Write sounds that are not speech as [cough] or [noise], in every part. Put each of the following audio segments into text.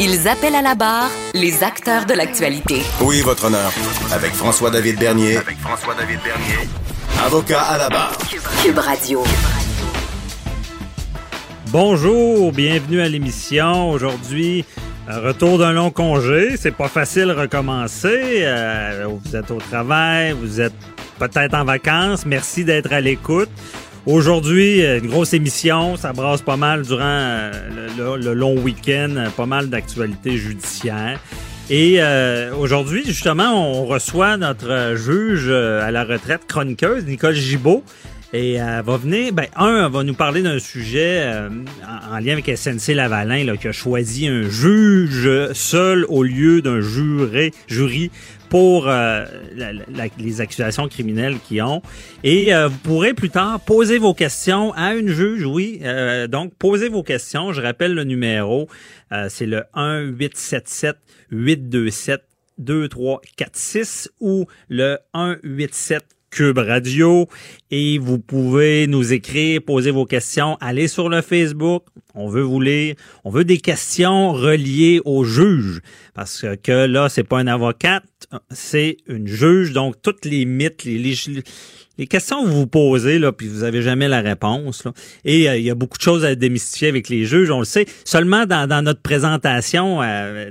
Ils appellent à la barre les acteurs de l'actualité. Oui, votre honneur. Avec François-David Bernier. Avec François-David Bernier. Avocat à la barre. Cube Radio. Bonjour, bienvenue à l'émission. Aujourd'hui, un retour d'un long congé. C'est pas facile de recommencer. Euh, vous êtes au travail, vous êtes peut-être en vacances. Merci d'être à l'écoute. Aujourd'hui, une grosse émission. Ça brasse pas mal durant euh, le, long week-end. Pas mal d'actualités judiciaires. Et euh, aujourd'hui, justement, on reçoit notre juge euh, à la retraite chroniqueuse, Nicole Gibault. Et elle va venir, ben, un, elle va nous parler d'un sujet euh, en, en lien avec SNC Lavalin, là, qui a choisi un juge seul au lieu d'un juré, jury pour euh, la- la- les accusations criminelles qu'ils ont. Et euh, vous pourrez plus tard poser vos questions à une juge, oui. Euh, donc, posez vos questions. Je rappelle le numéro. Euh, C'est le 1-877-827-2346 ou le 187 Cube Radio. Et vous pouvez nous écrire, poser vos questions, allez sur le Facebook, on veut vous lire, on veut des questions reliées au juge. Parce que là c'est pas un avocat, c'est une juge. Donc toutes les mythes, les, les, questions que vous vous posez là puis vous avez jamais la réponse et euh, il y a beaucoup de choses à démystifier avec les juges, on le sait. Seulement dans, notre présentation euh,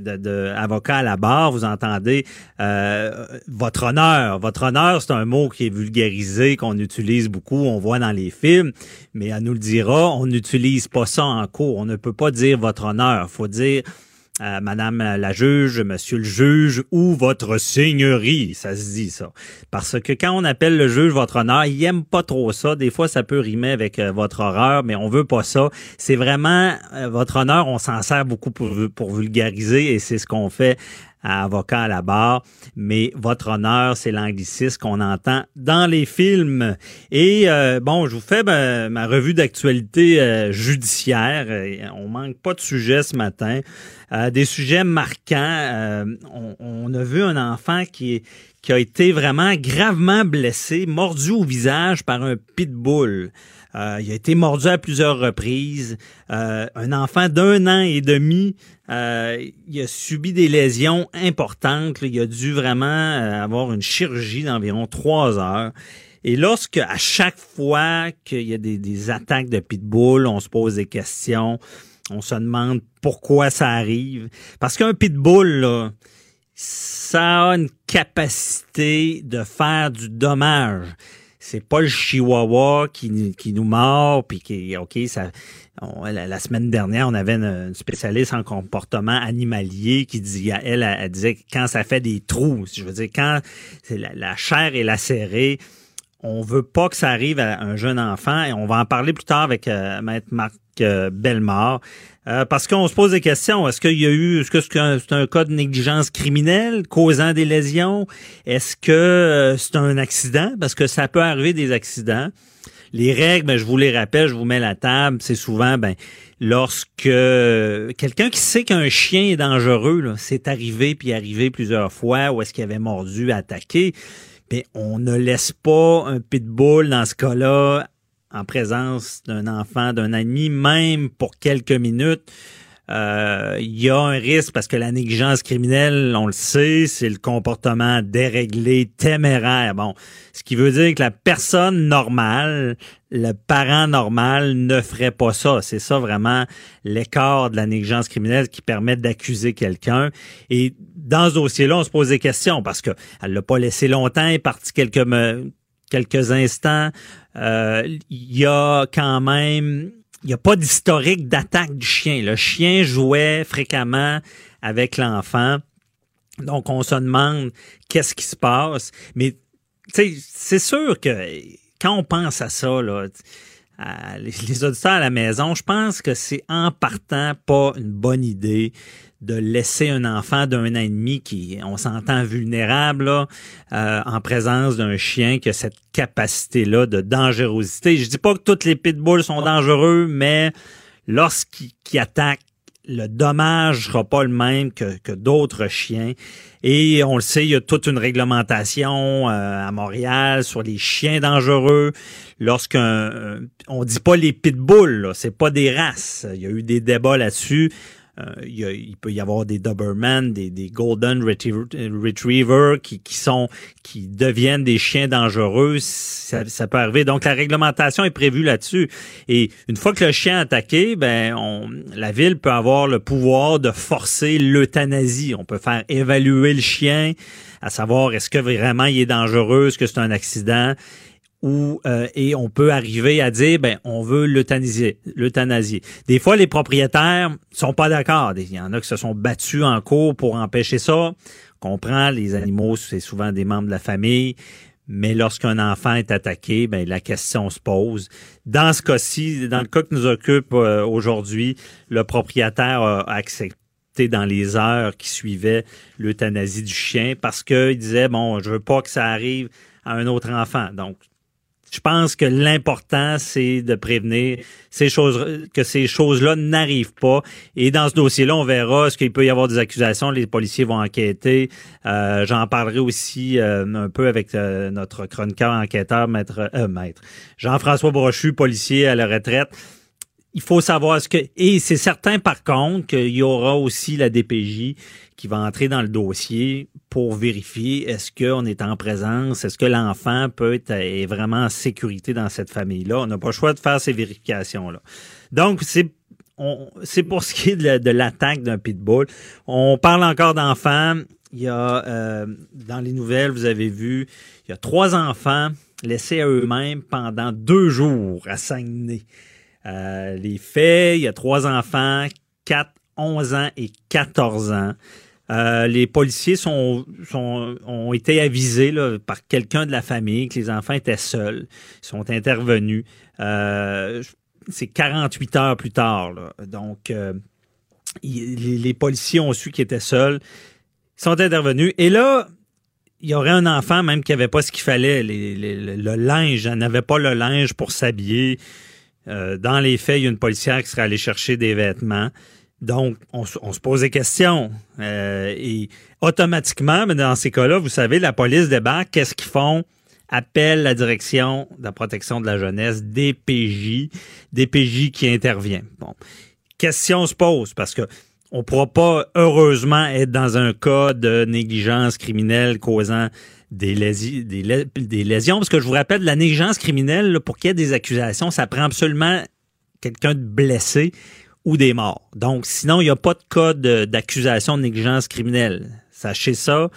à la barre, vous entendez euh, votre honneur. Votre honneur, c'est un mot qui est vulgarisé, qu'on utilise beaucoup, on voit dans les films, mais elle nous le dira, on n'utilise pas ça en cours. On ne peut pas dire votre honneur. faut dire euh, Madame la juge, Monsieur le juge ou votre seigneurie, ça se dit ça. Parce que quand on appelle le juge votre honneur, il aime pas trop ça. Des fois, ça peut rimer avec euh, votre horreur, mais on veut pas ça. C'est vraiment euh, votre honneur. On s'en sert beaucoup pour, vulgariser et c'est ce qu'on fait à avocat à la barre, mais votre honneur, c'est l'anglicisme qu'on entend dans les films. Et bon, je vous fais ma revue d'actualité judiciaire. On manque pas de sujets ce matin. Euh, des sujets marquants. Euh, on, a vu un enfant qui, a été vraiment gravement blessé, mordu au visage par un pitbull. Euh, il a été mordu à plusieurs reprises. Euh, un enfant d'un an et demi, il a subi des lésions importantes. là. Il a dû vraiment avoir une chirurgie d'environ trois heures. Et lorsque, à chaque fois qu'il y a des, des attaques de pitbull, on se pose des questions, on se demande pourquoi ça arrive. Parce qu'un pitbull, là, ça a une capacité de faire du dommage. C'est pas le chihuahua qui, nous mord puis qui OK ça on- la, semaine dernière on avait une, spécialiste en comportement animalier qui dit elle, elle, elle disait quand ça fait des trous, je veux dire quand la, la chair est lacérée, on veut pas que ça arrive à un jeune enfant et on va en parler plus tard avec euh, maître Marc euh, Euh, parce qu'on se pose des questions. Est-ce qu'il y a eu, est-ce que c'est un, cas de négligence criminelle causant des lésions? Est-ce que euh, c'est un accident? Parce que ça peut arriver des accidents. Les règles, ben, je vous les rappelle, je vous mets la table. C'est souvent, ben, lorsque quelqu'un qui sait qu'un chien est dangereux, c'est arrivé puis arrivé plusieurs fois, ou est-ce qu'il avait mordu, attaqué, on ne laisse pas un pitbull dans ce cas-là en présence d'un enfant, d'un ami, même pour quelques minutes. Euh, Il y a un risque parce que la négligence criminelle, on le sait, c'est le comportement déréglé, téméraire. Bon, ce qui veut dire que la personne normale, le parent normal ne ferait pas ça. C'est ça vraiment l'écart de la négligence criminelle qui permet d'accuser quelqu'un. Et dans ce dossier-là, on se pose des questions parce que elle l'a pas laissé longtemps, est partie quelques quelques instants, euh, il y a quand même, il n'y a pas d'historique d'attaque du chien. Le chien jouait fréquemment avec l'enfant. Donc, on se demande qu'est-ce qui se passe. Mais, tu sais, c'est sûr que quand on pense à ça, les auditeurs à la maison, je pense que c'est en partant pas une bonne idée de laisser un enfant d'un an et demi qui, on s'entend vulnérable, euh, en présence d'un chien qui a cette capacité-là de dangerosité. Je dis pas que toutes les pitbulls sont dangereux, mais lorsqu'ils attaquent le dommage sera pas le même que, que d'autres chiens. Et on le sait, il y a toute une réglementation euh, à Montréal sur les chiens dangereux. Lorsqu'on euh, on dit pas les pitbulls, c'est pas des races. Il y a eu des débats là-dessus. Euh, il, peut y avoir des Doberman, des, des Golden Retriever, qui, qui, sont qui deviennent des chiens dangereux. Ça, ça, peut arriver. Donc la réglementation est prévue là-dessus. Et une fois que le chien est attaqué, ben on, la ville peut avoir le pouvoir de forcer l'euthanasie. On peut faire évaluer le chien, à savoir est-ce que vraiment il est dangereux, est-ce que c'est un accident? Euh, et on peut arriver à dire ben on veut l'euthanasier. Des fois les propriétaires sont pas d'accord, il y en a qui se sont battus en cours pour empêcher ça. On comprend les animaux c'est souvent des membres de la famille, mais lorsqu'un enfant est attaqué, ben la question se pose. Dans ce cas-ci, dans le cas que nous occupe euh, aujourd'hui, le propriétaire a accepté dans les heures qui suivaient l'euthanasie du chien parce qu'il disait bon, je veux pas que ça arrive à un autre enfant. Donc je pense que l'important, c'est de prévenir ces choses, que ces choses-là n'arrivent pas. Et dans ce dossier-là, on verra ce qu'il peut y avoir des accusations. Les policiers vont enquêter. Euh, J'en parlerai aussi euh, un peu avec euh, notre chroniqueur enquêteur, maître, maître Jean-François Brochu, policier à la retraite. Il faut savoir ce que... Et c'est certain, par contre, qu'il y aura aussi la DPJ qui va entrer dans le dossier pour vérifier est-ce qu'on est en présence, est-ce que l'enfant peut être est vraiment en sécurité dans cette famille-là. On n'a pas le choix de faire ces vérifications-là. Donc, c'est c'est pour ce qui est de, l'attaque d'un pitbull. On parle encore d'enfants. Il y a euh, dans les nouvelles, vous avez vu, il y a trois enfants laissés à eux-mêmes pendant deux jours à Saguenay. Euh, les faits, il y a trois enfants, 4, 11 ans et 14 ans. Euh, les policiers ont été avisés par quelqu'un de la famille que les enfants étaient seuls. Ils sont intervenus. Euh, c'est 48 heures plus tard. Donc, euh, les, policiers ont su qu'ils étaient seuls. Ils sont intervenus. Et là, il y aurait un enfant même qui n'avait pas ce qu'il fallait. le linge, elle n'avait pas le linge pour s'habiller. dans les faits, il y a une policière qui serait allée chercher des vêtements. Donc, on, se pose des questions. Euh, et automatiquement, mais dans ces cas-là, vous savez, la police débarque. Qu'est-ce qu'ils font? Appelle la direction de la protection de la jeunesse, DPJ, DPJ qui intervient. Bon. Question se pose parce que on pourra pas, heureusement, être dans un cas de négligence criminelle causant des, des, lésions. Parce que je vous rappelle, la négligence criminelle, pour qu'il y ait des accusations, ça prend absolument quelqu'un de blessé ou des morts. Donc, sinon, il n'y a pas de cas d'accusation de, négligence criminelle. Sachez ça.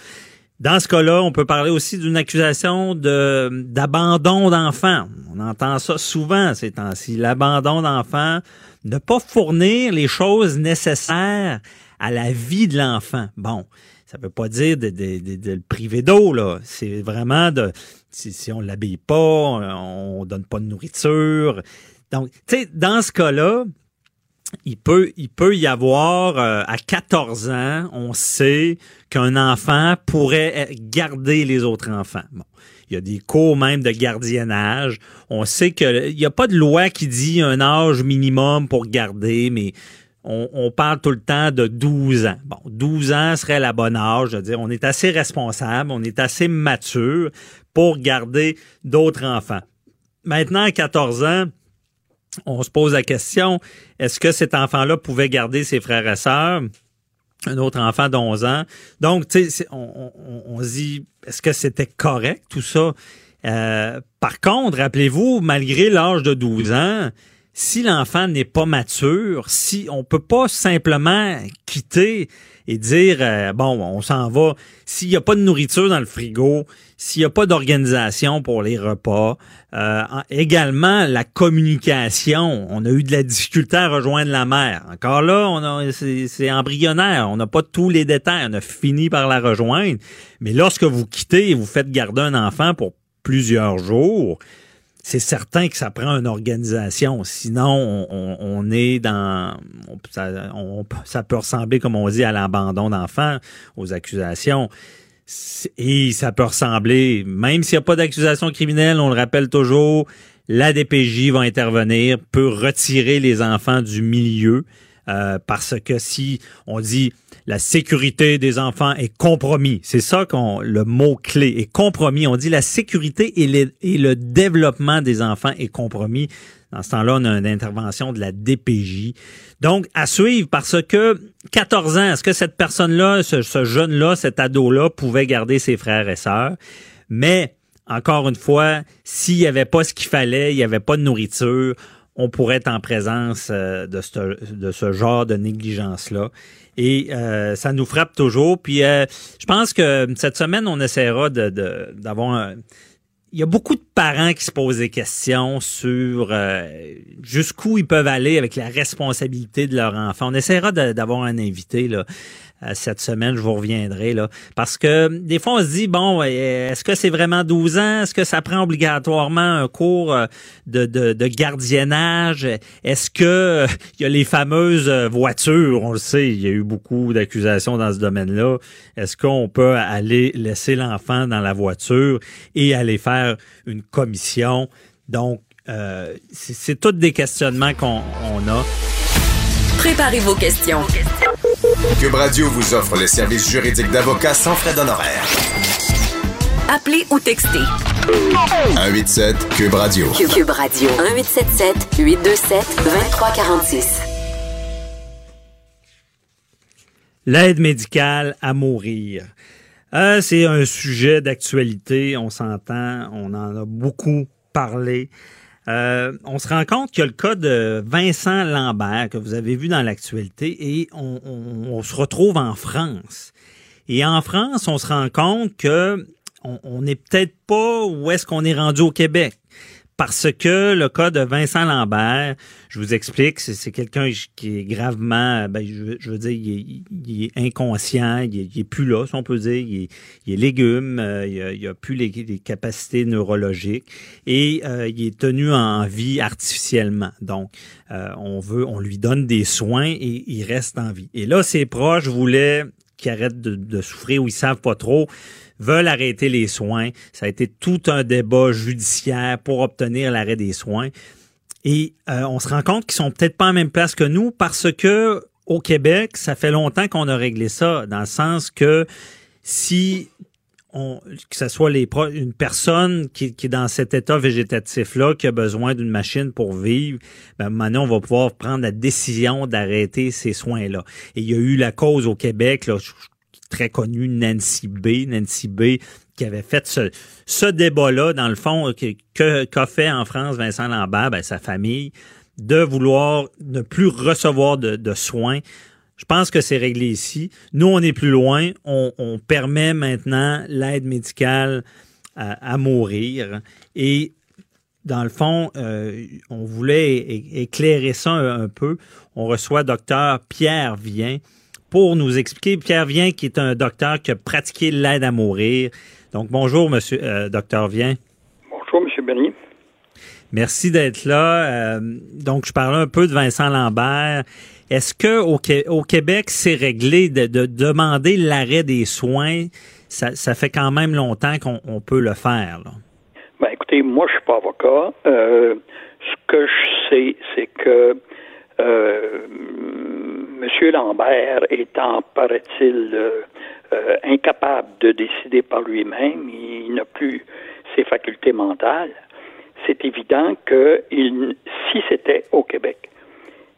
Dans ce cas-là, on peut parler aussi d'une accusation de d'abandon d'enfants. On entend ça souvent ces temps-ci. L'abandon d'enfants, ne pas fournir les choses nécessaires à la vie de l'enfant. Bon, ça veut pas dire de, de, le priver d'eau, là. C'est vraiment de si, si on l'habille pas, on donne pas de nourriture. Donc, tu sais, dans ce cas-là, il peut, il peut y avoir euh, à 14 ans, on sait qu'un enfant pourrait garder les autres enfants. Bon. Il y a des cours même de gardiennage. On sait qu'il n'y a pas de loi qui dit un âge minimum pour garder, mais on, on, parle tout le temps de 12 ans. Bon, 12 ans serait la bonne âge. Je veux dire, on est assez responsable, on est assez mature pour garder d'autres enfants. Maintenant, à 14 ans, on se pose la question, est-ce que cet enfant-là pouvait garder ses frères et sœurs? Un autre enfant d'11 ans. Donc, tu sais, on, se dit, est-ce que c'était correct tout ça? Euh, par contre, rappelez-vous, malgré l'âge de 12 ans, si l'enfant n'est pas mature, si on peut pas simplement quitter et dire, euh, bon, on s'en va. S'il n'y a pas de nourriture dans le frigo, s'il n'y a pas d'organisation pour les repas, euh, également la communication. On a eu de la difficulté à rejoindre la mère. Encore là, on a, c'est, embryonnaire. On n'a pas tous les détails. On a fini par la rejoindre. Mais lorsque vous quittez et vous faites garder un enfant pour plusieurs jours, c'est certain que ça prend une organisation. Sinon, on, est dans... ça, peut ressembler, comme on dit, à l'abandon d'enfants, aux accusations. Et ça peut ressembler, même s'il n'y a pas d'accusation criminelle, on le rappelle toujours, la DPJ va intervenir, peut retirer les enfants du milieu, euh, parce que si on dit la sécurité des enfants est compromis. C'est ça qu'on le mot clé est compromis. On dit la sécurité et, le développement des enfants est compromis. Dans ce temps-là, on a une intervention de la DPJ. Donc, à suivre parce que 14 ans, est-ce que cette personne-là, ce, ce jeune-là, cet ado-là pouvait garder ses frères et sœurs? Mais, encore une fois, s'il n'y avait pas ce qu'il fallait, il n'y avait pas de nourriture, on pourrait être en présence euh, de, ce, de ce genre de négligence-là. Et euh, ça nous frappe toujours. Puis euh, je pense que cette semaine, on essaiera de, d'avoir un... Il y a beaucoup de parents qui se posent des questions sur jusqu'où ils peuvent aller avec la responsabilité de leur enfant. On essaiera d'avoir un invité là, euh, cette semaine, je vous reviendrai là, parce que des fois on se dit bon, est-ce que c'est vraiment 12 ans? Est-ce que ça prend obligatoirement un cours euh, de, de, gardiennage? Est-ce que il y a les fameuses voitures? On le sait, il y a eu beaucoup d'accusations dans ce domaine-là. Est-ce qu'on peut aller laisser l'enfant dans la voiture et aller faire une commission? Donc euh, c'est toutes des questionnements qu'on a. Préparez vos questions. Cube Radio vous offre les services juridiques d'avocats sans frais d'honoraires. Appelez ou textez. 187 Cube Radio. Cube, Radio. 1877 827 2346. L'aide médicale à mourir. Euh, c'est un sujet d'actualité, on s'entend, on en a beaucoup parlé. Euh, on se rend compte qu'il y a le cas de Vincent Lambert que vous avez vu dans l'actualité et on, se retrouve en France. Et en France, on se rend compte que on n'est peut-être pas où est-ce qu'on est rendu au Québec parce que le cas de Vincent Lambert, je vous explique, c'est quelqu'un qui est gravement, ben, je, veux dire, il est, inconscient, il est, plus là, si on peut dire, il est, légume, euh, il, a, plus les, capacités neurologiques et euh, il est tenu en vie artificiellement. Donc, euh, on veut, on lui donne des soins et il reste en vie. Et là, ses proches voulaient qu'il arrête de, de souffrir ou ils savent pas trop veulent arrêter les soins. Ça a été tout un débat judiciaire pour obtenir l'arrêt des soins. Et euh, on se rend compte qu'ils sont peut-être pas en même place que nous parce que au Québec, ça fait longtemps qu'on a réglé ça, dans le sens que si que ce soit les une personne qui, est dans cet état végétatif-là, qui a besoin d'une machine pour vivre, ben maintenant, on va pouvoir prendre la décision d'arrêter ces soins-là. Et il y a eu la cause au Québec, très connue, Nancy B. Nancy B. qui avait fait ce, ce débat-là, dans le fond, que, qu'a fait en France Vincent Lambert, ben, sa famille, de vouloir ne plus recevoir de, soins. Je pense que c'est réglé ici. Nous, on est plus loin. On, permet maintenant l'aide médicale à, mourir. Et dans le fond, euh, on voulait éclairer ça un, un, peu. On reçoit docteur Pierre Vien, pour nous expliquer. Pierre Vien, qui est un docteur qui a pratiqué l'aide à mourir. Donc, bonjour, monsieur euh, docteur Vien. Bonjour, monsieur Bernier. Merci d'être là. Euh, donc, je parlais un peu de Vincent Lambert. Est-ce que au, Québec, c'est réglé de, demander l'arrêt des soins? Ça, fait quand même longtemps qu'on peut le faire. Là. Ben, écoutez, moi, je suis pas avocat. Euh, ce que je sais, c'est que euh, Monsieur Lambert étant, paraît-il, euh, incapable de décider par lui-même, il n'a plus ses facultés mentales, c'est évident que si c'était au Québec,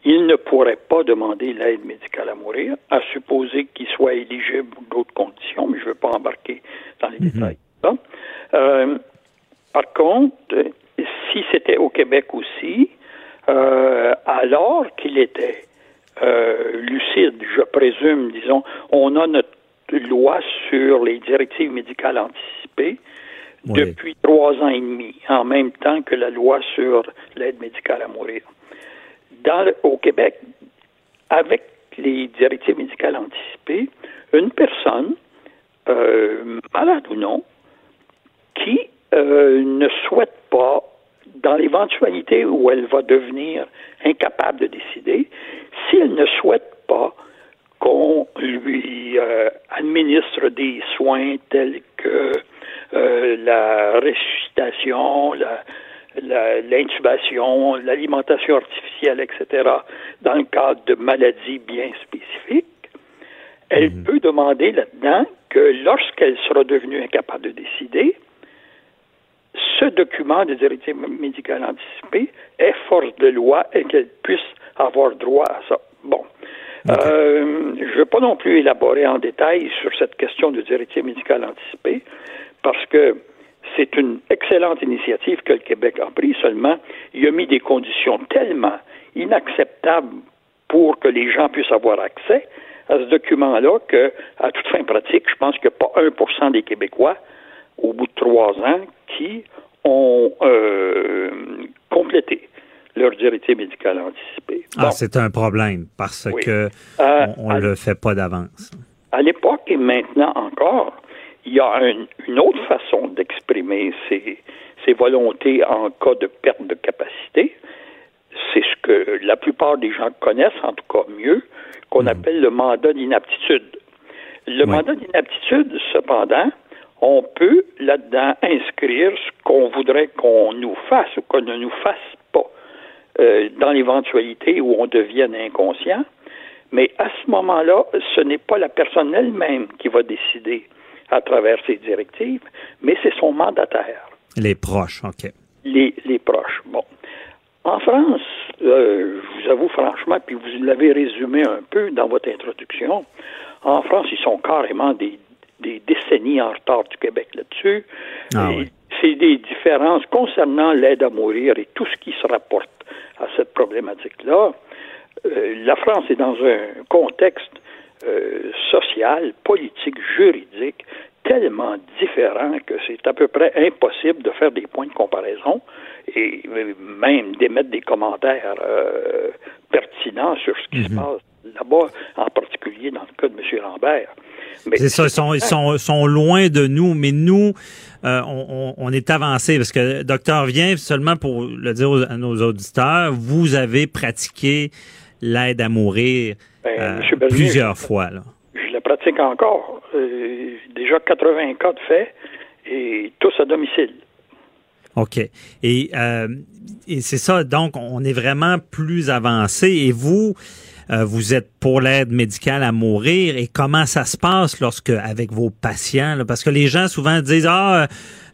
il ne pourrait pas demander l'aide médicale à mourir, à supposer qu'il soit éligible d'autres conditions, mais je ne veux pas embarquer dans les mhm. détails. par contre, si c'était au Québec aussi, euh, alors qu'il était euh, lucide, je présume, disons. On a notre loi sur les directives médicales anticipées depuis trois ans et demi, en même temps que la loi sur l'aide médicale à mourir. Au Québec, avec les directives médicales anticipées, une personne, euh, malade ou non, qui euh, ne souhaite pas, dans l'éventualité où elle va devenir incapable de décider, si elle ne souhaite pas qu'on lui euh, administre des soins tels que la ressuscitation, l'intubation, l'alimentation artificielle, etc., dans le cadre de maladies bien spécifiques, elle mhm. peut demander là-dedans que lorsqu'elle sera devenue incapable de décider, ce document de directive médicale anticipée est force de loi et qu'elle puisse avoir droit à ça. Bon. Euh, je ne veux pas non plus élaborer en détail sur cette question de directive médicale anticipée, parce que c'est une excellente initiative que le Québec a prise, seulement il a mis des conditions tellement inacceptables pour que les gens puissent avoir accès à ce document-là que, à toute fin pratique, je pense qu'il n'y a pas 1% des Québécois, au bout de trois ans, qui ont euh, complété leur directive médicale anticipée. Ah, c'est un problème parce que euh, on ne le fait pas d'avance. À l'époque et maintenant encore, il y a une autre façon d'exprimer ses, ses, volontés en cas de perte de capacité. C'est ce que la plupart des gens connaissent, en tout cas mieux, qu'on mhm. appelle le mandat d'inaptitude. Le mandat d'inaptitude, cependant, on peut là-dedans inscrire ce qu'on voudrait qu'on nous fasse ou qu'on ne nous fasse pas. Euh, dans l'éventualité où on devienne inconscient. Mais à ce moment-là, ce n'est pas la personne elle-même qui va décider à travers ses directives, mais c'est son mandataire. Les proches, OK. Les, les proches. Bon. En France, euh, je vous avoue franchement, puis vous l'avez résumé un peu dans votre introduction, en France, ils sont carrément des, des décennies en retard du Québec là-dessus. Ah, oui. C'est des différences concernant l'aide à mourir et tout ce qui se rapporte à cette problématique-là. Euh, la France est dans un contexte euh, social, politique, juridique tellement différent que c'est à peu près impossible de faire des points de comparaison et même d'émettre des commentaires euh, pertinents sur ce qui se mhm. passe là-bas, en particulier dans le cas de M. Lambert. C'est ça, ils sont, ils sont, sont, loin de nous, mais nous, euh, on, on, est avancé parce que docteur vient seulement pour le dire à nos auditeurs, vous avez pratiqué l'aide à mourir ben, euh, plusieurs fois. Là. Je la pratique encore. Euh, déjà 80 cas de fait et tous à domicile. OK. Et, et c'est ça, donc on est vraiment plus avancé. Et vous, euh, vous êtes pour l'aide médicale à mourir et comment ça se passe lorsque avec vos patients parce que les gens souvent disent ah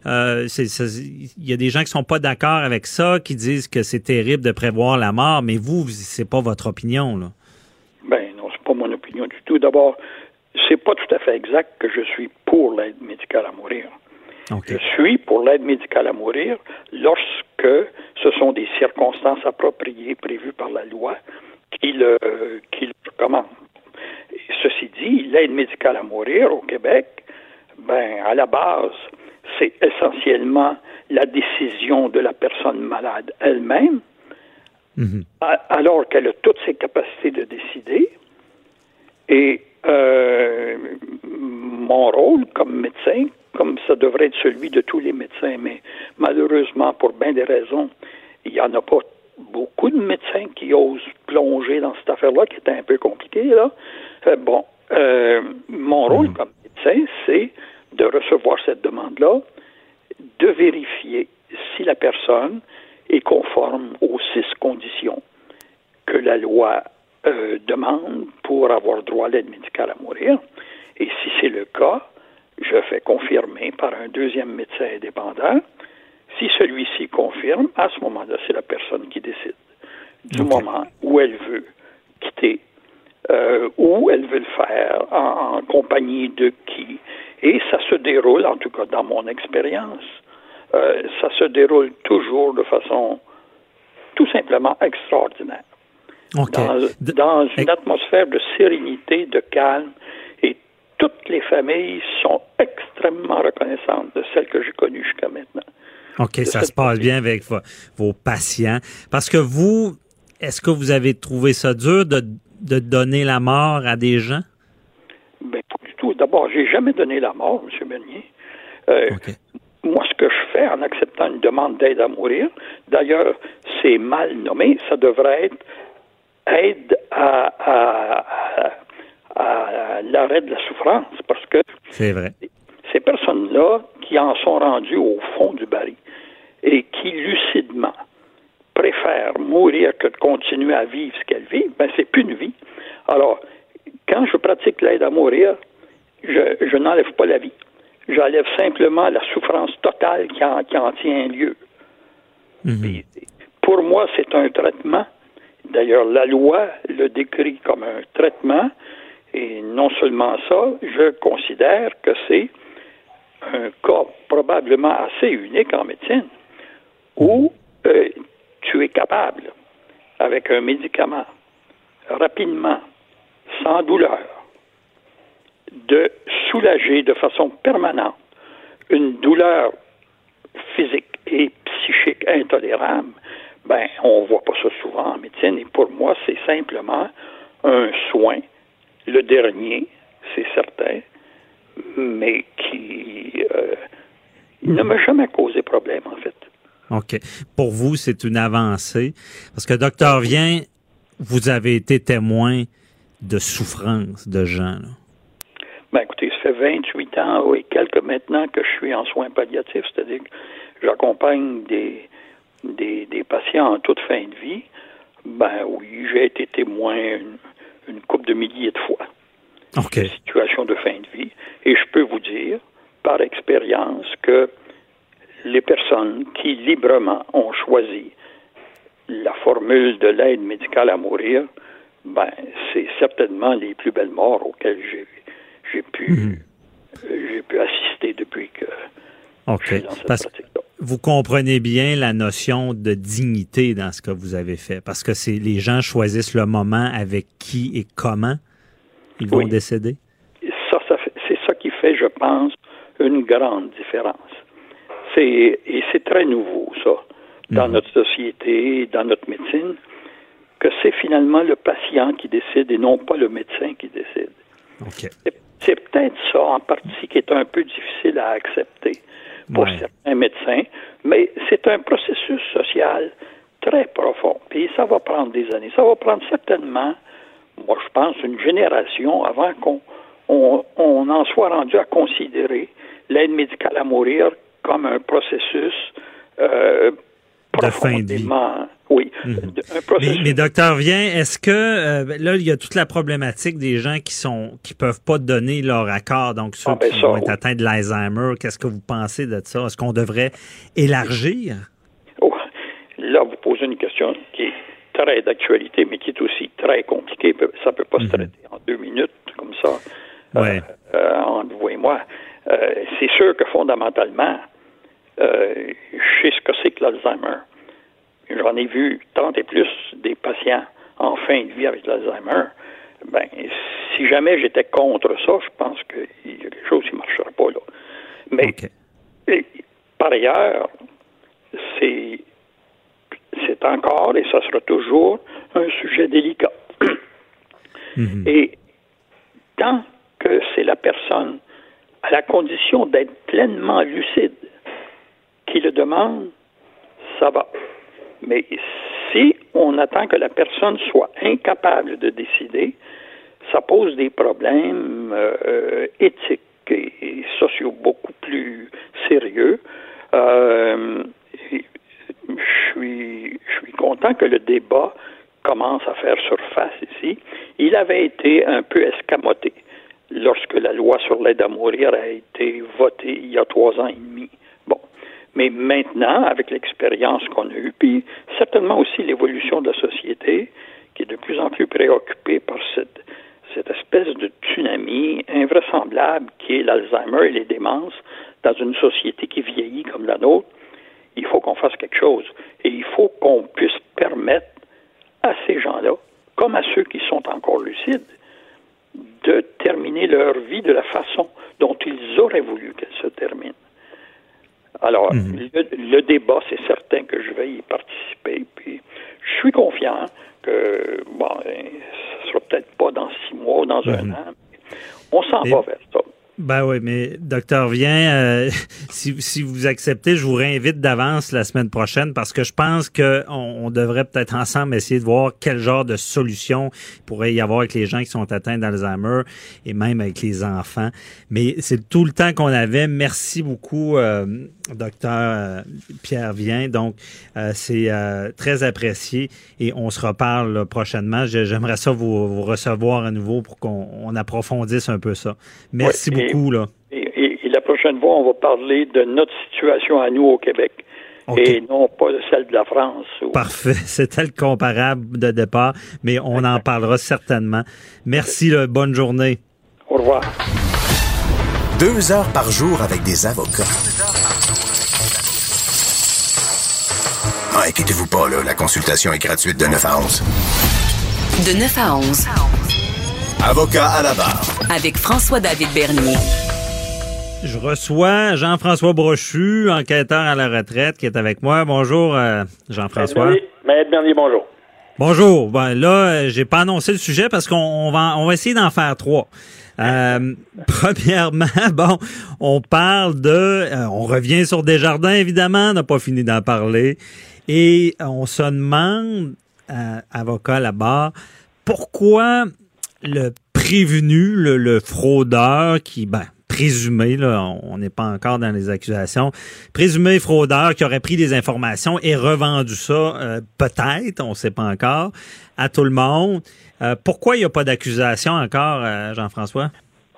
euh, il y a des gens qui sont pas d'accord avec ça qui disent que c'est terrible de prévoir la mort mais vous c'est pas votre opinion là. Ben non c'est pas mon opinion du tout d'abord c'est pas tout à fait exact que je suis pour l'aide médicale à mourir. Je suis pour l'aide médicale à mourir lorsque ce sont des circonstances appropriées prévues par la loi qui le, qui le recommande. ceci dit, l'aide médicale à mourir au Québec, ben, à la base, c'est essentiellement la décision de la personne malade elle-même, mhm. alors qu'elle a toutes ses capacités de décider. Et euh, mon rôle comme médecin, comme ça devrait être celui de tous les médecins, mais malheureusement, pour bien des raisons, il n'y en a pas beaucoup de médecins qui osent plonger dans cette affaire-là, qui est un peu compliquée, là. Euh, bon, euh, mon rôle mm. comme médecin, c'est de recevoir cette demande-là, de vérifier si la personne est conforme aux six conditions que la loi euh, demande pour avoir droit à l'aide médicale à mourir. Et si c'est le cas, je fais confirmer par un deuxième médecin indépendant si celui-ci confirme, à ce moment-là, c'est la personne qui décide du moment où elle veut quitter, euh, où elle veut le faire, en, compagnie de qui. Et ça se déroule, en tout cas dans mon expérience, euh, ça se déroule toujours de façon tout simplement extraordinaire. Dans, une atmosphère de sérénité, de calme, et toutes les familles sont extrêmement reconnaissantes de celles que j'ai connues jusqu'à maintenant. OK, ça se passe bien avec vos, patients. Parce que vous, est-ce que vous avez trouvé ça dur de, donner la mort à des gens? Bien, pas du tout. D'abord, j'ai jamais donné la mort, M. Bernier. Euh, moi, ce que je fais en acceptant une demande d'aide à mourir, d'ailleurs, c'est mal nommé, ça devrait être aide à, l'arrêt de la souffrance, parce que c'est vrai. Ces personnes-là qui en sont rendues au fond du baril et qui lucidement préfèrent mourir que de continuer à vivre ce qu'elles vivent, ben c'est plus une vie. Alors, quand je pratique l'aide à mourir, je n'enlève pas la vie j'enlève simplement la souffrance totale qui en, tient lieu. Mhm. Pour moi, c'est un traitement. D'ailleurs, la loi le décrit comme un traitement. Et non seulement ça, je considère que c'est un cas probablement assez unique en médecine où euh, tu es capable, avec un médicament, rapidement, sans douleur, de soulager de façon permanente une douleur physique et psychique intolérable, ben, on voit pas ça souvent en médecine. Et pour moi, c'est simplement un soin, le dernier, c'est certain, mais qui euh, ne m'a jamais causé problème, en fait. OK. Pour vous, c'est une avancée. Parce que, docteur Vient, vous avez été témoin de souffrance de gens. Là. Ben écoutez, ça fait 28 ans et quelques maintenant que je suis en soins palliatifs, c'est-à-dire que j'accompagne des, des, des, patients en toute fin de vie. Ben oui, j'ai été témoin une, une couple de milliers de fois okay. de situations de fin de vie. Et je peux vous dire, par expérience, que les personnes qui librement ont choisi la formule de l'aide médicale à mourir, ben, c'est certainement les plus belles morts auxquelles j'ai pu, mhm. j'ai pu assister depuis que cette pratique Vous comprenez bien la notion de dignité dans ce que vous avez fait, parce que c'est les gens choisissent le moment avec qui et comment ils vont décéder? Ça, ça c'est ça qui fait, je pense, une grande différence. C'est et c'est très nouveau ça dans mhm. notre société, dans notre médecine, que c'est finalement le patient qui décide et non pas le médecin qui décide. C'est peut-être ça en partie qui est un peu difficile à accepter pour certains médecins, mais c'est un processus social très profond. Puis ça va prendre des années. Ça va prendre certainement, moi je pense, une génération avant qu'on on, en soit rendu à considérer l'aide médicale à mourir comme un processus euh, de fin de vie. Oui. Mhm. mais, docteur Vient, est-ce que euh, là il y a toute la problématique des gens qui sont qui peuvent pas donner leur accord, donc ceux ah, ben qui vont être atteints de l'Alzheimer. Qu'est-ce que vous pensez de ça? Est-ce qu'on devrait élargir? Oh, Là, vous posez une question qui est très d'actualité, mais qui est aussi très compliquée. Ça peut pas se mhm. traiter en deux minutes comme ça. Ouais. Euh, euh, entre vous et moi, c'est sûr que fondamentalement, je sais ce que c'est que l'Alzheimer j'en ai vu 30 et plus des patients en fin de vie avec l'Alzheimer. Ben, si jamais j'étais contre ça, je pense qu'il y a quelque chose qui ne marcherait pas là. Mais par ailleurs, c'est c'est encore et ça sera toujours un sujet délicat. Mhm. Et tant que c'est la personne à la condition d'être pleinement lucide qui le demande, ça va. Mais si on attend que la personne soit incapable de décider, ça pose des problèmes euh, éthiques et, sociaux beaucoup plus sérieux. Euh, je suis, je suis content que le débat commence à faire surface ici. Il avait été un peu escamoté lorsque la loi sur l'aide à mourir a été votée il y a trois ans et demi. Mais maintenant, avec l'expérience qu'on a eue, puis certainement aussi l'évolution de la société, qui est de plus en plus préoccupée par cette, espèce de tsunami invraisemblable qui est l'Alzheimer et les démences dans une société qui vieillit comme la nôtre, il faut qu'on fasse quelque chose. Et il faut qu'on puisse permettre à ces gens-là comme à ceux qui sont encore lucides, de terminer leur vie de la façon dont ils auraient voulu qu'elle se termine. Alors, Mhm. le, le débat, c'est certain que je vais y participer. Puis, je suis confiant que, bon, euh, ce sera peut-être pas dans six mois ou dans un Mhm. an. mais On s'en Et- va vers ça. Ben oui, mais docteur Vien, euh, [laughs] si, si vous acceptez, je vous réinvite d'avance la semaine prochaine parce que je pense qu'on on devrait peut-être ensemble essayer de voir quel genre de solution il pourrait y avoir avec les gens qui sont atteints d'Alzheimer et même avec les enfants. Mais c'est tout le temps qu'on avait. Merci beaucoup, euh, docteur euh, Pierre Vien. Donc, euh, c'est euh, très apprécié et on se reparle là, prochainement. J'aimerais ça vous, vous recevoir à nouveau pour qu'on on approfondisse un peu ça. Merci et- beaucoup. Là. Et, et- et la prochaine fois, on va parler de notre situation à nous au Québec. Et non pas de celle de la France. ou- Parfait. [laughs] C'était le comparable de départ, mais on en parlera certainement. Merci. là. Bonne journée. Au revoir. Deux heures par jour avec des avocats. Ah, inquiétez-vous pas, là, la consultation est gratuite de 9 à 11. De 9 à 11. Avocat à la barre. Avec François-David Bernier. Je reçois Jean-François Brochu, enquêteur à la retraite, qui est avec moi. Bonjour, euh, Jean-François. Maître Bernier, bonjour. Bonjour. Ben, là, euh, j'ai pas annoncé le sujet parce qu'on on va, on va essayer d'en faire trois. Euh, [laughs] premièrement, [laughs] bon, on parle de, euh, on revient sur Desjardins évidemment, on n'a pas fini d'en parler, et on se demande, euh, avocat là-bas, pourquoi le prévenu, le, fraudeur qui, ben, présumé, là, on n'est pas encore dans les accusations, présumé fraudeur qui aurait pris des informations et revendu ça, euh, peut-être, on ne sait pas encore, à tout le monde. Euh, pourquoi il n'y a pas d'accusation encore, euh, Jean-François?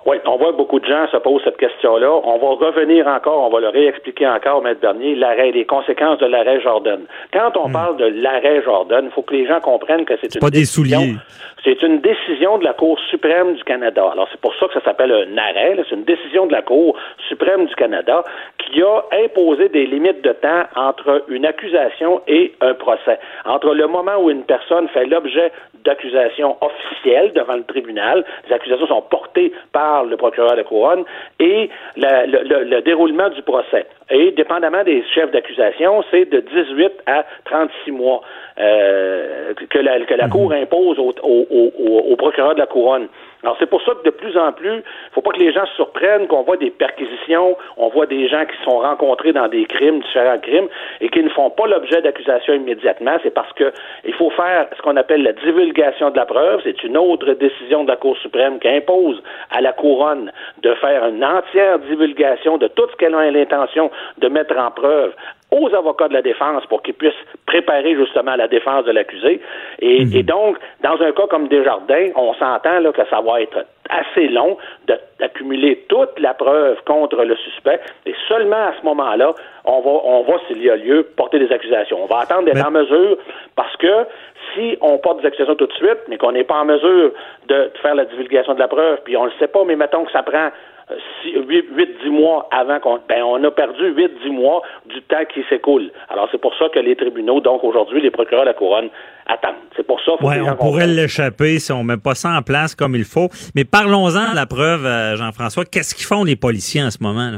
Oui, on voit beaucoup de gens se posent cette question-là. On va revenir encore, on va le réexpliquer encore, Maître Bernier, l'arrêt, les conséquences de l'arrêt Jordan. Quand on parle de l'arrêt Jordan, il faut que les gens comprennent que c'est une Hmm. des décision- souliers. C'est une décision de la Cour suprême du Canada. Alors, c'est pour ça que ça s'appelle un arrêt. C'est une décision de la Cour suprême du Canada qui a imposé des limites de temps entre une accusation et un procès. Entre le moment où une personne fait l'objet d'accusations officielles devant le tribunal, les accusations sont portées par le procureur de la Couronne, et la- le, le- le déroulement du procès. Et dépendamment des chefs d'accusation, c'est de 18 à 36 mois euh, que la, que la Cour impose au- au- au- au procureur de la Couronne. Alors, c'est pour ça que de plus en plus, il faut pas que les gens se surprennent qu'on voit des perquisitions, on voit des gens qui sont rencontrés dans des crimes, différents crimes, et qui ne font pas l'objet d'accusation immédiatement. C'est parce que il faut faire ce qu'on appelle la divulgation de la preuve. C'est une autre décision de la Cour suprême qui impose à la Couronne de faire une entière divulgation de tout ce qu'elle a l'intention de mettre en preuve aux avocats de la défense pour qu'ils puissent préparer justement la défense de l'accusé. Et, et donc, dans un cas comme Desjardins, on s'entend là, que ça va être assez long d'accumuler toute la preuve contre le suspect. Et seulement à ce moment-là, on va, on va, s'il y a lieu, porter des accusations. On va attendre d'être Mais- en mesure parce que si on porte des accusations tout de suite, mais qu'on n'est pas en mesure de, de faire la divulgation de la preuve, puis on le sait pas, mais mettons que ça prend 8-10 mois avant qu'on. Ben, on a perdu 8-10 mois du temps qui s'écoule. Alors, c'est pour ça que les tribunaux, donc aujourd'hui, les procureurs de la couronne attendent. C'est pour ça faut Ouais, on pourrait l'échapper si on met pas ça en place comme il faut. Mais parlons-en de la preuve, euh, Jean-François. Qu'est-ce qu'ils font les policiers en ce moment? Là?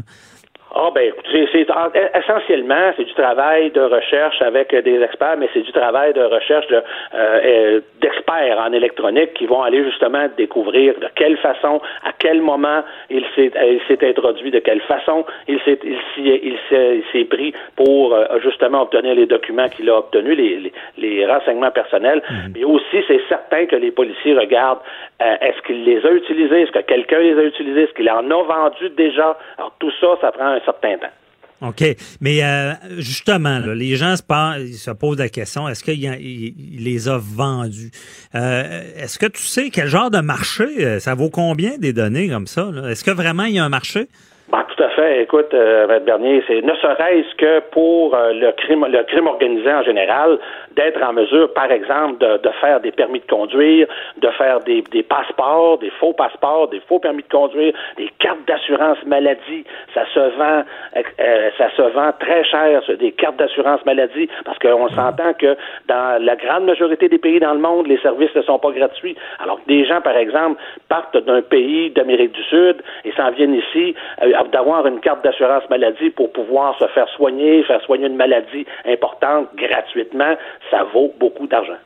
Ah ben écoute, c'est, en- essentiellement c'est du travail de recherche avec des experts, mais c'est du travail de recherche de, euh, d'experts en électronique qui vont aller justement découvrir de quelle façon, à quel moment il s'est, il s'est introduit, de quelle façon il s'est, il il s'est, il s'est pris pour euh, justement obtenir les documents qu'il a obtenus, les, les, les renseignements personnels. Mais aussi c'est certain que les policiers regardent euh, est-ce qu'il les a utilisés, est-ce que quelqu'un les a utilisés, est-ce qu'il en a vendu déjà? Alors tout ça, ça prend un certain temps. OK. Mais euh, justement, là, les gens se, par- ils se posent la question, est-ce qu'il les a vendus? Euh, est-ce que tu sais quel genre de marché? euh, Ça vaut combien des données comme ça? Est-ce que vraiment il y a un marché? Ben, tout à fait. écoute, euh, Bernier, c'est ne serait-ce que pour euh, le crime, le crime organisé en général, d'être en mesure, par exemple, de, de, faire des permis de conduire, de faire des, des, passeports, des faux passeports, des faux permis de conduire, des cartes d'assurance maladie. Ça se vend, euh, ça se vend très cher, des cartes d'assurance maladie, parce qu'on s'entend que dans la grande majorité des pays dans le monde, les services ne sont pas gratuits. Alors que des gens, par exemple, partent d'un pays d'Amérique du Sud et s'en viennent ici euh, d'avoir une carte d'assurance maladie pour pouvoir se faire soigner, faire soigner une maladie importante gratuitement, ça vaut beaucoup d'argent.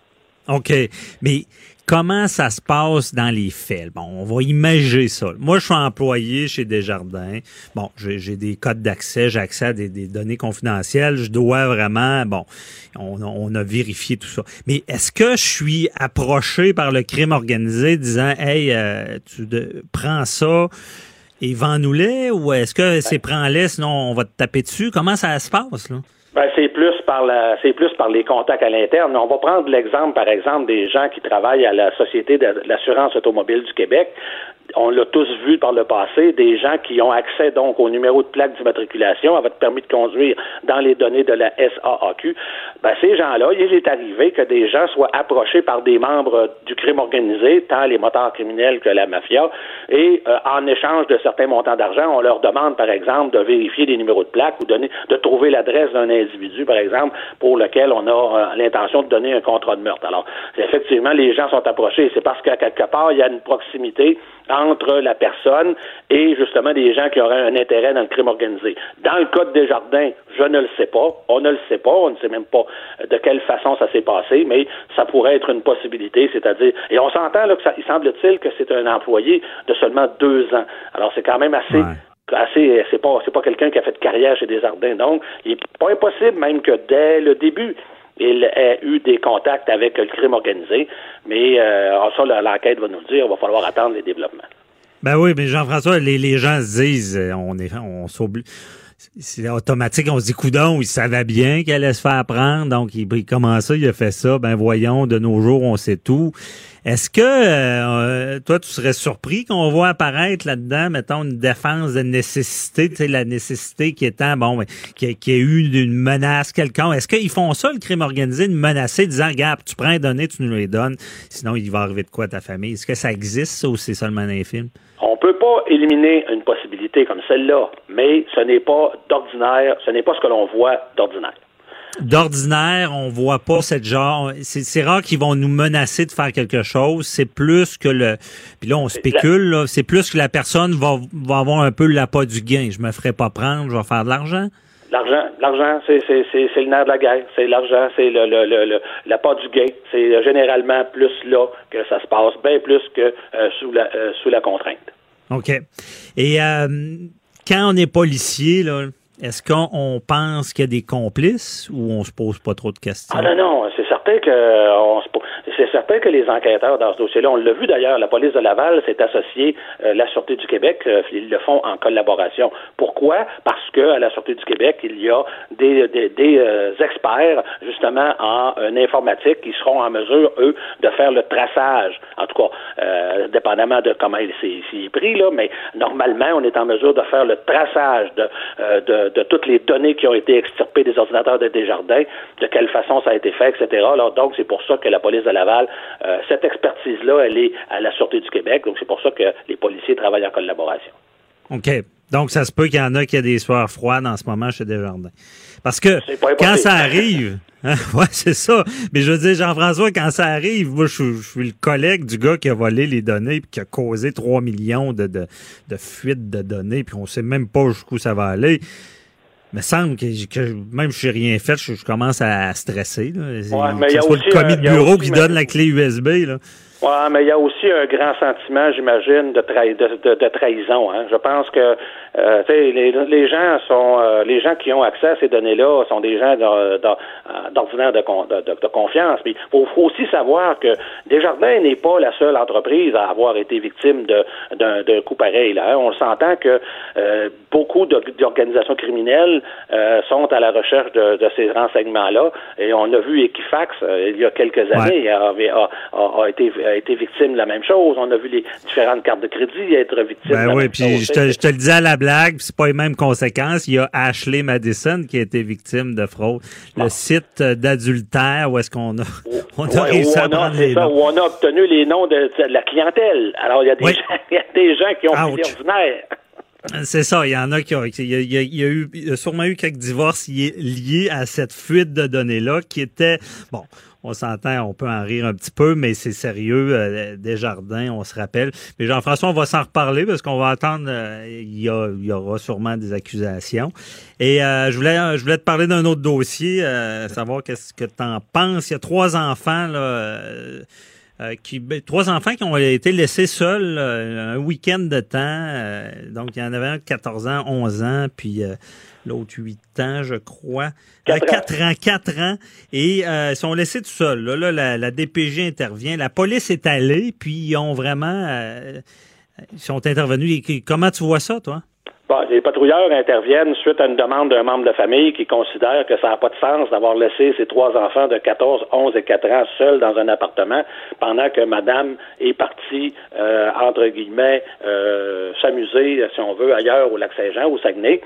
OK. Mais comment ça se passe dans les faits? Bon, on va imaginer ça. Moi, je suis employé chez Desjardins. Bon, j'ai des codes d'accès, j'ai accès à des, données confidentielles. Je dois vraiment, bon, on, a vérifié tout ça. Mais est-ce que je suis approché par le crime organisé disant, hey, euh, tu prends ça et vends-nous-les ou est-ce que c'est prends-les sinon on va te taper dessus? Comment ça se passe, là? Ben, c'est plus par la, c'est plus par les contacts à l'interne. On va prendre l'exemple, par exemple, des gens qui travaillent à la Société de l'assurance automobile du Québec on l'a tous vu par le passé, des gens qui ont accès donc au numéro de plaque d'immatriculation, à votre permis de conduire dans les données de la SAAQ. Ben, ces gens-là, il est arrivé que des gens soient approchés par des membres du crime organisé, tant les moteurs criminels que la mafia, et euh, en échange de certains montants d'argent, on leur demande, par exemple, de vérifier les numéros de plaque ou donner, de trouver l'adresse d'un individu, par exemple, pour lequel on a euh, l'intention de donner un contrat de meurtre. Alors, effectivement, les gens sont approchés. C'est parce qu'à quelque part, il y a une proximité la personne et justement des gens qui auraient un intérêt dans le crime organisé. Dans le cas de Desjardins, je ne le sais pas. On ne le sait pas. On ne sait même pas de quelle façon ça s'est passé, mais ça pourrait être une possibilité, c'est-à-dire, et on s'entend là que ça, il semble-t-il que c'est un employé de seulement deux ans. Alors c'est quand même assez. assez c'est pas c'est pas quelqu'un qui a fait de carrière chez Desjardins donc il est pas impossible même que dès le début il a eu des contacts avec le crime organisé, mais euh, ça, l'enquête va nous le dire, il va falloir attendre les développements. Ben oui, mais Jean-François, les, gens se disent, euh, on est, on s'oublie c'est automatique, on se dit coudon, il savait bien qu'elle allait se faire prendre, donc il, il comment ça, il a fait ça, ben voyons, de nos jours, on sait tout. Est-ce que euh, toi, tu serais surpris qu'on voit apparaître là-dedans, mettons, une défense de nécessité, tu sais, la nécessité qui étant, bon, ben, qui, qui a eu une menace quelconque? Est-ce qu'ils font ça, le crime organisé, de menacer, disant, regarde, tu prends les données, tu nous les donnes, sinon il va arriver de quoi à ta famille? Est-ce que ça existe, ça, ou c'est seulement un film? On peut pas éliminer une possibilité comme celle-là, mais ce n'est pas d'ordinaire, ce n'est pas ce que l'on voit d'ordinaire d'ordinaire, on voit pas cette genre. C'est rare qu'ils vont nous menacer de faire quelque chose. C'est plus que le. Puis là, on spécule. C'est plus que la personne va, va avoir un peu l'appât du gain. Je me ferai pas prendre. Je vais faire de l'argent. L'argent, l'argent, c'est, c'est, c'est, le nerf de la guerre. C'est l'argent, c'est le, le, le, l'appât du gain. C'est généralement plus là que ça se passe, bien plus que euh, sous la euh, sous la contrainte. OK. Et euh, quand on est policier, là, est-ce qu'on pense qu'il y a des complices ou on se pose pas trop de questions? Ah non, non, c'est certain que on se c'est certain que les enquêteurs dans ce dossier-là, on l'a vu d'ailleurs, la police de Laval s'est associée à la Sûreté du Québec, euh, ils le font en collaboration. Pourquoi? Parce que la Sûreté du Québec, il y a des, des, euh, experts justement en informatique qui seront en mesure, eux, de faire le traçage, en tout cas, euh, dépendamment de comment il s'est pris, là, mais normalement, on est en mesure de faire le traçage de, de, de, toutes les données qui ont été extirpées des ordinateurs de Desjardins, de quelle façon ça a été fait, etc. Alors, donc, c'est pour ça que la police de Laval euh, cette expertise-là, elle est à la Sûreté du Québec, donc c'est pour ça que les policiers travaillent en collaboration. OK. Donc, ça se peut qu'il y en a qui a des soirs froides en ce moment chez Desjardins. Parce que quand ça arrive, [laughs] hein, ouais, c'est ça. Mais je veux dire, Jean-François, quand ça arrive, moi, je, suis le collègue du gars qui a volé les données et qui a causé 3 millions de, de, de fuites de données, puis on sait même pas jusqu'où ça va aller me semble que, que même si j'ai rien fait, je, commence à stresser. Là. Ouais, mais il y a aussi le commis de bureau qui donne la clé USB. Là. Ouais, mais il y a aussi un grand sentiment, j'imagine, de, de, de, trahison. Hein. Je pense que euh, les, les gens sont euh, les gens qui ont accès à ces données-là sont des gens d'ordinaire de, de, confiance. Mais il faut, aussi savoir que Desjardins n'est pas la seule entreprise à avoir été victime d'un coup pareil. Là, hein. On s'entend que euh, beaucoup d'organisations criminelles euh, sont à la recherche de, ces renseignements-là. Et on a vu Equifax il y a quelques années a, a, a été a été victime de la même chose. On a vu les différentes cartes de crédit être victimes ben de la oui, même puis Je te, je te le disais à la blague, c'est pas les mêmes conséquences. Il y a Ashley Madison qui a été victime de fraude. Le site d'adultère où est-ce qu'on a, [laughs] on a Ouais, réussi à on prendre les ça, noms. où on a obtenu les noms de, de la clientèle. Alors, il y a des, Oui. y a des gens qui ont fait Ouch. l'ordinaire. C'est ça, il y en a qui ont, il y a, il y a- il y a eu, il y a sûrement eu quelques divorces liés à cette fuite de données-là qui était, bon, on s'entend, on peut en rire un petit peu, mais c'est sérieux, euh, Desjardins, on se rappelle. Mais Jean-François, on va s'en reparler parce qu'on va attendre, euh, il, y aura sûrement des accusations. Et euh, je voulais te parler d'un autre dossier, euh, savoir qu'est-ce que tu en penses. Il y a trois enfants, euh, qui, ben, trois enfants qui ont été laissés seuls un week-end de temps. donc, il y en avait un de 14 ans, 11 ans, puis l'autre 8 ans, je crois. Quatre ans. 4 ans, 4 ans. Et euh, ils sont laissés tout seuls. Là, là, la, la DPG intervient. La police est allée, puis ils ont vraiment... euh, ils sont intervenus. Comment tu vois ça, toi? Bon, les patrouilleurs interviennent suite à une demande d'un membre de famille qui considère que ça n'a pas de sens d'avoir laissé ses trois enfants de 14, 11 et 4 ans seuls dans un appartement pendant que madame est partie, euh, entre guillemets, euh, s'amuser, si on veut, ailleurs au Lac-Saint-Jean, au Saguenay.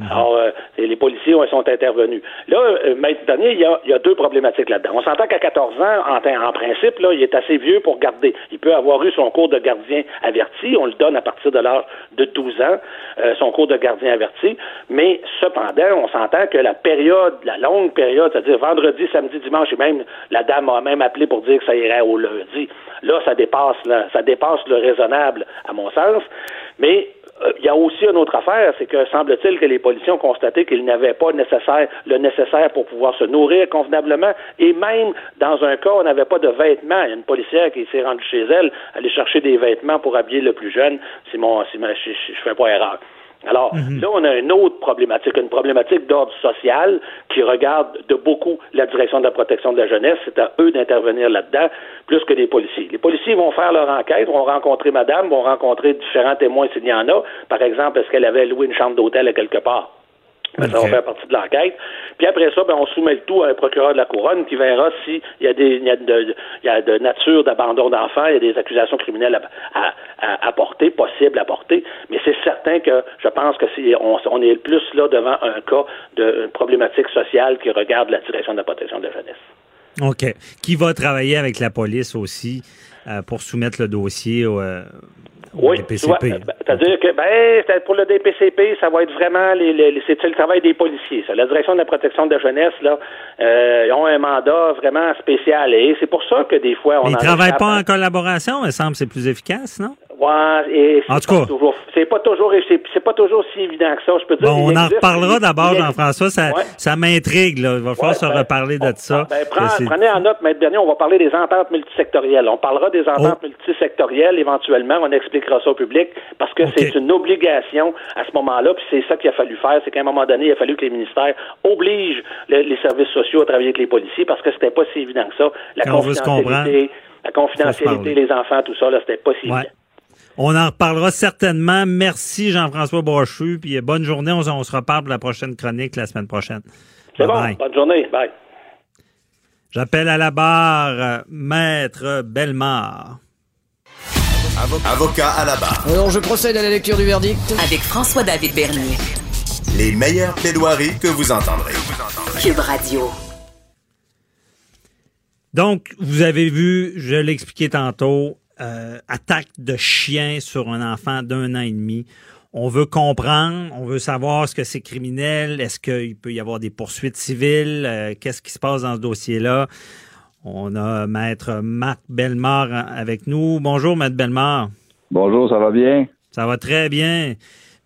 Alors, euh, les policiers ouais, sont intervenus. Là, euh, maître dernier, il y a, y a deux problématiques là-dedans. On s'entend qu'à 14 ans, en, en principe, là, il est assez vieux pour garder. Il peut avoir eu son cours de gardien averti. On le donne à partir de l'âge de 12 ans, euh, son cours de gardien averti. Mais cependant, on s'entend que la période, la longue période, c'est-à-dire vendredi, samedi, dimanche, et même la dame a même appelé pour dire que ça irait au lundi. Là, ça dépasse, là, ça dépasse le raisonnable, à mon sens. Mais il y a aussi une autre affaire, c'est que semble-t-il que les policiers ont constaté qu'ils n'avaient pas nécessaire, le nécessaire pour pouvoir se nourrir convenablement, et même dans un cas, on n'avait pas de vêtements. Il y a une policière qui s'est rendue chez elle, aller chercher des vêtements pour habiller le plus jeune, si mon, si ma- je fais pas erreur. Alors, là, on a une autre problématique, une problématique d'ordre social qui regarde de beaucoup la direction de la protection de la jeunesse. C'est à eux d'intervenir là-dedans, plus que les policiers. Les policiers vont faire leur enquête, vont rencontrer madame, vont rencontrer différents témoins s'il y en a. Par exemple, est-ce qu'elle avait loué une chambre d'hôtel à quelque part? Ça va faire partie de l'enquête. Puis après ça, ben, on soumet le tout à un procureur de la couronne qui verra s'il y a des il y a de, il y a de nature d'abandon d'enfants, il y a des accusations criminelles à, à, à, à porter, possibles à porter. Mais c'est certain que je pense que si on, on est plus là devant un cas de une problématique sociale qui regarde la direction de la protection de la jeunesse. OK. Qui va travailler avec la police aussi euh, pour soumettre le dossier euh, au Oui, ben, c'est-à-dire que ben, pour le DPCP, ça va être vraiment les, les, c'est le travail des policiers. Ça. La direction de la protection de la jeunesse, là, euh, ils ont un mandat vraiment spécial. Et c'est pour ça que des fois, on ils en travaillent pas en collaboration, il semble que c'est plus efficace, non? Ouais, et c'est En tout cas. toujours- c'est pas toujours, c'est, pas toujours si évident que ça. Je peux dire. Bon, on en reparlera d'abord, Jean-François. Ça, Ouais. ça m'intrigue, là. Il va falloir Ouais, se ben, reparler de ça. Ben, prends- prenez en note, maître dernier, on va parler des ententes multisectorielles. On parlera des ententes Oh. multisectorielles éventuellement. On expliquera ça au public parce que c'est une obligation à ce moment-là. Puis c'est ça qu'il a fallu faire. C'est qu'à un moment donné, il a fallu que les ministères obligent le- les services sociaux à travailler avec les policiers parce que c'était pas si évident que ça. La Quand confidentialité, la confidentialité, les enfants, tout ça, là, c'était pas si Ouais. évident. On en reparlera certainement. Merci, Jean-François Brochu. Puis bonne journée. On, on se reparle pour la prochaine chronique la semaine prochaine. C'est bon. Bonne journée. Bye. J'appelle à la barre Maître Bellemare. Avocat à la barre. Alors je procède à la lecture du verdict. Avec François-David Bernier. Les meilleures plaidoiries que vous entendrez. Cube Radio. Donc, vous avez vu, je l'ai expliqué tantôt, euh, attaque de chien sur un enfant d'un an et demi. On veut comprendre, on veut savoir ce que c'est criminel, est-ce qu'il peut y avoir des poursuites civiles, euh, qu'est-ce qui se passe dans ce dossier-là. On a Maître Marc Bellemare avec nous. Bonjour, Maître Bellemare. Bonjour, ça va bien? Ça va très bien.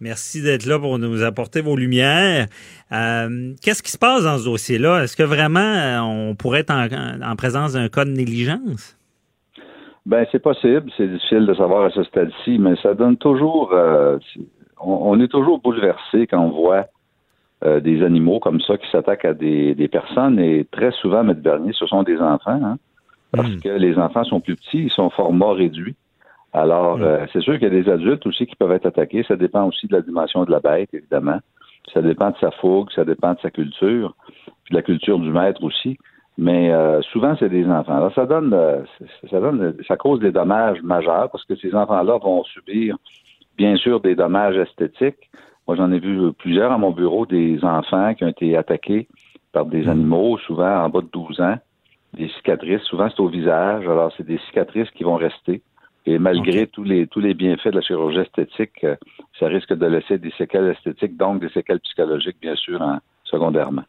Merci d'être là pour nous apporter vos lumières. Euh, Qu'est-ce qui se passe dans ce dossier-là? Est-ce que vraiment euh, on pourrait être en, en présence d'un cas de négligence? Ben, c'est possible. C'est difficile de savoir à ce stade-ci, mais ça donne toujours. euh, on, on est toujours bouleversé quand on voit euh, des animaux comme ça qui s'attaquent à des, des personnes. Et très souvent, Maître Bernier, ce sont des enfants, hein, parce Mm. que les enfants sont plus petits, ils sont format réduit. Alors, Mm. euh, c'est sûr qu'il y a des adultes aussi qui peuvent être attaqués. Ça dépend aussi de la dimension de la bête, évidemment. Ça dépend de sa fougue, ça dépend de sa culture, puis de la culture du maître aussi. Mais euh, souvent, c'est des enfants. Alors, ça donne, euh, ça donne, ça cause des dommages majeurs parce que ces enfants-là vont subir bien sûr des dommages esthétiques. Moi, j'en ai vu plusieurs à mon bureau, des enfants qui ont été attaqués par des Mm. animaux, souvent en bas de 12 ans. Des cicatrices, souvent c'est au visage. Alors, c'est des cicatrices qui vont rester. Et malgré tous les tous les bienfaits de la chirurgie esthétique, euh, ça risque de laisser des séquelles esthétiques, donc des séquelles psychologiques, bien sûr, en secondairement.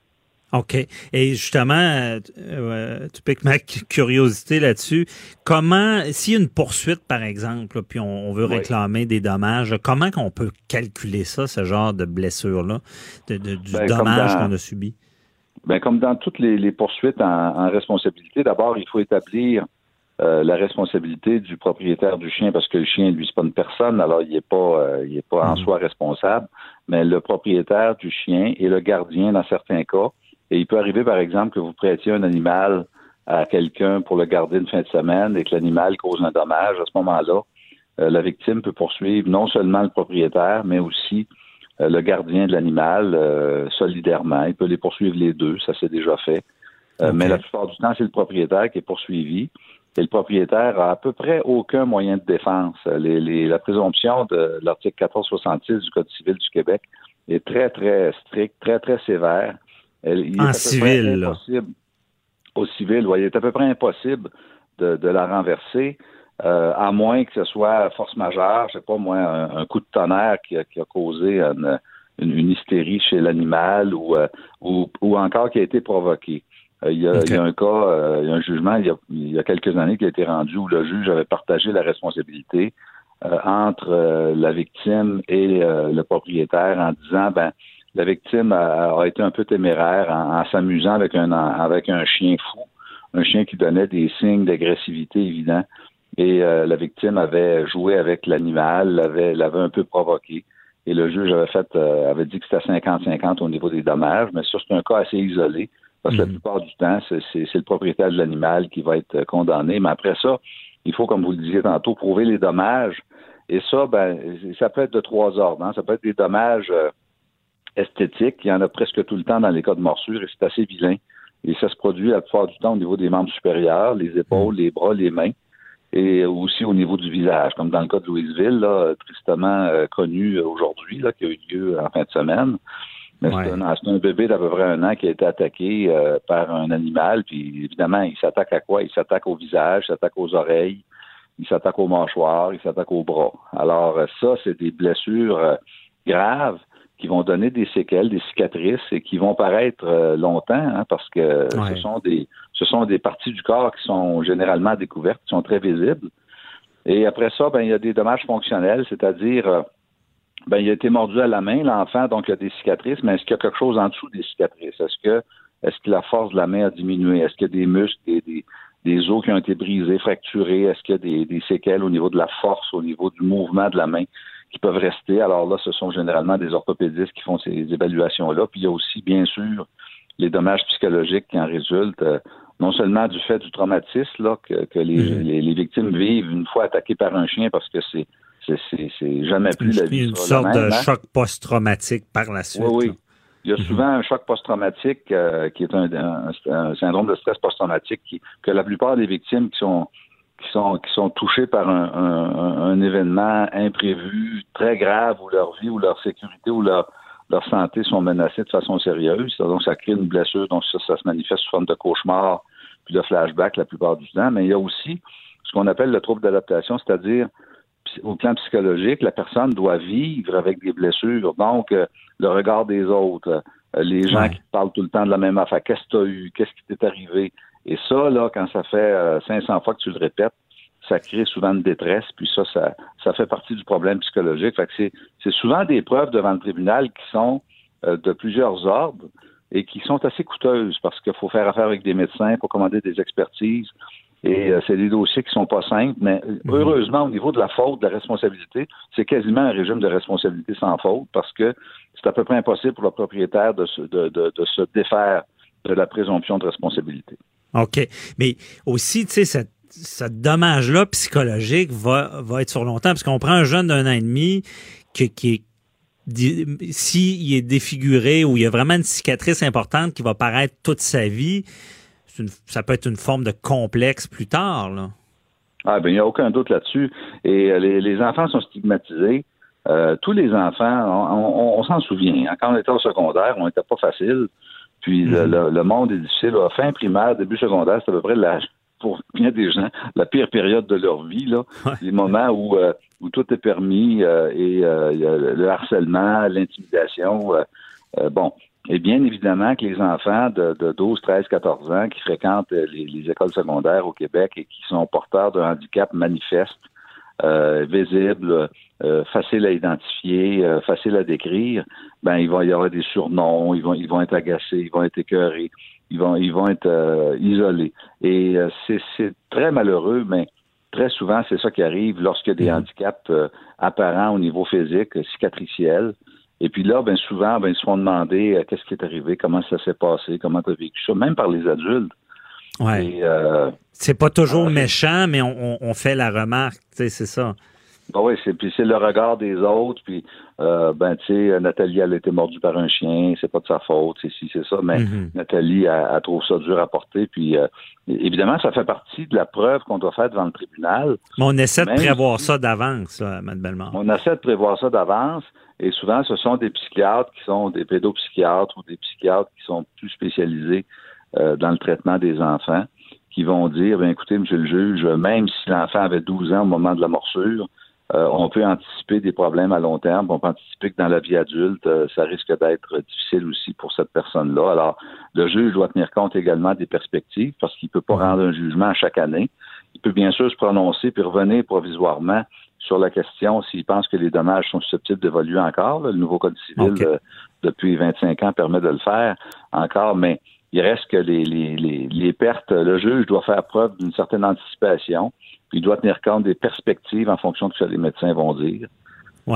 OK. Et justement, euh, euh, tu piques ma cu- curiosité là-dessus. Comment, s'il y a une poursuite, par exemple, puis on, on veut Oui. réclamer des dommages, comment qu'on peut calculer ça, ce genre de blessure-là, de, de- du Ben, dommage qu'on a subi? Ben, comme dans toutes les, les poursuites en, en responsabilité, d'abord, il faut établir euh, la responsabilité du propriétaire du chien parce que le chien, lui, c'est pas une personne, alors il n'est pas, euh, il est pas en Mhm. soi responsable, mais le propriétaire du chien et le gardien dans certains cas. Et il peut arriver, par exemple, que vous prêtiez un animal à quelqu'un pour le garder une fin de semaine et que l'animal cause un dommage. À ce moment-là, euh, la victime peut poursuivre non seulement le propriétaire, mais aussi euh, le gardien de l'animal euh, solidairement. Il peut les poursuivre les deux, ça s'est déjà fait. Euh. Mais la plupart du temps, c'est le propriétaire qui est poursuivi. Et le propriétaire a à peu près aucun moyen de défense. Les- les- la présomption de l'article 1466 du Code civil du Québec est très, très stricte, très, très sévère. Il En à peu près civil, là. impossible- Au civil, oui, il est à peu près impossible de, de la renverser, euh, à moins que ce soit force majeure, je sais pas moi, un, un coup de tonnerre qui a, qui a causé une, une- une hystérie chez l'animal ou, euh, ou, ou encore qui a été provoqué. Euh, il, y a, il y a un cas, euh, il y a un jugement il y a, il y a quelques années qui a été rendu où le juge avait partagé la responsabilité euh, entre la victime et euh, le propriétaire en disant ben la victime a, a été un peu téméraire en, en s'amusant avec un avec un chien fou, un chien qui donnait des signes d'agressivité évidents. Et euh, la victime avait joué avec l'animal, l'avait l'avait un peu provoqué. Et le juge avait fait euh, avait dit que c'était 50-50 au niveau des dommages, mais ça, c'est un cas assez isolé. Parce que la Mhm. plupart du temps, c'est le propriétaire de l'animal qui va être euh, condamné. Mais après ça, il faut, comme vous le disiez tantôt, prouver les dommages. Et ça, ben, ça peut être de trois ordres. hein. Ça peut être des dommages euh, esthétiques. Il y en a presque tout le temps dans les cas de morsure et c'est assez vilain. Et ça se produit la plupart du temps au niveau des membres supérieurs, les épaules, les bras, les mains, et aussi au niveau du visage, comme dans le cas de Louisville, là, tristement euh, connu aujourd'hui, là, qui a eu lieu en fin de semaine. Mais Ouais. c'est un, c'est un bébé d'à peu près un an qui a été attaqué euh, par un animal, puis évidemment, il s'attaque à quoi? Il s'attaque au visage, il s'attaque aux oreilles, il s'attaque aux mâchoires, il s'attaque aux bras. Alors euh, ça, c'est des blessures euh, graves qui vont donner des séquelles, des cicatrices et qui vont paraître euh, longtemps hein, parce que Ouais. ce sont des ce sont des parties du corps qui sont généralement découvertes, qui sont très visibles. Et après ça, ben il y a des dommages fonctionnels, c'est-à-dire euh, ben il a été mordu à la main l'enfant, donc il y a des cicatrices, mais est-ce qu'il y a quelque chose en dessous des cicatrices? Est-ce que est-ce que la force de la main a diminué? Est-ce qu'il y a des muscles, des, des, des os qui ont été brisés, fracturés? Est-ce qu'il y a des, des séquelles au niveau de la force, au niveau du mouvement de la main? Qui peuvent rester. Alors là, ce sont généralement des orthopédistes qui font ces évaluations-là. Puis il y a aussi, bien sûr, les dommages psychologiques qui en résultent, euh, non seulement du fait du traumatisme là, que, que les, les, les victimes vivent une fois attaquées par un chien parce que c'est jamais plus la vie une sorte de hein. choc post-traumatique par la suite. Oui, oui. Il y a Mhm. souvent un choc post-traumatique euh, qui est un, un- un syndrome de stress post-traumatique que la plupart des victimes qui sont qui sont qui sont touchées par un, un- un événement imprévu très grave où leur vie ou leur sécurité ou leur leur santé sont menacées de façon sérieuse. Donc ça crée une blessure, donc ça, ça se manifeste sous forme de cauchemar puis de flashback la plupart du temps. Mais il y a aussi ce qu'on appelle le trouble d'adaptation, c'est-à-dire au plan psychologique, la personne doit vivre avec des blessures. Donc, euh, le regard des autres, euh, les gens Ouais. qui parlent tout le temps de la même affaire. Qu'est-ce que tu as eu? Qu'est-ce qui t'est arrivé? Et ça, là, quand ça fait euh, 500 fois que tu le répètes, ça crée souvent une détresse, puis ça, ça, ça fait partie du problème psychologique. Fait que c'est, souvent des preuves devant le tribunal qui sont euh, de plusieurs ordres et qui sont assez coûteuses parce qu'il faut faire affaire avec des médecins, il faut commander des expertises. Et euh, c'est des dossiers qui sont pas simples, mais euh, Mhm. heureusement, au niveau de la faute, de la responsabilité, c'est quasiment un régime de responsabilité sans faute parce que c'est à peu près impossible pour le propriétaire de se, de, de, de se défaire de la présomption de responsabilité. OK. Mais aussi, tu sais, cette- ce dommage-là psychologique va, être sur longtemps, parce qu'on prend un jeune d'un an et demi qui, qui s'il est défiguré ou il y a vraiment une cicatrice importante qui va paraître toute sa vie, ça peut être une forme de complexe plus tard. Là. Ah ben il n'y a aucun doute là-dessus. Et euh, les, les enfants sont stigmatisés. Euh, tous les enfants, on, s'en souvient. Hein. Quand on était au secondaire, on n'était pas facile. Puis le, mm-hmm. monde est difficile. fin primaire, début secondaire, c'est à peu près l'âge pour bien des gens, la pire période de leur vie, là. Les moments où, euh, où tout est permis euh, et le harcèlement, l'intimidation. bon. Et bien évidemment que les enfants de, 12, 13, 14 ans qui fréquentent les, écoles secondaires au Québec et qui sont porteurs de handicap manifeste, euh, visible, euh, facile à identifier, euh, facile à décrire, ben il va y avoir des surnoms, ils vont ils vont être agacés, ils vont être écœurés, ils vont ils vont être isolés. Et c'est très malheureux, mais très souvent c'est ça qui arrive lorsque y a des mm-hmm. handicaps apparents au niveau physique, cicatriciel. Et puis là, ben souvent, ben ils se font demander qu'est-ce qui est arrivé, comment ça s'est passé, comment tu as vécu ça, même par les adultes. Ouais. Euh, c'est pas toujours méchant, mais on, fait la remarque, c'est ça. Ben oui, c'est puis c'est le regard des autres, puis euh, ben tu sais, Nathalie elle a été mordue par un chien, c'est pas de sa faute, c'est si c'est ça, mais mm-hmm. Nathalie elle, trouve ça dur à porter, puis euh, évidemment ça fait partie de la preuve qu'on doit faire devant le tribunal. Mais on essaie de prévoir ça d'avance, Mme Bellemare. On essaie de prévoir ça d'avance, et souvent ce sont des psychiatres qui sont des pédopsychiatres ou des psychiatres qui sont plus spécialisés euh, dans le traitement des enfants qui vont dire, ben écoutez, monsieur le juge, même si l'enfant avait 12 ans au moment de la morsure, euh, on peut anticiper des problèmes à long terme. On peut anticiper que dans la vie adulte, euh, ça risque d'être difficile aussi pour cette personne-là. Alors, le juge doit tenir compte également des perspectives parce qu'il ne peut pas mhm. rendre un jugement à chaque année. Il peut bien sûr se prononcer puis revenir provisoirement sur la question s'il pense que les dommages sont susceptibles d'évoluer encore. Le nouveau Code civil, depuis 25 ans, permet de le faire encore, mais il reste que les, les, les, pertes, le juge doit faire preuve d'une certaine anticipation, puis il doit tenir compte des perspectives en fonction de ce que les médecins vont dire.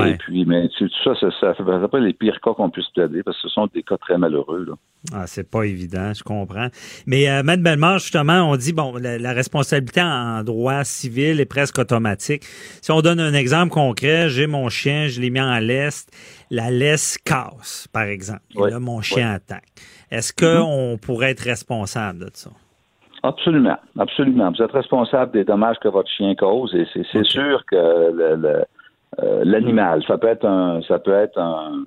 Et puis, mais tout ça, ça, ça fait pas les pires cas qu'on puisse plaider, parce que ce sont des cas très malheureux. Là. Ah, c'est pas évident, je comprends. Mais euh, Bellemare, justement, on dit, bon, la, responsabilité en droit civil est presque automatique. Si on donne un exemple concret, j'ai mon chien, je l'ai mis en laisse, la laisse casse, par exemple. Et là, mon chien attaque. Est-ce qu'on pourrait être responsable de ça? Absolument, absolument. Vous êtes responsable des dommages que votre chien cause et c'est sûr que euh, l'animal, ça peut être un ça peut être un,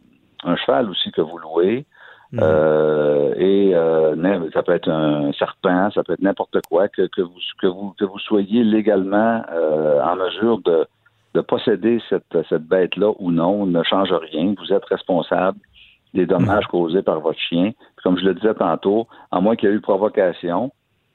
cheval aussi que vous louez. Mhm. Euh, et euh, ça peut être un serpent, ça peut être n'importe quoi que, que, vous que vous que vous soyez légalement en mesure de, de posséder cette, cette bête-là ou non ne change rien. Vous êtes responsable des dommages mhm. causés par votre chien. comme je le disais tantôt, à moins qu'il y ait eu provocation,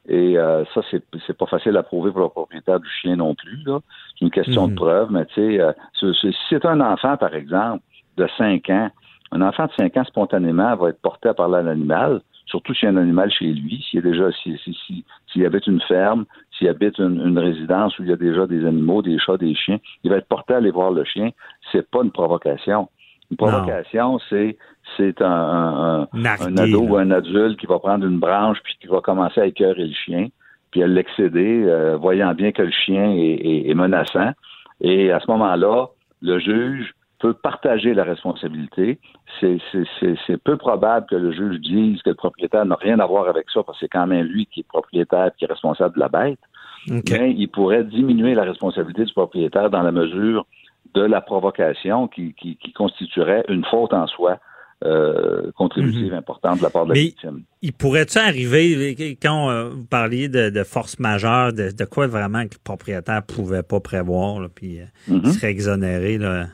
et euh, ça, c'est, c'est pas facile à prouver pour le propriétaire du chien non plus. C'est une question de mhm. preuve, mais tu sais, euh, si c'est un enfant, par exemple, de 5 ans, un enfant de 5 ans, spontanément, va être porté à parler à l'animal, surtout s'il y a un animal chez lui, s'il y a déjà, s'il si, si, si, habite une ferme, s'il habite une, une, résidence où il y a déjà des animaux, des chats, des chiens, il va être porté à aller voir le chien. C'est pas une provocation. Une provocation, c'est c'est un, un, ado ou un adulte qui va prendre une branche puis qui va commencer à écœurer le chien, puis à l'excéder, euh, voyant bien que le chien est, menaçant. Et à ce moment-là, le juge peut partager la responsabilité. C'est peu probable que le juge dise que le propriétaire n'a rien à voir avec ça, parce que c'est quand même lui qui est propriétaire, qui est responsable de la bête. Mais il pourrait diminuer la responsabilité du propriétaire dans la mesure de la provocation qui, qui, constituerait une faute en soi. Euh, contributive mhm. importante de la part de la victime. Il pourrait-tu arriver, quand euh, vous parliez de, force majeure, de, quoi vraiment que le propriétaire pouvait pas prévoir, puis euh, mhm. serait exonéré? Là,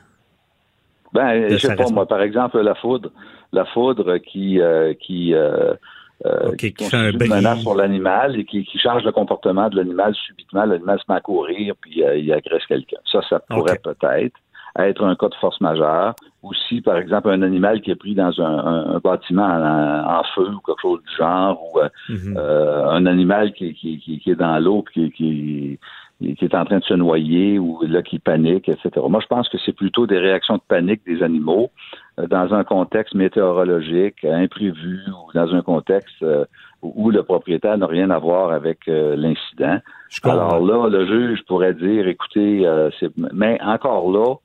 ben, je sais pas, moi, par exemple, la foudre, la foudre qui, qui qui, fait un une menace sur l'animal et qui, change le comportement de l'animal subitement. L'animal se met à courir puis il agresse quelqu'un. Ça, ça pourrait peut-être être un cas de force majeure. Ou si, par exemple, un animal qui est pris dans un, bâtiment en, feu ou quelque chose du genre, ou euh, mhm. un animal qui, qui, est dans l'eau qui, qui, qui est en train de se noyer ou là qui panique, etc. Moi, je pense que c'est plutôt des réactions de panique des animaux euh, dans un contexte météorologique imprévu ou dans un contexte euh, où le propriétaire n'a rien à voir avec euh, l'incident. Alors là, le juge pourrait dire, écoutez, mais encore là,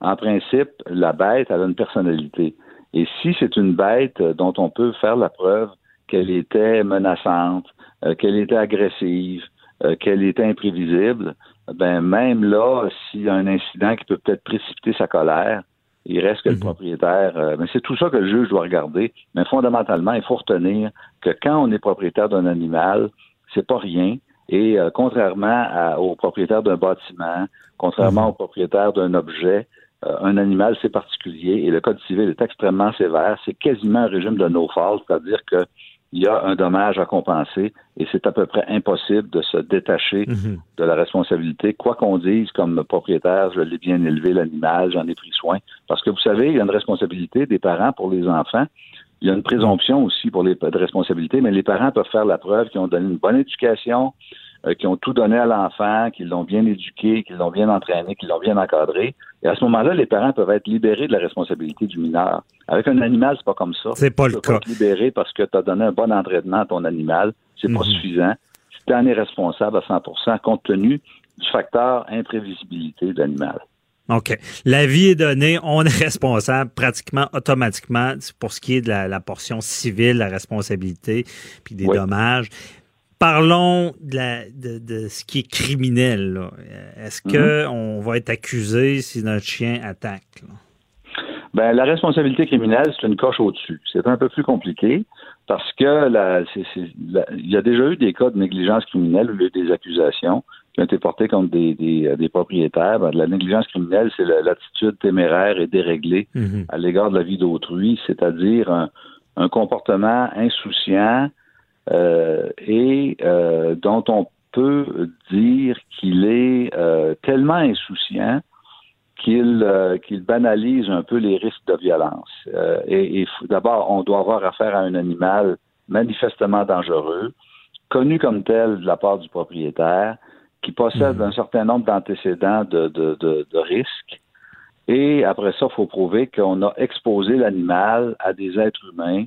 en principe, la bête elle a une personnalité. Et si c'est une bête dont on peut faire la preuve qu'elle était menaçante, qu'elle était agressive, euh, qu'elle est imprévisible, ben même là, s'il y a un incident qui peut peut-être précipiter sa colère, Il reste que le Mhm. propriétaire. euh, mais c'est tout ça que le juge doit regarder. Mais fondamentalement, il faut retenir que quand on est propriétaire d'un animal, c'est pas rien. Et euh, contrairement à- au propriétaire d'un bâtiment, contrairement au propriétaire d'un objet, euh, un animal, c'est particulier. Et le Code civil est extrêmement sévère. C'est quasiment un régime de no-fault, c'est-à-dire que il y a un dommage à compenser et c'est à peu près impossible de se détacher Mhm. de la responsabilité, quoi qu'on dise comme propriétaire, je l'ai bien élevé l'animal, j'en ai pris soin. Parce que vous savez, il y a une responsabilité des parents pour les enfants. Il y a une présomption aussi pour les de responsabilité, mais les parents peuvent faire la preuve qu'ils ont donné une bonne éducation, euh, qu'ils ont tout donné à l'enfant, qu'ils l'ont bien éduqué, qu'ils l'ont bien entraîné, qu'ils l'ont bien encadré. Et à ce moment-là, les parents peuvent être libérés de la responsabilité du mineur. Avec un animal, c'est pas comme ça. C'est pas Tu le peux cas. te libérer parce que tu as donné un bon entraînement à ton animal. C'est pas Mhm. suffisant. Si tu en es responsable à 100% compte tenu du facteur imprévisibilité de l'animal. OK. La vie est donnée, on est responsable pratiquement automatiquement pour ce qui est de la, la portion civile, la responsabilité, puis des Oui. dommages. Parlons de, la- de- de ce qui est criminel. là. Est-ce que on va être accusé si notre chien attaque? là? Ben, la responsabilité criminelle, c'est une coche au-dessus. C'est un peu plus compliqué parce que la- la- il y a déjà eu des cas de négligence criminelle où il y a eu des accusations qui ont été portées contre des, des, euh, des propriétaires. Ben, la négligence criminelle, c'est la- l'attitude téméraire et déréglée Mhm. à l'égard de la vie d'autrui, c'est-à-dire un, un comportement insouciant euh, et euh, dont on peut dire qu'il est euh, tellement insouciant qu'il euh, banalise un peu les risques de violence. Euh, et d'abord, on doit avoir affaire à un animal manifestement dangereux, connu comme tel de la part du propriétaire, qui possède un certain nombre d'antécédents de, de, de, de risques. Et après ça, il faut prouver qu'on a exposé l'animal à des êtres humains,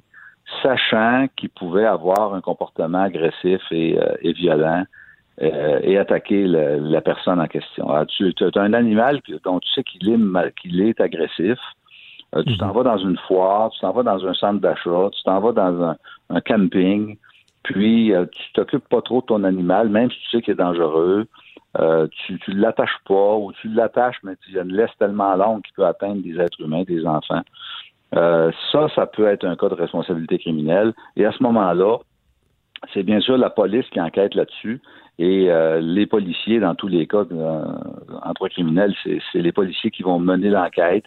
sachant qu'il pouvait avoir un comportement agressif et, euh, et violent euh, et attaquer le- la personne en question. Alors, tu as un animal dont tu sais qu'il est, qu'il est agressif. Euh, tu t'en vas dans une foire, tu t'en vas dans un centre d'achat, tu t'en vas dans un, un camping, puis euh, tu t'occupes pas trop de ton animal, même si tu sais qu'il est dangereux. Euh, tu tu l'attaches pas ou tu l'attaches, mais tu as une laisse tellement longue qu'il peut atteindre des êtres humains, des enfants. Euh, ça, ça peut être un cas de responsabilité criminelle. Et à ce moment-là, c'est bien sûr la police qui enquête là-dessus. Et euh, les policiers, dans tous les cas euh, en droit criminel, c'est les policiers qui vont mener l'enquête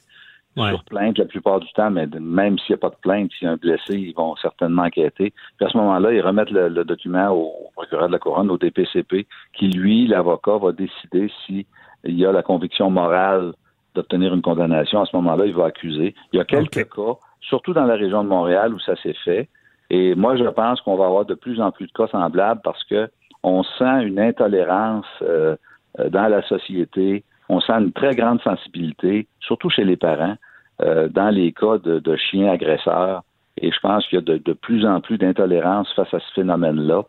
Ouais. sur plainte la plupart du temps, mais même s'il n'y a pas de plainte, s'il y a un blessé, ils vont certainement enquêter. Puis à ce moment-là, ils remettent le, le document au procureur de la Couronne, au DPCP, qui, lui, l'avocat, va décider s'il y a la conviction morale d'obtenir une condamnation. À ce moment-là, il va accuser. Il y a quelques cas, surtout dans la région de Montréal, où ça s'est fait. Et moi, je pense qu'on va avoir de plus en plus de cas semblables parce que on sent une intolérance euh, euh, dans la société. On sent une très grande sensibilité, surtout chez les parents, euh, dans les cas de, de chiens agresseurs. Et je pense qu'il y a de, de plus en plus d'intolérance face à ce phénomène-là.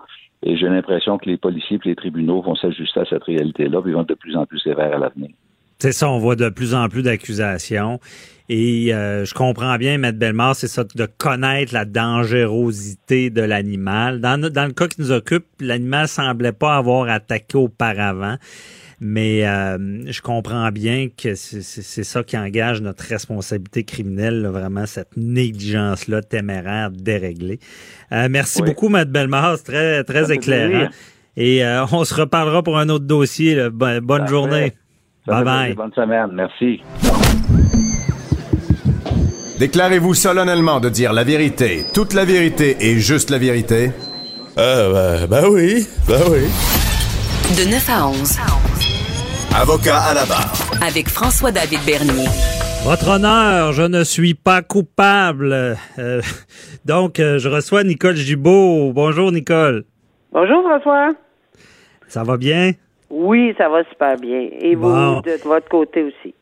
Et j'ai l'impression que les policiers et les tribunaux vont s'ajuster à cette réalité-là, puis ils vont être de plus en plus sévères à l'avenir. C'est ça, on voit de plus en plus d'accusations. Et euh, je comprends bien, Maître Bellemare, c'est ça, de connaître la dangerosité de l'animal. Dans, dans le cas qui nous occupe, l'animal semblait pas avoir attaqué auparavant. Mais euh, je comprends bien que c'est ça qui engage notre responsabilité criminelle, là, vraiment cette négligence-là téméraire, déréglée. Euh, merci Oui. beaucoup, Maître Bellemare, très, très éclairant. Et euh, on se reparlera pour un autre dossier. là. Bonne Parfait. journée. Ça Bye bye. Bonne semaine. Merci. Déclarez-vous solennellement de dire la vérité, toute la vérité et juste la vérité? Euh, ben, ben oui, ben oui. De 9 à 11, Avocat à la barre. avec François-David Bernier. Votre honneur, je ne suis pas coupable. Euh, donc, euh, je reçois Nicole Gibault. Bonjour, Nicole. Bonjour François. Ça va bien? Oui, ça va super bien. Et Bon. vous, de votre côté aussi.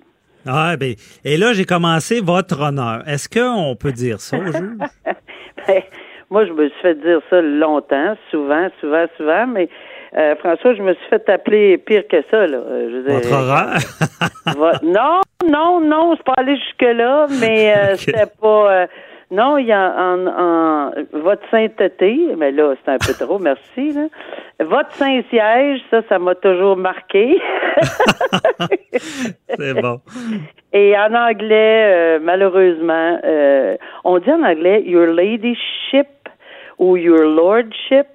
Ah, ben, et là, j'ai commencé votre honneur. Est-ce qu'on peut dire ça au juge? [laughs] Ben, moi, je me suis fait dire ça longtemps, souvent, souvent, souvent, mais euh, François, je me suis fait appeler pire que ça. Là. Euh, Je Votre horreur? [laughs] Non, non, non, c'est pas allé jusque-là, mais euh, [laughs] c'était pas. euh, non, il y a en, en- votre sainteté, mais là, c'est un peu trop, [laughs] merci. Là. Votre Saint-Siège, ça, ça m'a toujours marqué. [laughs] C'est bon. Et en anglais, euh, malheureusement, euh, on dit en anglais Your Ladyship ou Your Lordship,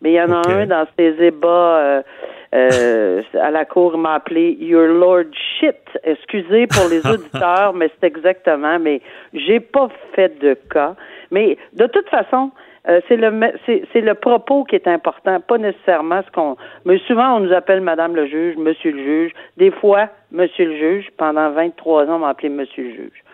mais il y en a un dans ces ébats euh, euh, à la cour, il m'a appelé Your Lordship. Excusez pour les [laughs] auditeurs, mais c'est exactement, mais j'ai pas fait de cas. Mais de toute façon, euh, c'est le c'est le propos qui est important, pas nécessairement ce qu'on. Mais souvent on nous appelle Madame le juge, Monsieur le juge. Des fois, Monsieur le juge. Pendant 23 ans, on m'a appelé Monsieur le juge.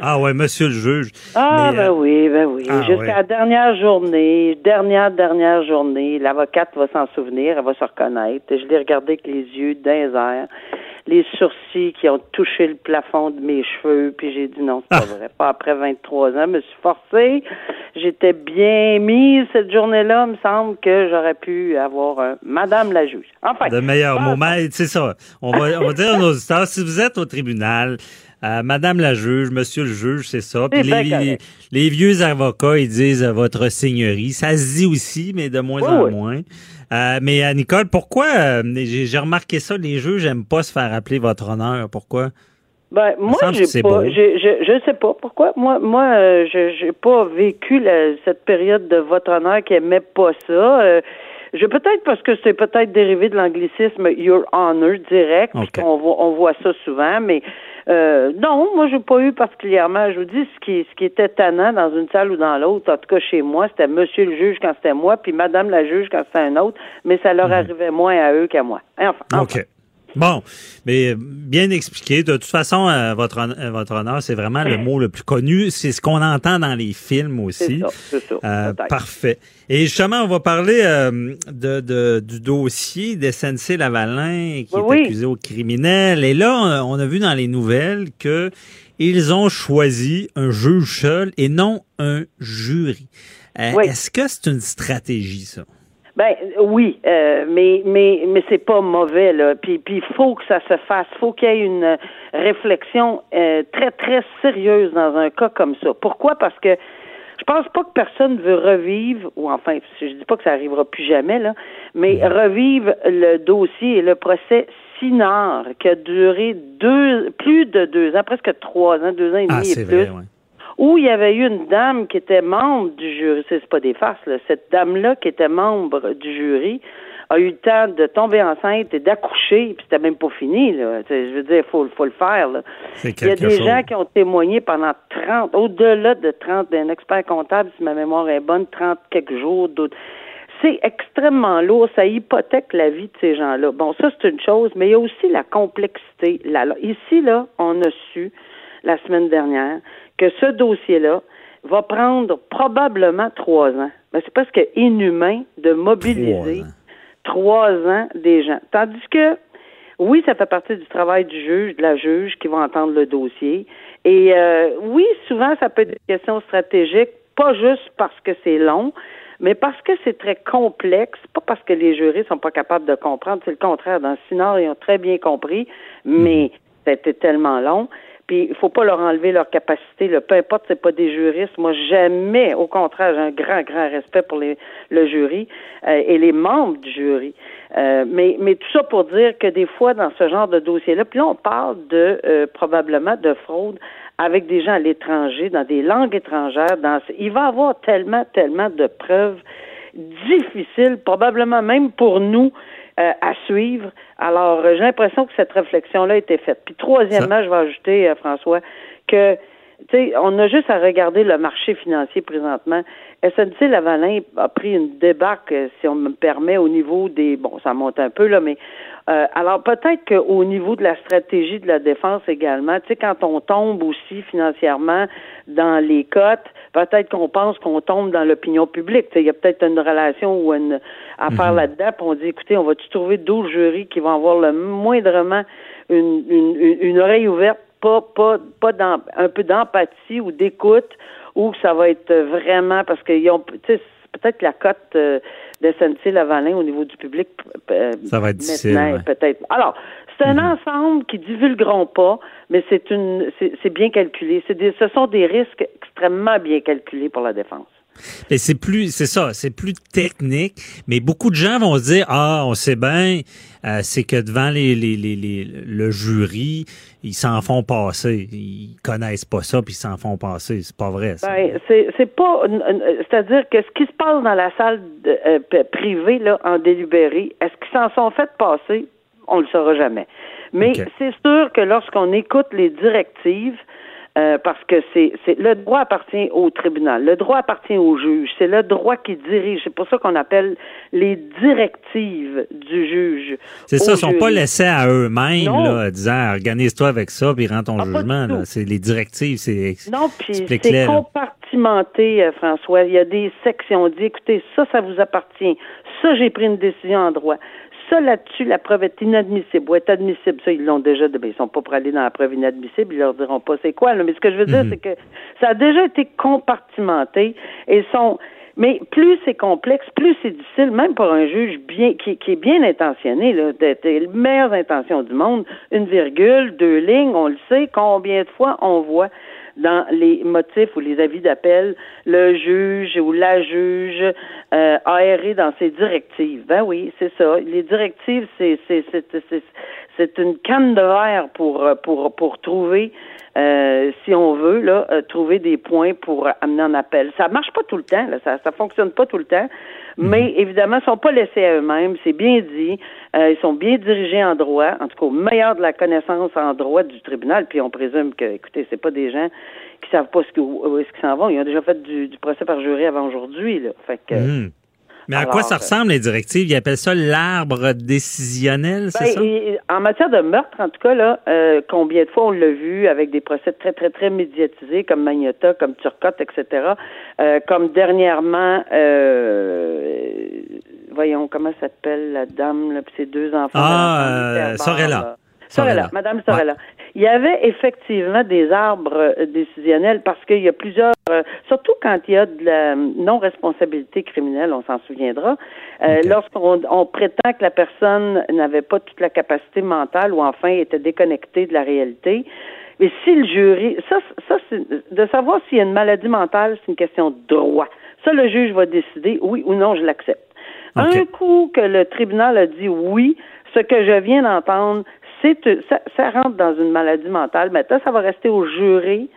Ah ouais, monsieur le juge. Ah Mais, ben euh, oui, ben oui. ah, Jusqu'à ouais. la dernière journée, dernière, dernière journée, l'avocate va s'en souvenir, elle va se reconnaître. Je l'ai regardé avec les yeux les airs, les sourcils qui ont touché le plafond de mes cheveux, puis j'ai dit non, c'est pas [laughs] vrai. Pas après 23 ans, je me suis forcée. J'étais bien mise cette journée-là. Me semble que j'aurais pu avoir un Madame la juge. Enfin. de meilleurs Ah. Mais c'est ça. On va, on va dire à nos auditeurs, si vous êtes au tribunal, Madame la juge, Monsieur le juge, c'est ça. Puis les, vieux avocats, ils disent euh, votre seigneurie. Ça se dit aussi, mais de moins Oui, en oui. moins. Euh, mais euh, Nicole, pourquoi euh, j'ai remarqué ça, les juges n'aiment pas se faire appeler votre honneur. Pourquoi? Ben, moi, j'ai pas, je, je sais pas pourquoi. Moi, moi, euh, je j'ai pas vécu la- cette période de votre honneur qui aimait pas ça. Euh, je peut-être parce que c'est peut-être dérivé de l'anglicisme Your Honor direct, puis Ok. qu'on voit, on voit ça souvent, mais euh, non, moi, j'ai pas eu particulièrement. Je vous dis, ce qui, ce qui était tannant dans une salle ou dans l'autre, en tout cas chez moi, c'était Monsieur le juge quand c'était moi, puis Madame la juge quand c'était un autre, mais ça leur arrivait moins à eux qu'à moi. Enfin, enfin. OK. Bon, mais bien expliqué. De toute façon, euh, votre, hon- euh, votre honneur, c'est vraiment le mot le plus connu. C'est ce qu'on entend dans les films aussi. C'est ça, c'est ça, Euh, parfait. Et justement, on va parler euh, de, de- du dossier d'SNC Lavalin qui Oui, est oui. accusé au criminel. Et là, on on a vu dans les nouvelles que ils ont choisi un juge seul et non un jury. Euh, Oui. Est-ce que c'est une stratégie, ça? Ben oui, euh, mais mais mais c'est pas mauvais là. Puis puis il faut que ça se fasse. Faut qu'il y ait une réflexion euh, très très sérieuse dans un cas comme ça. Pourquoi? Parce que je pense pas que personne veut revivre, ou enfin, je dis pas que ça arrivera plus jamais là, mais revivre le dossier et le procès Sinard qui a duré deux, plus de deux ans, presque trois ans, deux ans et demi Ah, et plus vrai, ouais. Où il y avait eu une dame qui était membre du jury, c'est pas des farces, là. cette dame-là qui était membre du jury a eu le temps de tomber enceinte et d'accoucher, puis c'était même pas fini, là. Je veux dire, il faut, faut le faire, là. Il y a des chose. gens qui ont témoigné pendant 30, au-delà de 30, d'un expert comptable, si ma mémoire est bonne, 30 quelques jours, d'autres. C'est extrêmement lourd, ça hypothèque la vie de ces gens-là. Bon, ça, c'est une chose, mais il y a aussi la complexité. La- Ici, là, on a su, la semaine dernière, que ce dossier-là va prendre probablement trois ans. Mais c'est presque inhumain de mobiliser trois ans des gens. Tandis que, oui, ça fait partie du travail du juge, de la juge qui va entendre le dossier. Et euh, oui, souvent, ça peut être des questions stratégiques, pas juste parce que c'est long, mais parce que c'est très complexe, pas parce que les jurés sont pas capables de comprendre, c'est le contraire. Dans Sinard, ils ont très bien compris, mais ça a été tellement long. Puis il faut pas leur enlever leur capacité. Peu importe, c'est pas des juristes. Moi, jamais, au contraire, j'ai un grand, grand respect pour les, le jury euh, et les membres du jury. Euh, mais, mais tout ça pour dire que des fois, dans ce genre de dossier-là, puis là, on parle de euh, probablement de fraude avec des gens à l'étranger, dans des langues étrangères. Dans, il va y avoir tellement, tellement de preuves difficiles, probablement même pour nous, euh, à suivre. Alors, euh, j'ai l'impression que cette réflexion-là a été faite. Puis, troisièmement, je vais ajouter, euh, François, que, tu sais, on a juste à regarder le marché financier présentement. SNC Lavalin a pris une débarque, euh, si on me permet, au niveau des, bon, ça monte un peu, là, mais, euh, alors peut-être qu'au niveau de la stratégie de la défense également, tu sais, quand on tombe aussi financièrement dans les cotes, peut-être qu'on pense qu'on tombe dans l'opinion publique. Tu sais, Il y a peut-être une relation ou une affaire là-dedans, puis on dit, écoutez, on va-tu trouver 12 jurys qui vont avoir le moindrement une, une, une- une oreille ouverte, pas, pas, pas un peu d'empathie ou d'écoute, ou ça va être vraiment parce qu'ils ont, tu sais, peut-être la cote euh, de SNC Lavalin au niveau du public, euh, Ça va être difficile, ouais. peut-être. Alors, c'est un ensemble qui divulgueront pas, mais c'est une, c'est bien calculé. C'est ce sont des risques extrêmement bien calculés pour la défense. Mais c'est plus, c'est ça, c'est plus technique. Mais beaucoup de gens vont se dire, ah, on sait bien, euh, c'est que devant les, les, les, les, le jury, ils s'en font passer. Ils connaissent pas ça, puis ils s'en font passer. C'est pas vrai. Ça. Ben, c'est, c'est pas, c'est-à-dire que ce qui se passe dans la salle de, euh, privée là, en délibéré, est-ce qu'ils s'en sont fait passer? On le saura jamais. Mais c'est sûr que lorsqu'on écoute les directives, euh, parce que c'est, c'est le droit appartient au tribunal, le droit appartient au juge, c'est le droit qui dirige. C'est pour ça qu'on appelle les directives du juge. C'est ça, ils sont pas laissés à eux-mêmes, là, disant organise-toi avec ça puis rends ton ah, jugement. Là. C'est les directives, c'est non, puis c'est compartimenté, euh, François. Il y a des sections. On dit écoutez, ça, ça vous appartient. Ça, j'ai pris une décision en droit. Ça, là-dessus, la preuve est inadmissible ou est admissible. Ça, ils l'ont déjà, ben, ils sont pas pour aller dans la preuve inadmissible, ils leur diront pas c'est quoi, Mais ce que je veux dire, mhm. c'est que ça a déjà été compartimenté et sont, mais plus c'est complexe, plus c'est difficile, même pour un juge bien qui, qui est bien intentionné, là, d'être les meilleures intentions du monde, une virgule, deux lignes, on le sait, combien de fois on voit dans les motifs ou les avis d'appel, le juge ou la juge euh, dans ses directives. Ben oui, c'est ça. Les directives, c'est c'est une canne de verre pour pour pour trouver euh, si on veut là euh, trouver des points pour amener en appel. Ça marche pas tout le temps, là, ça ça fonctionne pas tout le temps. Mais évidemment, ils sont pas laissés à eux-mêmes, c'est bien dit. Euh, ils sont bien dirigés en droit, en tout cas au meilleur de la connaissance en droit du tribunal, puis on présume que, écoutez, c'est pas des gens qui savent pas ce où est-ce qu'ils s'en vont. Ils ont déjà fait du, procès par jury avant aujourd'hui, là. Fait que, hmm. Mais à quoi ça euh, ressemble, les directives? Ils appellent ça l'arbre décisionnel, c'est ben, ça? en matière de meurtre, en tout cas, là, euh, combien de fois on l'a vu avec des procès très, très, très médiatisés, comme Magnota, comme Turcotte, etc., comme dernièrement voyons, comment s'appelle la dame, là, puis ses deux enfants. Ah, euh, Sorella. Sorella, Madame Sorella. Il y avait effectivement des arbres euh, décisionnels parce qu'il y a plusieurs, euh, surtout quand il y a de la non-responsabilité criminelle, on s'en souviendra, lorsqu'on on prétend que la personne n'avait pas toute la capacité mentale ou enfin était déconnectée de la réalité. Mais si le jury, ça, ça c'est de savoir s'il y a une maladie mentale, c'est une question de droit. Ça, le juge va décider, oui ou non, je l'accepte. Un coup que le tribunal a dit oui, ce que je viens d'entendre, c'est ça, ça, rentre dans une maladie mentale. Maintenant, ça va rester au jury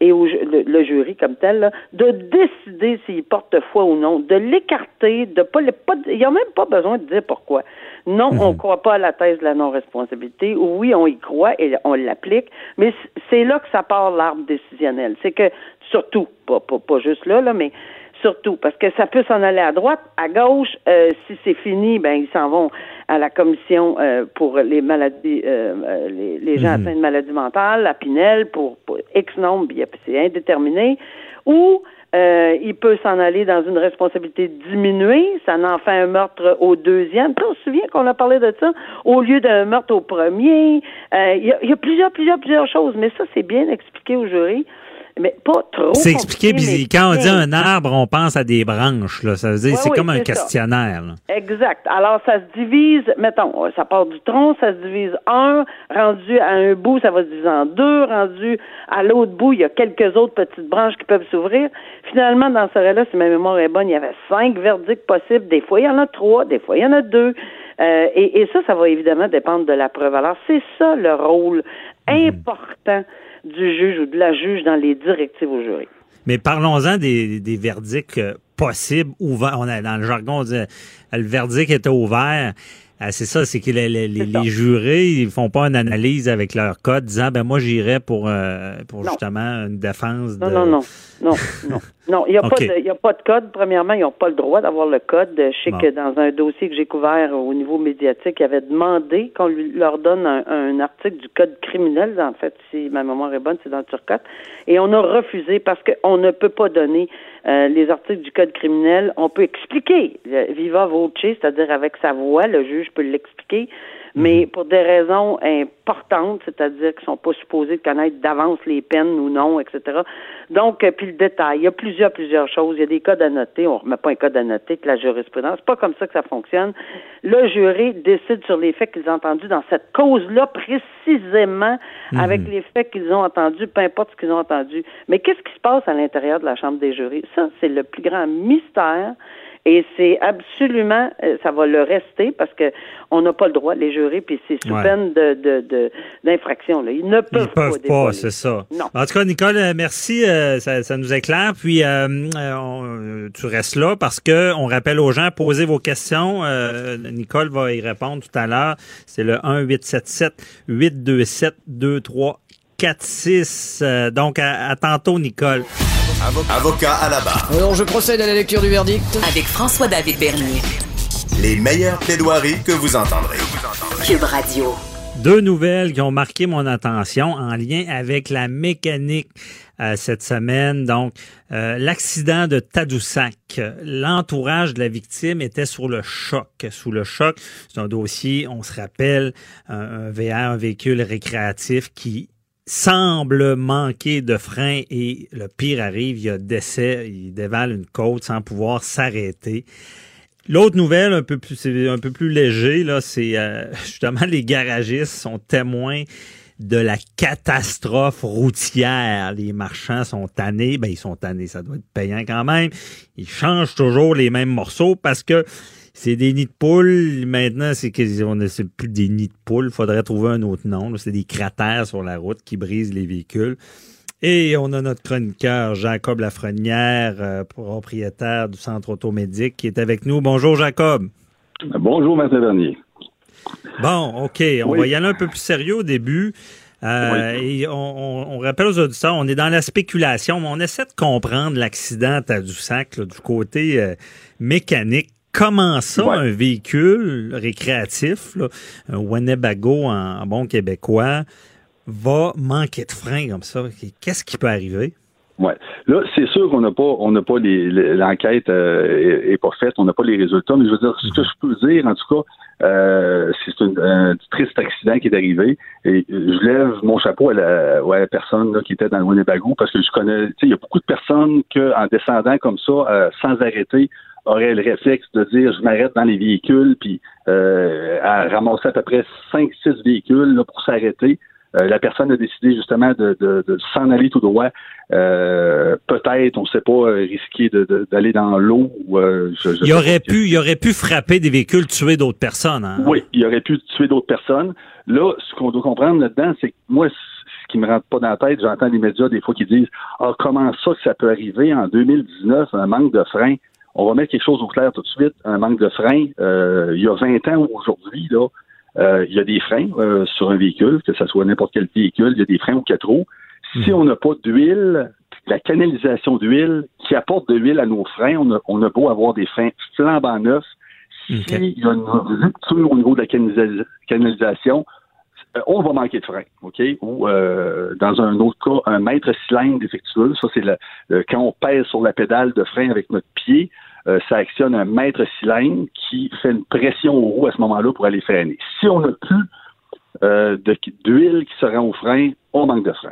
et au, le, jury comme tel de décider s'il porte foi ou non, de l'écarter, de pas, pas il n'y a même pas besoin de dire pourquoi. Non, on ne mhm. croit pas à la thèse de la non-responsabilité. Oui, on y croit et on l'applique, mais c'est là que ça part l'arbre décisionnel. C'est que surtout, pas, pas, pas juste là, là, mais surtout, parce que ça peut s'en aller à droite, à gauche. Euh, si c'est fini, ben ils s'en vont à la commission euh, pour les maladies, euh, les, gens mhm. atteints de maladies mentales, à Pinel, pour, X nombre, c'est indéterminé. Ou il peut s'en aller dans une responsabilité diminuée, ça en fait un meurtre au deuxième. on se souvient qu'on a parlé de ça, au lieu d'un meurtre au premier. Il y, a, y a plusieurs, plusieurs, plusieurs choses, mais ça, c'est bien expliqué au jury mais pas trop. C'est expliqué, puis quand on dit un arbre, on pense à des branches, là. Ça veut dire, c'est comme un questionnaire. Exact. Alors, ça se divise, mettons, ça part du tronc, ça se divise un, rendu à un bout, ça va se diviser en deux, rendu à l'autre bout, il y a quelques autres petites branches qui peuvent s'ouvrir. Finalement, dans ce cas-là, si ma mémoire est bonne, il y avait cinq verdicts possibles. Des fois, il y en a trois, des fois, il y en a deux. Euh, et, et, ça, ça va évidemment dépendre de la preuve. Alors, c'est ça le rôle mhm. important du juge ou de la juge dans les directives au jury. Mais parlons-en des, des verdicts euh, possibles, ouverts. On a, dans le jargon, on dit, euh, le verdict était ouvert. Ah, c'est ça, c'est que les, les, les, jurés, ils font pas une analyse avec leur code disant ben moi j'irais pour euh, pour justement une défense de... Non, non, non, non, non. [laughs] il n'y a, pas de, a pas de code. Premièrement, ils n'ont pas le droit d'avoir le code. Je sais que dans un dossier que j'ai couvert au niveau médiatique, ils avaient demandé qu'on leur donne un, article du code criminel. En fait, si ma mémoire est bonne, c'est dans le Turcotte. Et on a refusé parce qu'on ne peut pas donner euh, les articles du code criminel. On peut expliquer viva voce, c'est-à-dire avec sa voix, le juge peut l'expliquer, mais pour des raisons importantes, c'est-à-dire qu'ils sont pas supposés connaître d'avance les peines ou non, etc. Donc, euh, puis le détail, il y a plusieurs, plusieurs choses. Il y a des codes à noter. On remet pas un code à noter que la jurisprudence. C'est pas comme ça que ça fonctionne. Le jury décide sur les faits qu'ils ont entendus dans cette cause-là précisément avec les faits qu'ils ont entendus, peu importe ce qu'ils ont entendu. Mais qu'est-ce qui se passe à l'intérieur de la Chambre des jurys? Ça, c'est le plus grand mystère. Et c'est absolument, euh, ça va le rester parce que on n'a pas le droit, les jurés, puis c'est sous Ouais. peine de, de, de- d'infraction. là. Ils ne peuvent, Ils peuvent pas, c'est ça. Non. En tout cas, Nicole, euh, merci, euh, ça, ça nous éclaire. Puis euh, euh, on- tu restes là parce que on rappelle aux gens, posez vos questions. Euh, Nicole va y répondre tout à l'heure. C'est le 1 877 827 2346. Euh, donc à, à tantôt, Nicole. Avocat à la barre. Alors, je procède à la lecture du verdict. Avec François-David Bernier. Les meilleures plaidoiries que vous entendrez. Cube Radio. Deux nouvelles qui ont marqué mon attention en lien avec la mécanique euh, cette semaine. Donc, euh, l'accident de Tadoussac. L'entourage de la victime était sur le choc. Sous le choc, c'est un dossier, on se rappelle, un, un VR, un véhicule récréatif qui semble manquer de frein et le pire arrive, il y a décès, il dévale une côte sans pouvoir s'arrêter. L'autre nouvelle, un peu plus, un peu plus léger, là, c'est euh, [laughs] justement les garagistes sont témoins de la catastrophe routière. Les marchands sont tannés, ben ils sont tannés, ça doit être payant quand même. Ils changent toujours les mêmes morceaux parce que c'est des nids de poules. Maintenant, c'est sait plus des nids de poules. Faudrait trouver un autre nom. C'est des cratères sur la route qui brisent les véhicules. Et on a notre chroniqueur Jacob Lafrenière, euh, propriétaire du centre automédique, qui est avec nous. Bonjour Jacob. Bonjour, Maître Bernier. Bon, OK. On Oui. va y aller un peu plus sérieux au début. Euh, Et on, on- on rappelle aux auditeurs, on est dans la spéculation, mais on essaie de comprendre l'accident à Tadoussac là, du côté euh, mécanique. Comment ça, Ouais. un véhicule récréatif, là, un Winnebago en, bon québécois, va manquer de frein comme ça? Qu'est-ce qui peut arriver? Ouais. Là, c'est sûr qu'on n'a pas, on n'a pas les, l'enquête euh, est, est pas faite, on n'a pas les résultats, mais je veux dire, ce que je peux dire, en tout cas, euh, c'est un, un triste accident qui est arrivé. Et euh, je lève mon chapeau à la, ouais, à la personne là, qui était dans le Winnebago parce que je connais, tu sais, il y a beaucoup de personnes que, en descendant comme ça, euh, sans arrêter, auraient le réflexe de dire je m'arrête dans les véhicules, puis euh, à ramasser à peu près 5-6 véhicules là, pour s'arrêter. Euh, la personne a décidé justement de, de, de s'en aller tout droit. Euh, peut-être, on ne sait pas, euh, risquer de- de- d'aller dans l'eau. ou, euh, je- je Il aurait pas. pu, il aurait pu frapper des véhicules, tuer d'autres personnes. hein? Oui, il aurait pu tuer d'autres personnes. Là, ce qu'on doit comprendre là-dedans, c'est que moi, ce qui me rentre pas dans la tête, j'entends les médias des fois qui disent Ah, comment ça que ça peut arriver en 2019, un manque de frein? On va mettre quelque chose au clair tout de suite, un manque de frein. Euh, il y a 20 ans aujourd'hui, là, euh, il y a des freins euh, sur un véhicule, que ce soit n'importe quel véhicule, il y a des freins aux quatre roues. Si on n'a pas d'huile, la canalisation d'huile qui apporte de l'huile à nos freins, on a, on a beau avoir des freins flambant neufs. S'il y a une rupture au niveau de la canalisa- canalisation, on va manquer de frein, OK? Ou euh, dans un autre cas, un mètre cylindre défectueux. Ça, c'est le, le- quand on pèse sur la pédale de frein avec notre pied, euh, ça actionne un mètre cylindre qui fait une pression aux roues à ce moment-là pour aller freiner. Si on n'a plus euh, de- d'huile qui se rend au frein, on manque de frein.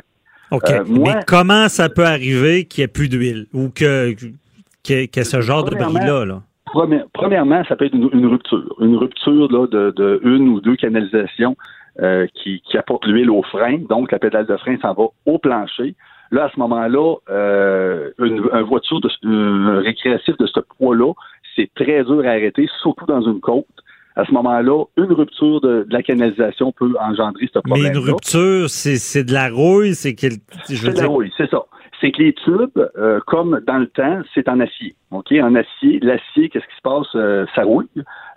OK. Euh, moi- Mais comment ça peut arriver qu'il n'y ait plus d'huile ou que qu'il y ait ce genre de bris-là? Là? Premi- Premièrement, ça peut être une, une rupture. Une rupture là, de, de une ou deux canalisations euh, qui, qui apportent l'huile au frein. Donc, la pédale de frein s'en va au plancher. Là, à ce moment-là, euh, une, une voiture de, un récréatif de ce poids-là, c'est très dur à arrêter, surtout dans une côte. À ce moment-là, une rupture de, de la canalisation peut engendrer ce Mais problème. une rupture, c'est de la rouille, c'est veux C'est de la rouille, c'est ça. C'est que les tubes, euh, comme dans le temps, c'est en acier. OK? En acier, l'acier, qu'est-ce qui se passe? Euh, ça rouille.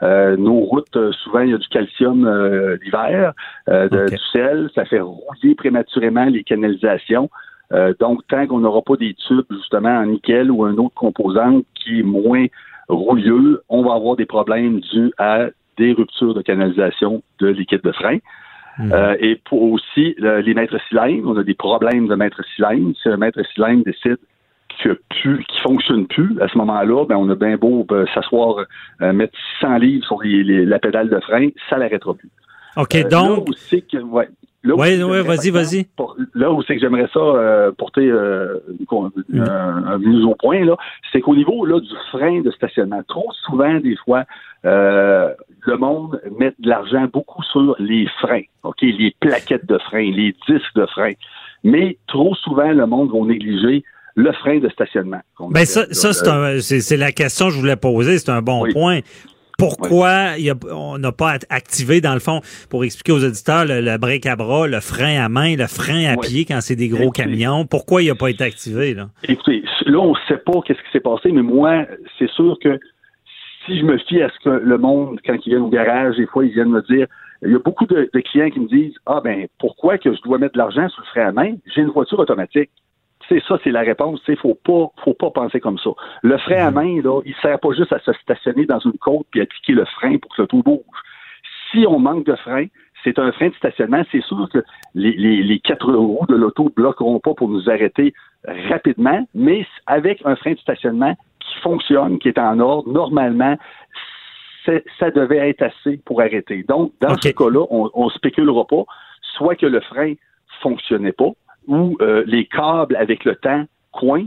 Euh, nos routes, euh, souvent, il y a du calcium euh, l'hiver, euh, du sel. Ça fait rouiller prématurément les canalisations. Euh, donc, tant qu'on n'aura pas des tubes, justement, en nickel ou un autre composant qui est moins rouilleux, on va avoir des problèmes dus à des ruptures de canalisation de liquide de frein. Euh, et pour aussi le- les maîtres cylindres, on a des problèmes de maître cylindre. Si un maître cylindre décide qu'il ne fonctionne plus, à ce moment-là, ben, on a bien beau ben, s'asseoir, euh, mettre 600 livres sur les- les- la pédale de frein, ça l'arrêtera plus. OK, Euh, donc- Là où c'est que, ouais, où Ouais, vas-y, vas-y. là où c'est que j'aimerais ça euh, porter euh, une Mm. un, un mise au point, là, c'est qu'au niveau là, du frein de stationnement, trop souvent, des fois, euh, le monde met de l'argent beaucoup sur les freins, OK, les plaquettes de frein, les disques de frein. Mais trop souvent, le monde va négliger le frein de stationnement. Ben ça, ça c'est la question que je voulais poser. C'est un bon point. Pourquoi il y a- on n'a pas activé, dans le fond, pour expliquer aux auditeurs, le, le break à bras, le frein à main, le frein à pied quand c'est des gros Écoutez. camions? Pourquoi il n'a pas été activé? Là? Écoutez, là, on ne sait pas qu'est-ce qui s'est passé, mais moi, c'est sûr que si je me fie à ce que le monde, quand ils viennent au garage, des fois, ils viennent me dire, il y a beaucoup de, de clients qui me disent, ah ben, pourquoi que je dois mettre de l'argent sur le frein à main? J'ai une voiture automatique. C'est ça, c'est la réponse. Il faut pas, faut pas penser comme ça. Le frein à main, là, il sert pas juste à se stationner dans une côte puis appliquer le frein pour que l'auto bouge. Si on manque de frein, c'est un frein de stationnement. C'est sûr que les, les, les quatre roues de l'auto bloqueront pas pour nous arrêter rapidement, mais avec un frein de stationnement qui fonctionne, qui est en ordre, normalement, ça devait être assez pour arrêter. Donc, dans ce cas-là, on, on spéculera pas, soit que le frein fonctionnait pas, ou euh, les câbles avec le temps coincent.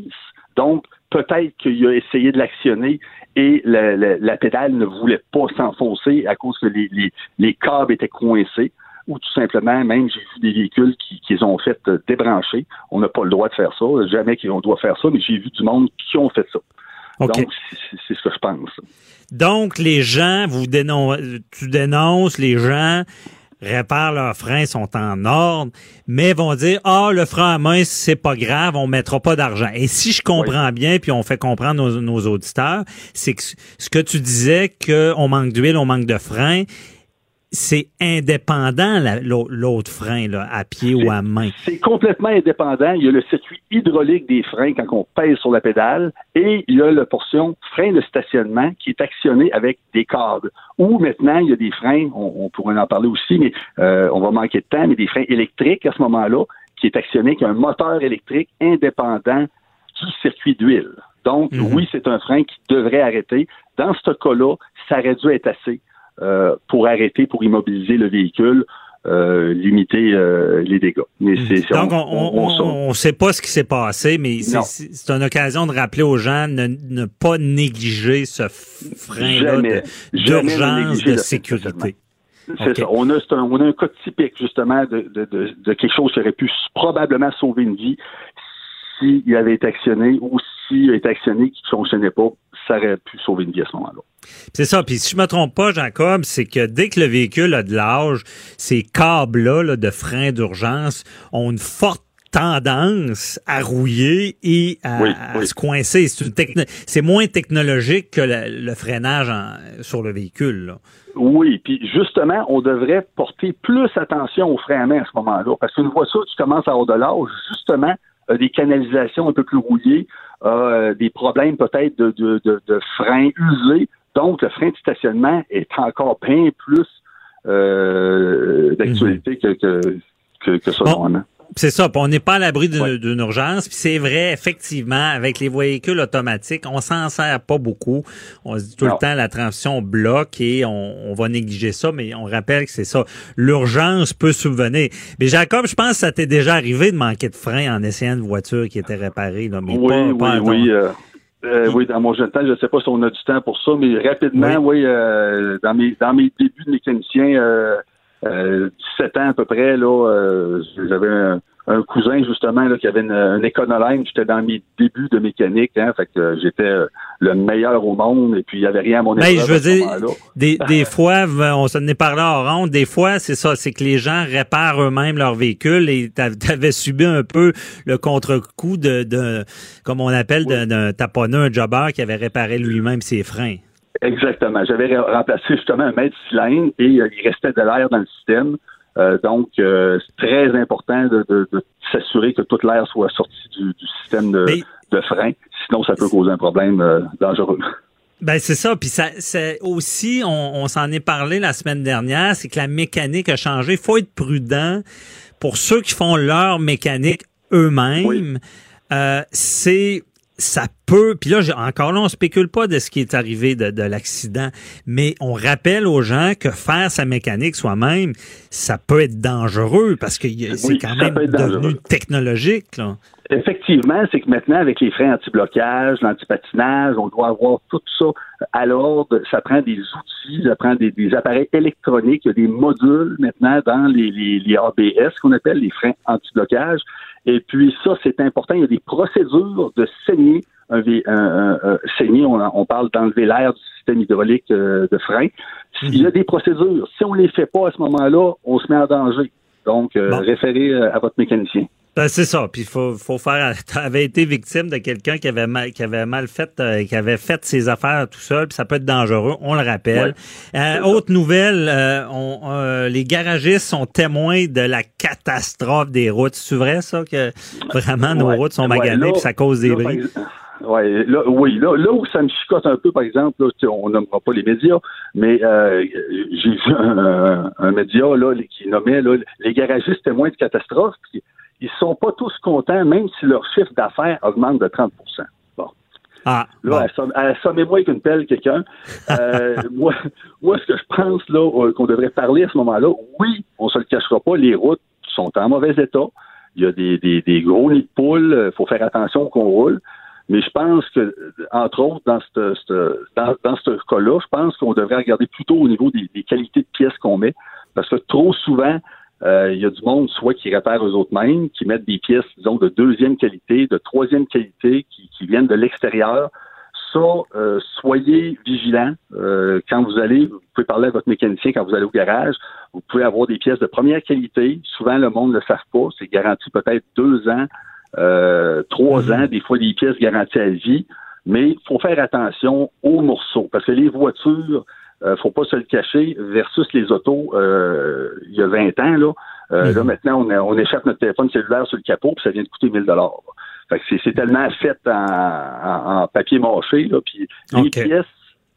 Donc, peut-être qu'il a essayé de l'actionner et la, la- la pédale ne voulait pas s'enfoncer à cause que les, les- les câbles étaient coincés. Ou tout simplement, même j'ai vu des véhicules qui, qui les ont fait euh, débrancher. On n'a pas le droit de faire ça. Jamais qu'on doit faire ça, mais j'ai vu du monde qui ont fait ça. Donc, c'est- c'est ce que je pense. Donc, les gens, vous dénon tu dénonces, les gens réparent leurs freins, sont en ordre, mais vont dire, ah, le frein à main, c'est pas grave, on mettra pas d'argent. Et si je comprends bien, puis on fait comprendre nos, nos auditeurs, c'est que ce que tu disais, qu'on manque d'huile, on manque de frein, c'est indépendant la- l'au- l'autre frein, là, à pied ou à main. C'est complètement indépendant. Il y a le circuit hydraulique des freins quand on pèse sur la pédale et il y a la portion frein de stationnement qui est actionné avec des câbles. Ou maintenant, il y a des freins, on, on pourrait en parler aussi, mais euh, on va manquer de temps, mais des freins électriques à ce moment-là qui est actionné avec un moteur électrique indépendant du circuit d'huile. Donc, oui, c'est un frein qui devrait arrêter. Dans ce cas-là, ça aurait dû être assez pour arrêter, pour immobiliser le véhicule, euh, limiter euh, les dégâts. Mais c'est- Donc, on ne sait pas ce qui s'est passé, mais c'est- une occasion de rappeler aux gens de ne pas négliger ce f- frein-là Jamais, de- jamais d'urgence de le sécurité. C'est OK. ça. On a, un, on a un cas typique, justement, de, de, de, de quelque chose qui aurait pu probablement sauver une vie s'il avait été actionné ou a été actionné qui ne fonctionnait pas, ça aurait pu sauver une vie à ce moment-là. C'est ça. Puis si je me trompe pas, Jacob, c'est que dès que le véhicule a de l'âge, ces câbles-là là, de frein d'urgence ont une forte tendance à rouiller et à, Oui, à oui. se coincer. C'est moins technologique que le, le freinage en- sur le véhicule. là. Oui, puis justement, on devrait porter plus attention aux freins à main à ce moment-là, parce qu'une voiture qui commence à avoir de l'âge, justement, des canalisations un peu plus rouillées, euh, des problèmes peut-être de, de, de, de freins usés, donc le frein de stationnement est encore bien plus euh, d'actualité que, que, que, que ça, Bon. C'est ça. Puis on n'est pas à l'abri d'une d'une urgence. Puis c'est vrai, effectivement, avec les véhicules automatiques, on s'en sert pas beaucoup. On se dit tout Non. le temps la transition bloque et on, on va négliger ça, mais on rappelle que c'est ça. L'urgence peut subvenir. Mais Jacob, je pense que ça t'est déjà arrivé de manquer de frein en essayant une voiture qui était réparée, là, mais Oui, pas, oui, pas oui. euh, euh, oui, dans mon jeune temps, je ne sais pas si on a du temps pour ça, mais rapidement, oui, euh, dans mes dans mes débuts de mécanicien, euh, euh, 17 ans à peu près, là, euh, j'avais un, un cousin justement là, qui avait une, une Econoline, j'étais dans mes débuts de mécanique, hein, fait que euh, j'étais euh, le meilleur au monde et puis il n'y avait rien à mon Mais je veux dire, des, [laughs] des fois, on s'en est parlé en ronde, des fois, c'est ça, c'est que les gens réparent eux-mêmes leur véhicule et tu avais subi un peu le contre-coup de, de, comme on appelle, d'un- d'un taponneux, un jobber qui avait réparé lui-même ses freins. Exactement. J'avais re- remplacé justement un mètre cylindre et euh, il restait de l'air dans le système. Euh, donc, euh, c'est très important de, de- de s'assurer que toute l'air soit sorti du, du système de, de frein. Sinon, ça peut causer un problème euh, dangereux. Ben c'est ça, puis ça, c'est aussi, on, on s'en est parlé la semaine dernière, c'est que la mécanique a changé. Il faut être prudent pour ceux qui font leur mécanique eux-mêmes. Euh, c'est ça peut, puis là, encore là, on spécule pas de ce qui est arrivé de, de l'accident, mais on rappelle aux gens que faire sa mécanique soi-même, ça peut être dangereux parce que c'est quand même devenu technologique. Là. Effectivement, c'est que maintenant, avec les freins anti-blocage, l'antipatinage, on doit avoir tout ça à l'ordre. Ça prend des outils, ça prend des, appareils électroniques. Il y a des modules maintenant dans les, les, les ABS qu'on appelle les freins anti-blocage. Et puis ça, c'est important. Il y a des procédures de saigner un, un, saigner, on, parle d'enlever l'air du système hydraulique euh, de frein. Il y a des procédures. Si on les fait pas à ce moment-là, on se met en danger. Donc, euh, référez euh, à votre mécanicien. Ben, c'est ça. Puis faut, faut faire. [laughs] Tu avais été victime de quelqu'un qui avait mal, qui avait mal fait, euh, qui avait fait ses affaires tout seul. Puis ça peut être dangereux. On le rappelle. Euh, autre nouvelle, euh, on, les garagistes sont témoins de la catastrophe des routes. C'est vrai ça que vraiment nos routes sont maganées puis ça cause des bris. Ouais, là, oui, là, là où ça me chicote un peu, par exemple, là, on nommera pas les médias, mais j'ai vu un, média là, qui nommait là, les garagistes témoins de catastrophe ils sont pas tous contents, même si leur chiffre d'affaires augmente de 30% Bon. Ah, là, assommez-moi avec une pelle quelqu'un. Euh, [laughs] moi, moi, ce que je pense là euh, qu'on devrait parler à ce moment-là, oui, on se le cachera pas, les routes sont en mauvais état. Il y a des, des, des gros nids de poules, il euh, faut faire attention qu'on roule. Mais je pense que, entre autres, dans ce dans, dans ce cas-là, je pense qu'on devrait regarder plutôt au niveau des, des qualités de pièces qu'on met. Parce que trop souvent, euh, il y a du monde, soit qui réparent eux autres mêmes, qui mettent des pièces, disons, de deuxième qualité, de troisième qualité, qui, qui viennent de l'extérieur. Ça, euh, soyez vigilants. Euh, quand vous allez, vous pouvez parler à votre mécanicien quand vous allez au garage. Vous pouvez avoir des pièces de première qualité. Souvent, le monde ne le savent pas. C'est garanti peut-être deux ans, trois mhm. ans, des fois des pièces garanties à vie. Mais il faut faire attention aux morceaux. Parce que les voitures, euh, faut pas se le cacher, versus les autos euh, il y a 20 ans, là. Euh, là, mhm. maintenant, on, on, échappe notre téléphone cellulaire sur le capot, puis ça vient de coûter 1000 dollars. Fait que c'est tellement fait en, papier mâché, là, puis les pièces,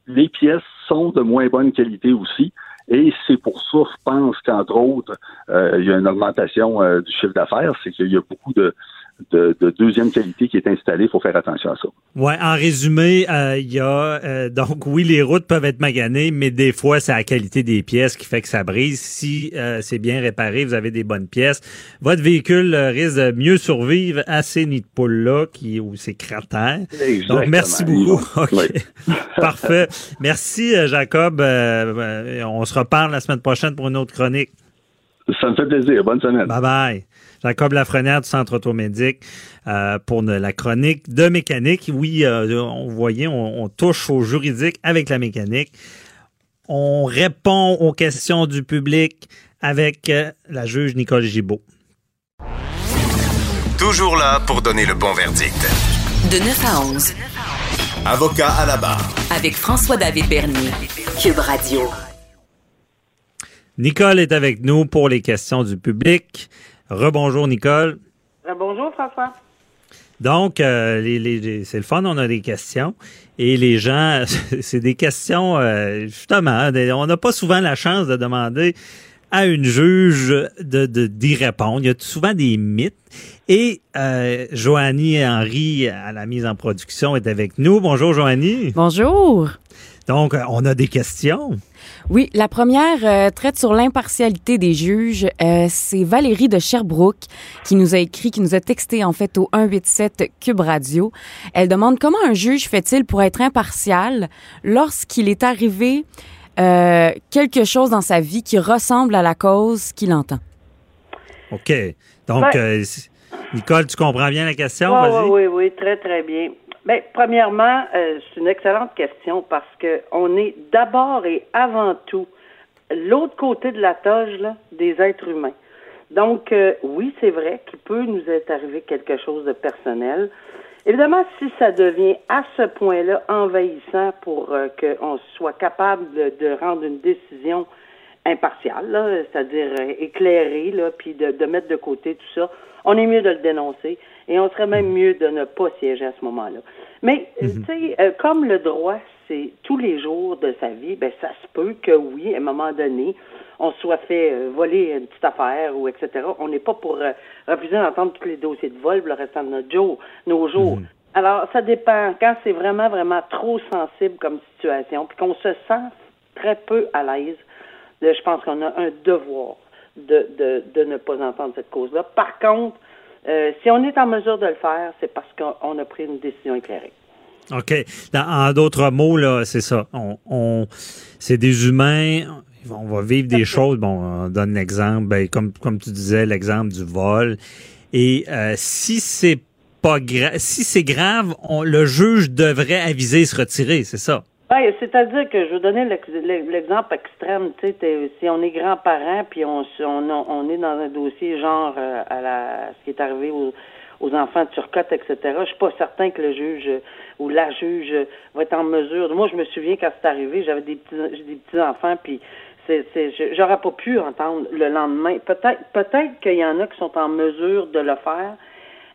les pièces sont de moins bonne qualité aussi. Et c'est pour ça, je pense qu'entre autres, il y a une augmentation du chiffre d'affaires, c'est qu'il y a beaucoup de, de, deuxième qualité qui est installé. Il faut faire attention à ça. Ouais, en résumé, euh, il y a euh, donc oui, les routes peuvent être maganées, mais des fois, c'est la qualité des pièces qui fait que ça brise. Si euh, c'est bien réparé, vous avez des bonnes pièces. Votre véhicule risque de mieux survivre à ces nids de poules-là qui ou ces cratères. Donc, merci beaucoup. [laughs] [laughs] Parfait. Merci, Jacob. on se reparle la semaine prochaine pour une autre chronique. Ça me fait plaisir. Bonne semaine. Bye bye. Jacob Lafrenière du Centre automédique euh, pour la chronique de mécanique. Oui, euh, on voyait, on, touche au juridique avec la mécanique. On répond aux questions du public avec euh, la juge Nicole Gibault. Toujours là pour donner le bon verdict. De 9 à 11. Avocat à la barre. Avec François-David Bernier. Cube Radio. Nicole est avec nous pour les questions du public. Rebonjour, Nicole. Rebonjour, François. Donc, euh, c'est le fun, on a des questions. Et les gens, [laughs] c'est des questions, euh, justement, on n'a pas souvent la chance de demander à une juge de d'y répondre. Il y a souvent des mythes. Et euh, Joanie Henry, à la mise en production, est avec nous. Bonjour, Joanie. Bonjour. Donc, on a des questions. Oui, la première euh, traite sur l'impartialité des juges. Euh, c'est Valérie de Sherbrooke qui nous a écrit, qui nous a texté en fait au 187 Cube Radio. Elle demande comment un juge fait-il pour être impartial lorsqu'il est arrivé euh, quelque chose dans sa vie qui ressemble à la cause qu'il entend? OK. Donc, Nicole, tu comprends bien la question? Oui, oui, oui, très, très bien. Bien, premièrement, euh, c'est une excellente question parce que on est d'abord et avant tout l'autre côté de la toge là, des êtres humains. Donc, euh, oui, c'est vrai qu'il peut nous être arrivé quelque chose de personnel. Évidemment, si ça devient à ce point-là envahissant pour euh, qu'on soit capable de, de, rendre une décision impartiale, c'est-à-dire éclairée, là, puis de, de mettre de côté tout ça, on est mieux de le dénoncer et on serait même mieux de ne pas siéger à ce moment-là. Mais, euh, mhm. tu sais, euh, comme le droit, c'est tous les jours de sa vie, ben ça se peut que oui, à un moment donné, on soit fait euh, voler une petite affaire ou etc. On n'est pas pour refuser d'entendre tous les dossiers de vol le restant de notre jour, nos jours. Mhm. Alors, ça dépend. Quand c'est vraiment, vraiment trop sensible comme situation, puis qu'on se sent très peu à l'aise, je pense qu'on a un devoir de, de, de ne pas entendre cette cause-là. Par contre, euh, si on est en mesure de le faire, c'est parce qu'on a pris une décision éclairée. OK. en d'autres mots, là, c'est ça. On, on c'est des humains. On va vivre des choses. Bon, on donne l'exemple, ben, comme, comme tu disais, l'exemple du vol. Et euh, si c'est pas grave, si c'est grave, on, le juge devrait aviser et se retirer, c'est ça? Oui, c'est-à-dire que je vais donner l'exemple extrême. Tu sais, si on est grands-parents puis on, on, on, est dans un dossier genre euh, à la ce qui est arrivé aux, aux enfants de Turcotte, etc. Je suis pas certain que le juge ou la juge va être en mesure. Moi, je me souviens quand c'est arrivé, j'avais des petits des petits enfants puis c'est, j'aurais pas pu entendre le lendemain. Peut-être, peut-être qu'il y en a qui sont en mesure de le faire,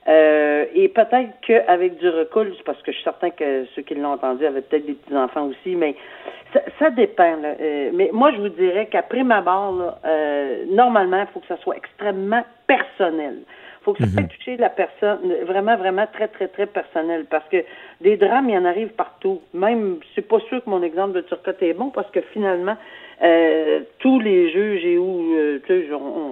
euh, et peut-être qu'avec du recul, parce que je suis certain que ceux qui l'ont entendu avaient peut-être des petits-enfants aussi, mais ça, ça dépend. Là. Euh, mais moi, je vous dirais qu'après ma barre, normalement, il faut que ça soit extrêmement personnel. Il faut que ça mm toucher la personne, vraiment, vraiment très, très, très personnel. Parce que des drames, il y en arrive partout. Même, c'est pas sûr que mon exemple de Turcotte est bon, parce que finalement, euh, tous les juges et où euh,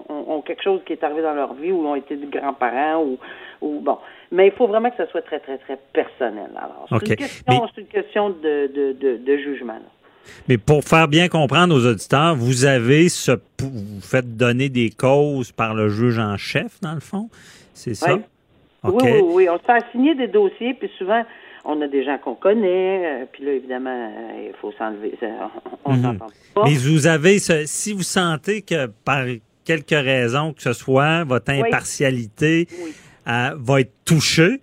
ont, quelque chose qui est arrivé dans leur vie ou ont été des grands-parents ou, ou bon. Mais il faut vraiment que ça soit très, très, très personnel. Alors, c'est une question, une question de, de, de, de jugement. Mais pour faire bien comprendre aux auditeurs, vous avez ce vous faites donner des causes par le juge en chef, dans le fond? C'est ça? Oui. Oui, oui, oui. On se fait assigner des dossiers, puis souvent, on a des gens qu'on connaît, euh, puis là, évidemment, euh, il faut s'enlever. On mhm. s'entend pas. Mais vous avez, si vous sentez que par quelque raison que ce soit, votre impartialité euh, va être touchée,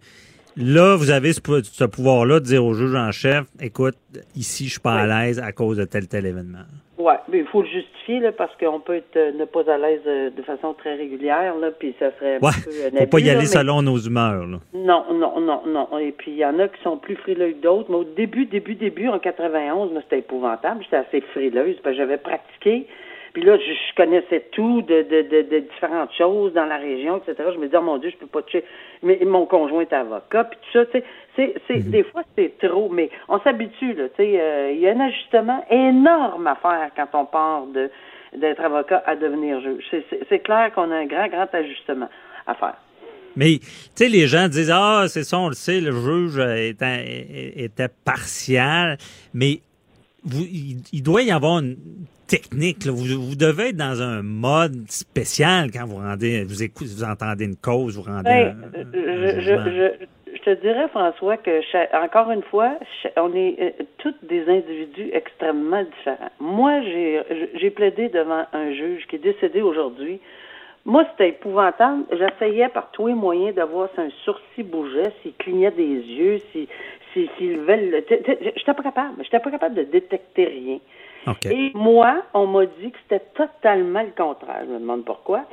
Là, vous avez ce, pouvoir-là de dire au juge en chef, écoute, ici, je suis pas à l'aise à cause de tel tel événement. Oui, mais il faut le justifier là, parce qu'on peut être euh, ne pas à l'aise euh, de façon très régulière, là, puis ça serait ouais, un peu faut pas y aller selon nos humeurs. Là. Non, non, non, non. Et puis il y en a qui sont plus frileux que d'autres. Mais au début, début, début, en 91, c'était épouvantable. J'étais assez frileuse parce que j'avais pratiqué. Puis là, je, connaissais tout de, de, de, différentes choses dans la région, etc. Je me disais, oh mon Dieu, je peux pas tuer. Mais mon conjoint est avocat, puis tout ça, tu sais. C'est, c'est, mhm. Des fois, c'est trop, mais on s'habitue, là. Tu sais, euh, il y a un ajustement énorme à faire quand on part de, d'être avocat à devenir juge. C'est, c'est, clair qu'on a un grand, grand ajustement à faire. Mais, tu sais, les gens disent, ah, c'est ça, on le sait, le juge était, était partial, mais vous, il, doit y avoir une technique. Vous, vous, devez être dans un mode spécial quand vous rendez, vous écoutez, vous entendez une cause, vous rendez. un, je, je, je, te dirais, François, que encore une fois, on est euh, tous des individus extrêmement différents. Moi, j'ai plaidé devant un juge qui est décédé aujourd'hui. Moi, c'était épouvantable. J'essayais par tous les moyens de voir si un sourcil bougeait, s'il clignait des yeux, si s'il levait le. J'étais pas capable. J'étais pas capable de détecter rien. Et moi, on m'a dit que c'était totalement le contraire. Je me demande pourquoi.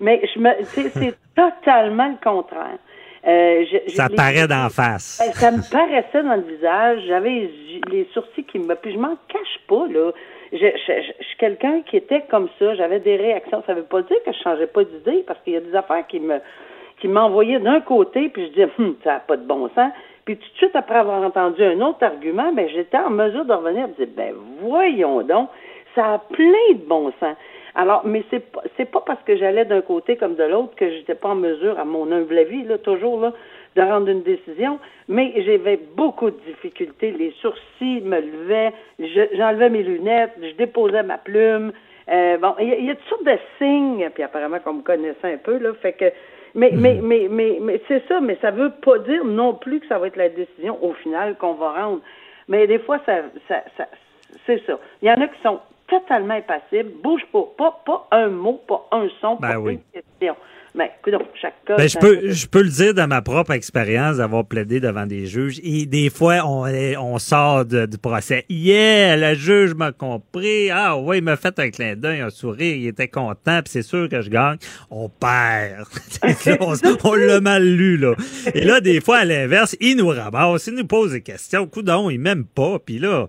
Mais je me, c'est [laughs] totalement le contraire. Euh, ça paraît d'en face. Ben, ça me paraissait dans le visage. J'avais les sourcils qui me. Puis je m'en cache pas, là. Je, suis quelqu'un qui était comme ça. J'avais des réactions. Ça veut pas dire que je changeais pas d'idée parce qu'il y a des affaires qui me qui m'envoyaient d'un côté, puis je disais, hum, ça n'a pas de bon sens. Puis tout de suite après avoir entendu un autre argument, ben j'étais en mesure de revenir et de dire ben voyons donc, ça a plein de bon sens. Alors, mais c'est pas c'est pas parce que j'allais d'un côté comme de l'autre que j'étais pas en mesure, à mon humble avis, là, toujours là, de rendre une décision, mais j'avais beaucoup de difficultés. Les sourcils me levaient, j'enlevais mes lunettes, je déposais ma plume. Euh, bon, il y, y, a toutes sortes de signes, puis apparemment qu'on me connaissait un peu, là, fait que mais, mais, mhm. mais, mais, mais c'est ça, mais ça veut pas dire non plus que ça va être la décision au final qu'on va rendre. Mais des fois, ça, ça, ça c'est ça. Il y en a qui sont totalement impassibles, bouge pas, pas, pas un mot, pas un son, ben pas une question. Mais écoute, chaque cas. Ben, je, peux, je peux le dire de ma propre expérience d'avoir plaidé devant des juges. Et des fois, on, on sort du procès. Yeah, le juge m'a compris. Ah oui, il m'a fait un clin d'œil, un sourire. Il était content. Puis c'est sûr que je gagne. On perd. [laughs] on, l'a mal lu, là. Et là, des fois, à l'inverse, il nous ramasse, il nous pose des questions. Coudon, il m'aime pas. Puis là,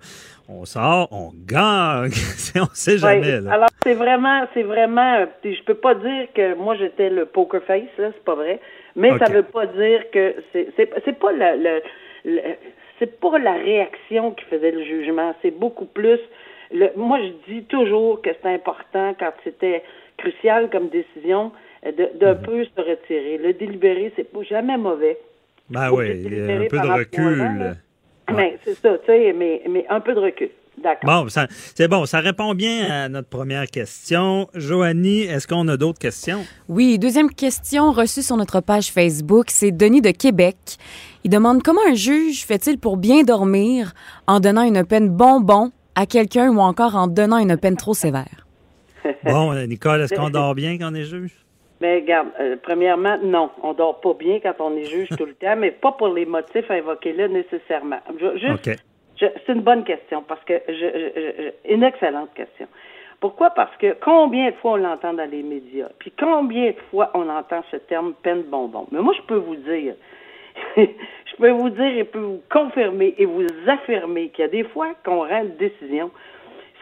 on sort, on gagne. [laughs] on sait jamais. Là. Alors c'est vraiment, c'est vraiment. Je peux pas dire que moi j'étais le poker face là, c'est pas vrai. Mais ça veut pas dire que c'est c'est pas la, le, c'est pas la réaction qui faisait le jugement. C'est beaucoup plus. Le, moi je dis toujours que c'est important quand c'était crucial comme décision de d'un mhm. peu se retirer. Le délibéré c'est pas jamais mauvais. Ben oui, un peu de recul. Mais c'est ça, tu sais, mais, mais un peu de recul. D'accord. Bon, c'est bon, ça répond bien à notre première question. Joanie, est-ce qu'on a d'autres questions? Oui, deuxième question reçue sur notre page Facebook, c'est Denis de Québec. Il demande comment un juge fait-il pour bien dormir en donnant une peine bonbon à quelqu'un ou encore en donnant une peine trop sévère? bon, Nicole, est-ce qu'on [laughs] dort bien quand on est juge? Mais regarde, euh, premièrement, non, on dort pas bien quand on est juge tout le [laughs] temps, mais pas pour les motifs invoqués là nécessairement. juste, c'est une bonne question parce que je, une excellente question. Pourquoi? Parce que combien de fois on l'entend dans les médias, puis combien de fois on entend ce terme peine bonbon. Mais moi, je peux vous dire, [laughs] je peux vous dire et peux vous confirmer et vous affirmer qu'il y a des fois qu'on rend une décision,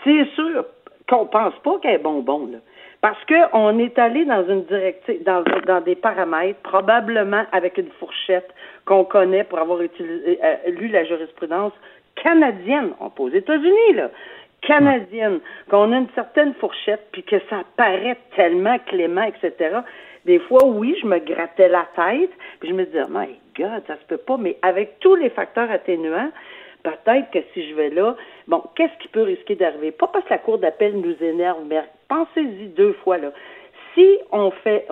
c'est sûr qu'on pense pas qu'elle est bonbon, là. Parce qu'on est allé dans une directive, dans, dans, des paramètres, probablement avec une fourchette qu'on connaît pour avoir utilisé, euh, lu la jurisprudence canadienne, on pas aux États-Unis, là, canadienne, qu'on a une certaine fourchette, puis que ça paraît tellement clément, etc. Des fois, oui, je me grattais la tête, puis je me disais, my God, ça se peut pas, mais avec tous les facteurs atténuants, peut-être que si je vais là, bon, qu'est-ce qui peut risquer d'arriver? Pas parce que la Cour d'appel nous énerve, mais pensez-y deux fois, là. Si on fait,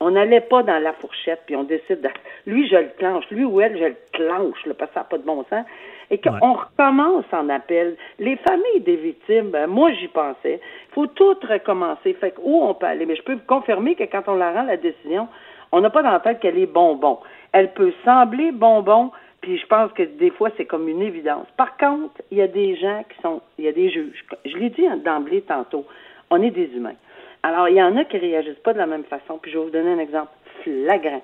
on, n'allait pas dans la fourchette, puis on décide, de, lui, je le clenche, lui ou elle, je le clenche, là, parce que ça n'a pas de bon sens, et qu'on recommence en appel. Les familles des victimes, ben, moi, j'y pensais. Il faut tout recommencer. Fait que, où on peut aller? Mais je peux vous confirmer que quand on la rend, la décision, on n'a pas dans la tête qu'elle est bonbon. Elle peut sembler bonbon, puis je pense que des fois, c'est comme une évidence. Par contre, il y a des gens qui sont, il y a des juges. Je l'ai dit d'emblée tantôt, on est des humains. Alors, il y en a qui réagissent pas de la même façon. Puis je vais vous donner un exemple flagrant.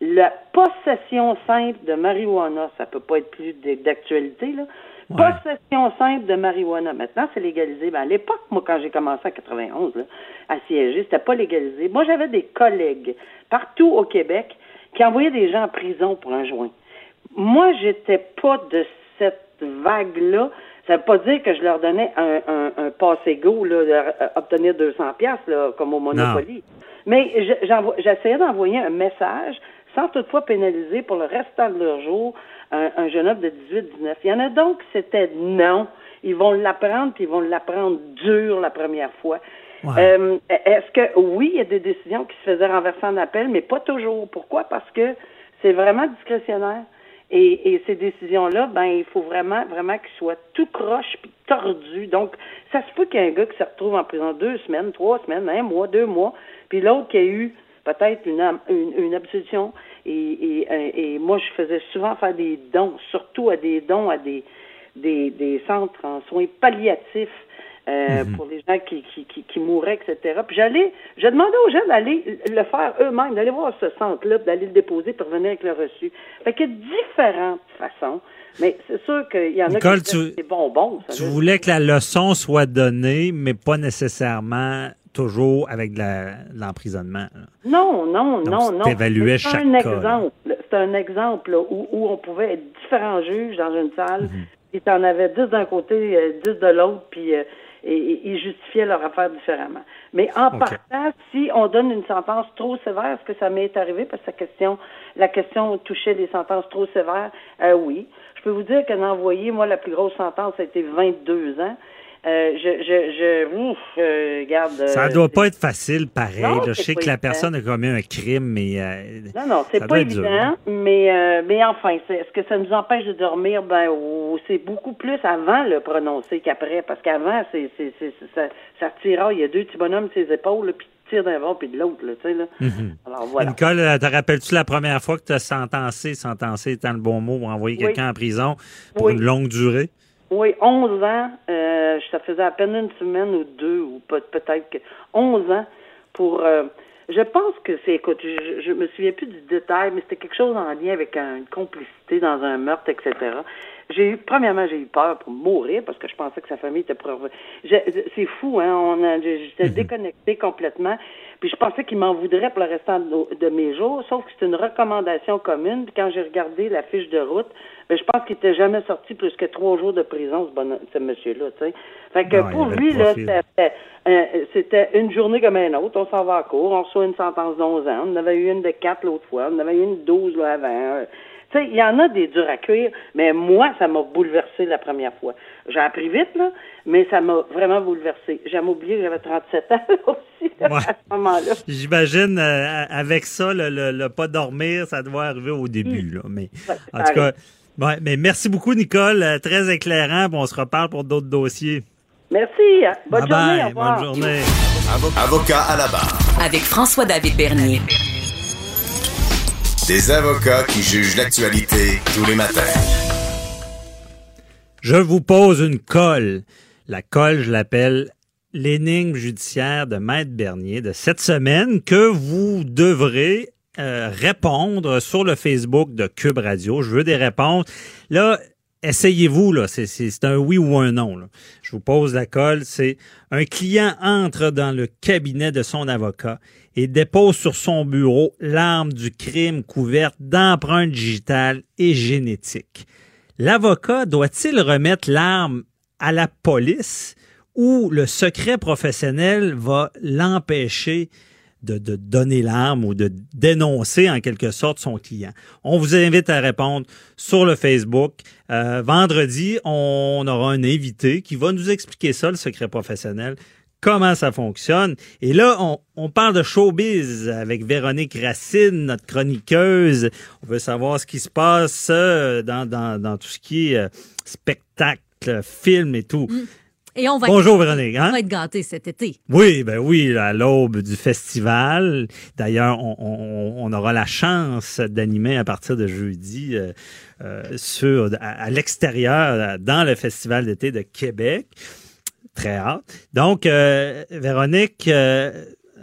La possession simple de marijuana, ça peut pas être plus d'actualité, là. Possession simple de marijuana. Maintenant, c'est légalisé. Ben, à l'époque, moi, quand j'ai commencé en 91, là, à siéger, c'était pas légalisé. Moi, j'avais des collègues partout au Québec qui envoyaient des gens en prison pour un joint. Moi, j'étais pas de cette vague-là. Ça veut pas dire que je leur donnais un, un, un passe-égo, là, d'obtenir 200 pièces là, comme au Monopoly. Mais j'essayais d'envoyer un message sans toutefois pénaliser pour le restant de leur jour un, jeune homme de 18-19. Il y en a donc c'était non. Ils vont l'apprendre, puis ils vont l'apprendre dur la première fois. Euh, est-ce que oui, il y a des décisions qui se faisaient renverser en appel, mais pas toujours. Pourquoi? Parce que c'est vraiment discrétionnaire. Et, et ces décisions-là, ben, il faut vraiment, vraiment qu'ils soient tout croche puis tordus. Donc, ça se peut qu'il y ait un gars qui se retrouve en prison deux semaines, trois semaines, un mois, deux mois, puis l'autre qui a eu peut-être une, une, une absolution. Et, et, et, moi, je faisais souvent faire des dons, surtout à des dons à des, des, des centres en soins palliatifs euh, mhm. pour les gens qui, qui, qui, qui, mouraient, etc. Puis j'allais, je demandais aux gens d'aller le faire eux-mêmes, d'aller voir ce centre-là, d'aller le déposer pour revenir avec le reçu. Fait qu'il y a différentes façons. Mais c'est sûr qu'il y en a qui tu, des bonbons. tu voulais que la leçon soit donnée, mais pas nécessairement toujours avec de l'emprisonnement. non, non, non, non. C'est un exemple. C'est un exemple où, où, on pouvait être différents juges dans une salle. Mhm. Et tu en avais dix d'un côté, euh, dix de l'autre, puis euh, et, ils justifiaient leur affaire différemment. Mais en partant, si on donne une sentence trop sévère, est-ce que ça m'est arrivé? Parce que la question, la question touchait des sentences trop sévères. Euh, oui. Je peux vous dire qu'en envoyé, moi, la plus grosse sentence a été 22 ans. Euh, je, je, je, ouf, euh, garde. Ça euh, doit pas être facile, pareil. je sais que la personne a commis un crime, mais. non, non, c'est pas évident. Mais, mais enfin, est-ce que ça nous empêche de dormir? Ben, c'est beaucoup plus avant le prononcer qu'après, parce qu'avant, c'est, c'est, ça, ça tira. Il y a deux petits bonhommes sur ses épaules, puis tu tires d'un bord puis de l'autre, tu sais là. Mhm. Alors voilà. Nicole, te rappelles-tu la première fois que tu as sentencé, sentencé étant le bon mot, envoyé quelqu'un en prison pour une longue durée? Oui, 11 ans. Euh, ça faisait à peine une semaine ou deux, ou peut-être que 11 ans pour. Euh, je pense que c'est, écoute, je, je me souviens plus du détail, mais c'était quelque chose en lien avec une complicité dans un meurtre, etc. J'ai eu, premièrement, j'ai eu peur pour mourir parce que je pensais que sa famille était pour. C'est fou, hein. On a, j'étais déconnecté complètement. Puis je pensais qu'il m'en voudrait pour le restant de, mes jours, sauf que c'est une recommandation commune. Puis quand j'ai regardé la fiche de route, ben, je pense qu'il était jamais sorti plus que trois jours de prison, ce, bonhomme- ce monsieur-là, tu sais. Fait que Non, pour lui, là, c'était euh, c'était une journée comme une autre. On s'en va à court, on reçoit une sentence d'11 ans. On en avait eu une de 4 l'autre fois. On en avait eu une de 12 là, avant. Tu sais, il y en a des durs à cuire, mais moi, ça m'a bouleversé la première fois. J'ai appris vite, là, mais ça m'a vraiment bouleversé. J'ai oublié que j'avais 37 ans [laughs] aussi là, Ouais. à ce moment-là. J'imagine, euh, avec ça, le, le- le pas dormir, ça doit arriver au début. Là. Mais, en tout cas, ouais, mais merci beaucoup, Nicole. euh, Très éclairant. puis on se reparle pour d'autres dossiers. Merci. Bonne Bye journée. bye, au revoir. bonne journée. Avocat à la barre. Avec François-David Bernier. Des avocats qui jugent l'actualité tous les matins. Je vous pose une colle. La colle, je l'appelle l'énigme judiciaire de Maître Bernier de cette semaine que vous devrez euh, répondre sur le Facebook de Cube Radio. Je veux des réponses. Là, essayez-vous, c'est un oui ou un non. là. Je vous pose la colle. C'est un client entre dans le cabinet de son avocat et dépose sur son bureau l'arme du crime couverte d'empreintes digitales et génétiques. L'avocat doit-il remettre l'arme à la police ou le secret professionnel va l'empêcher de, donner l'arme ou de dénoncer en quelque sorte son client? On vous invite à répondre sur le Facebook. Euh, vendredi, on aura un invité qui va nous expliquer ça, le secret professionnel comment ça fonctionne. Et là, on, parle de showbiz avec Véronique Racine, notre chroniqueuse. On veut savoir ce qui se passe euh, dans, tout ce qui est euh, spectacle, film et tout. Et on va Bonjour, être, Véronique, hein? On va être gâtés cet été. Oui, ben oui, à l'aube du festival. D'ailleurs, on, on- on aura la chance d'animer à partir de jeudi euh, euh, sur à, à l'extérieur euh, dans le festival d'été de Québec. Très hâte. Donc, euh, Véronique,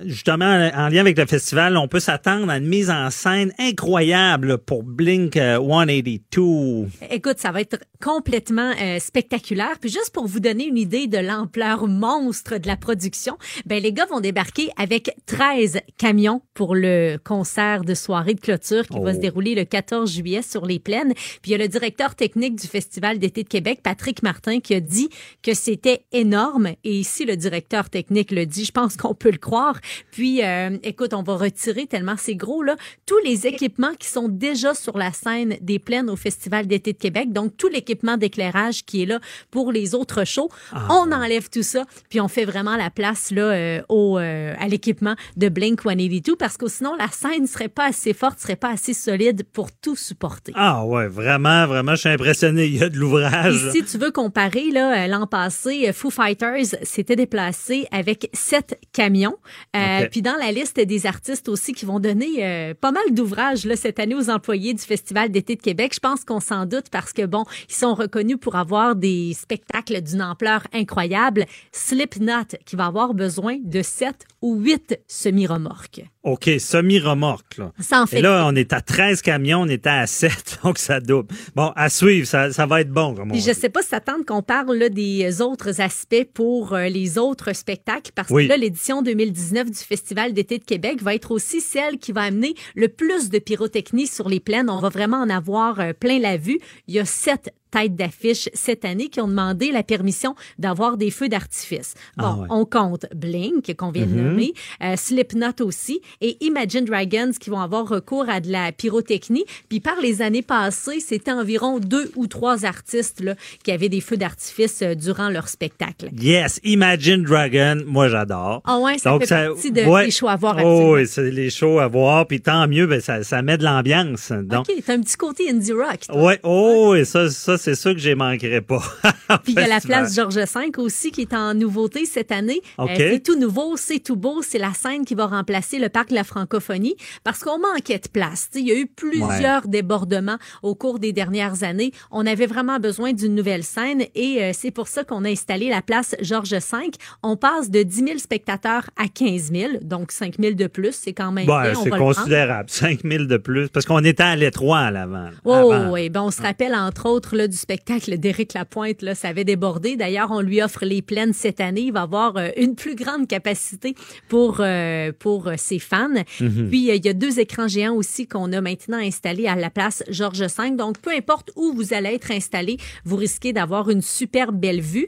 justement, en lien avec le festival, on peut s'attendre à une mise en scène incroyable pour Blink euh, 182. Écoute, ça va être complètement euh, spectaculaire. Puis juste pour vous donner une idée de l'ampleur monstre de la production, ben les gars vont débarquer avec 13 camions pour le concert de soirée de clôture qui va Oh. se dérouler le 14 juillet sur les plaines. Puis il y a le directeur technique du Festival d'été de Québec, Patrick Martin, qui a dit que c'était énorme. Et ici, le directeur technique le dit, je pense qu'on peut le croire. Puis, euh, écoute, on va retirer tellement c'est gros, là, tous les équipements qui sont déjà sur la scène des plaines au Festival d'été de Québec. Donc, tout l'équipement d'éclairage qui est là pour les autres shows. Ah, on enlève tout ça, puis on fait vraiment la place là, euh, au, euh, à l'équipement de Blink 182 parce que sinon, la scène serait pas assez forte, serait pas assez solide pour tout supporter. Ah ouais, vraiment, vraiment, je suis impressionné. Il y a de l'ouvrage. Si tu veux comparer, là, euh, l'an passé, euh, Foo Fighters s'était déplacé avec sept camions. Euh. Puis dans la liste des artistes aussi qui vont donner euh, pas mal d'ouvrages là, cette année aux employés du Festival d'été de Québec, je pense qu'on s'en doute parce que, bon, ils sont reconnus pour avoir des spectacles d'une ampleur incroyable. Slipknot qui va avoir besoin de sept ou huit semi-remorques. OK, semi-remorque. Là. Ça en fait Et là, on est à 13 camions, on était à 7, [laughs] donc ça double. Bon, à suivre, ça, ça va être bon. Comme on je dit. sais pas si t'attends qu'on parle là, des autres aspects pour euh, les autres spectacles, parce Oui. que là, l'édition 2019 du Festival d'été de Québec va être aussi celle qui va amener le plus de pyrotechnie sur les plaines. On va vraiment en avoir euh, plein la vue. Il y a sept têtes d'affiche cette année qui ont demandé la permission d'avoir des feux d'artifice. Bon, Ah ouais. on compte Blink, qu'on vient de Mhm. nommer, euh, Slipknot aussi, et Imagine Dragons qui vont avoir recours à de la pyrotechnie. Puis par les années passées, c'était environ deux ou trois artistes là, qui avaient des feux d'artifice euh, durant leur spectacle. Yes, Imagine Dragon, moi j'adore. Ah ouais, ça fait partie de- ouais. des shows à voir Oh, oui, c'est les shows à voir, puis tant mieux, ben, ça, ça met de l'ambiance. Donc, OK, t'as un petit côté indie rock. toi. ouais, oh, et ça, ça c'est ça que je manquerai pas. [laughs] Puis il y a la place Georges V aussi qui est en nouveauté cette année. Euh, OK. c'est tout nouveau, c'est tout beau. C'est la scène qui va remplacer le parc de la francophonie parce qu'on manquait de place. Il y a eu plusieurs débordements au cours des dernières années. On avait vraiment besoin d'une nouvelle scène et euh, c'est pour ça qu'on a installé la place Georges V. On passe de 10 000 spectateurs à 15 000, donc 5 000 de plus. C'est quand même on c'est le considérable. 5 000 de plus, parce qu'on était à l'étroit à l'avant. Oh, avant. oui. Ben, on se rappelle, entre autres, là, là, du spectacle d'Éric Lapointe, là, ça avait débordé. D'ailleurs, on lui offre les plaines cette année. Il va avoir euh, une plus grande capacité pour, euh, pour euh, ses fans. Mhm. Puis, il y a deux écrans géants aussi qu'on a maintenant installés à la place Georges V. Donc, peu importe où vous allez être installé, vous risquez d'avoir une super belle vue.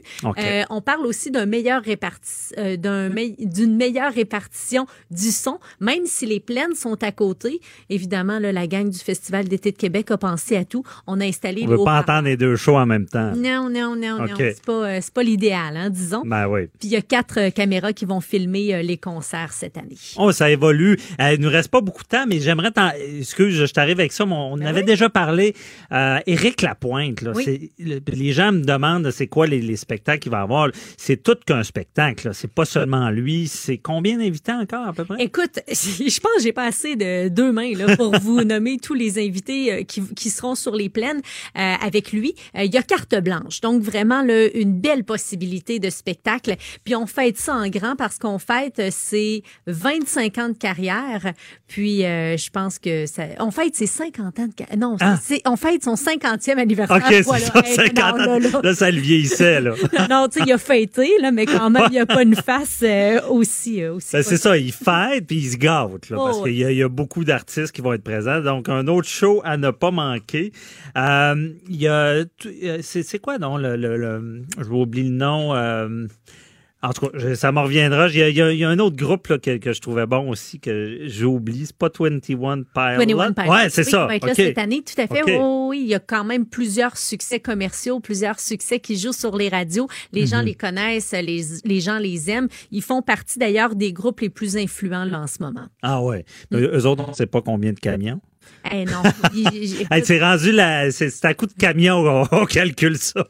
On parle aussi d'un meilleur réparti- d'un d'une meilleure répartition du son, même si les plaines sont à côté. Évidemment, là, la gang du Festival d'été de Québec a pensé à tout. On a installé On veut pas entendre les deux shows en même temps. Non, non, non, non. C'est pas, euh, pas l'idéal, hein, disons. Ben oui. Puis il y a quatre euh, caméras qui vont filmer euh, les concerts cette année. Oh, ça évolue. Il nous reste pas beaucoup de temps, mais j'aimerais t'en... Excuse, je t'arrive avec ça, mais on avait déjà parlé. Éric Lapointe, là, Ben Oui. c'est- le- les gens me demandent c'est quoi les, les spectacles qu'il va avoir. C'est tout qu'un spectacle. C'est pas seulement lui. C'est combien d'invités encore à peu près? Écoute, [laughs] je pense que j'ai pas assez de deux mains là, pour vous [laughs] nommer tous les invités qui, qui seront sur les plaines avec lui. Euh, Il y a carte blanche, donc vraiment une belle possibilité de spectacle. Puis on fête ça en grand parce qu'on fête euh, ses 25 ans de carrière. Puis euh, je pense que ça, on fête ses 50 ans de carrière. Non, Ah. on fête son 50e anniversaire. OK, c'est Voilà. Hey, 50 non, là, ans. là. Là, ça le vieillissait, là. [laughs] non, tu sais, il a fêté, là, mais quand même, il n'y a pas une face euh, aussi, aussi. Ben, c'est ça, il fête puis il se gâte, là, Oh, parce oui. qu'il y, y a beaucoup d'artistes qui vont être présents. Donc, un autre show à ne pas manquer. Il y a, euh, c'est c'est quoi, non, le, le, le- je vais oublier le nom. euh, en tout cas, ça me reviendra. Il y a, il y un autre groupe là, que, que je trouvais bon aussi, que j'oublie. C'est pas 21 Pilot. 21 Pilots. Ouais, c'est Oui, ça. là cette année, tout à fait. Oh, oui, il y a quand même plusieurs succès commerciaux, plusieurs succès qui jouent sur les radios. Les gens Mhm. les connaissent, les, les gens les aiment. Ils font partie d'ailleurs des groupes les plus influents là, en ce moment. Ah ouais. Eux eux autres, on ne sait pas combien de camions. Eh non. Hey, c'est rendu la, c'est c'est à coup de camion, on, [laughs] on calcule ça.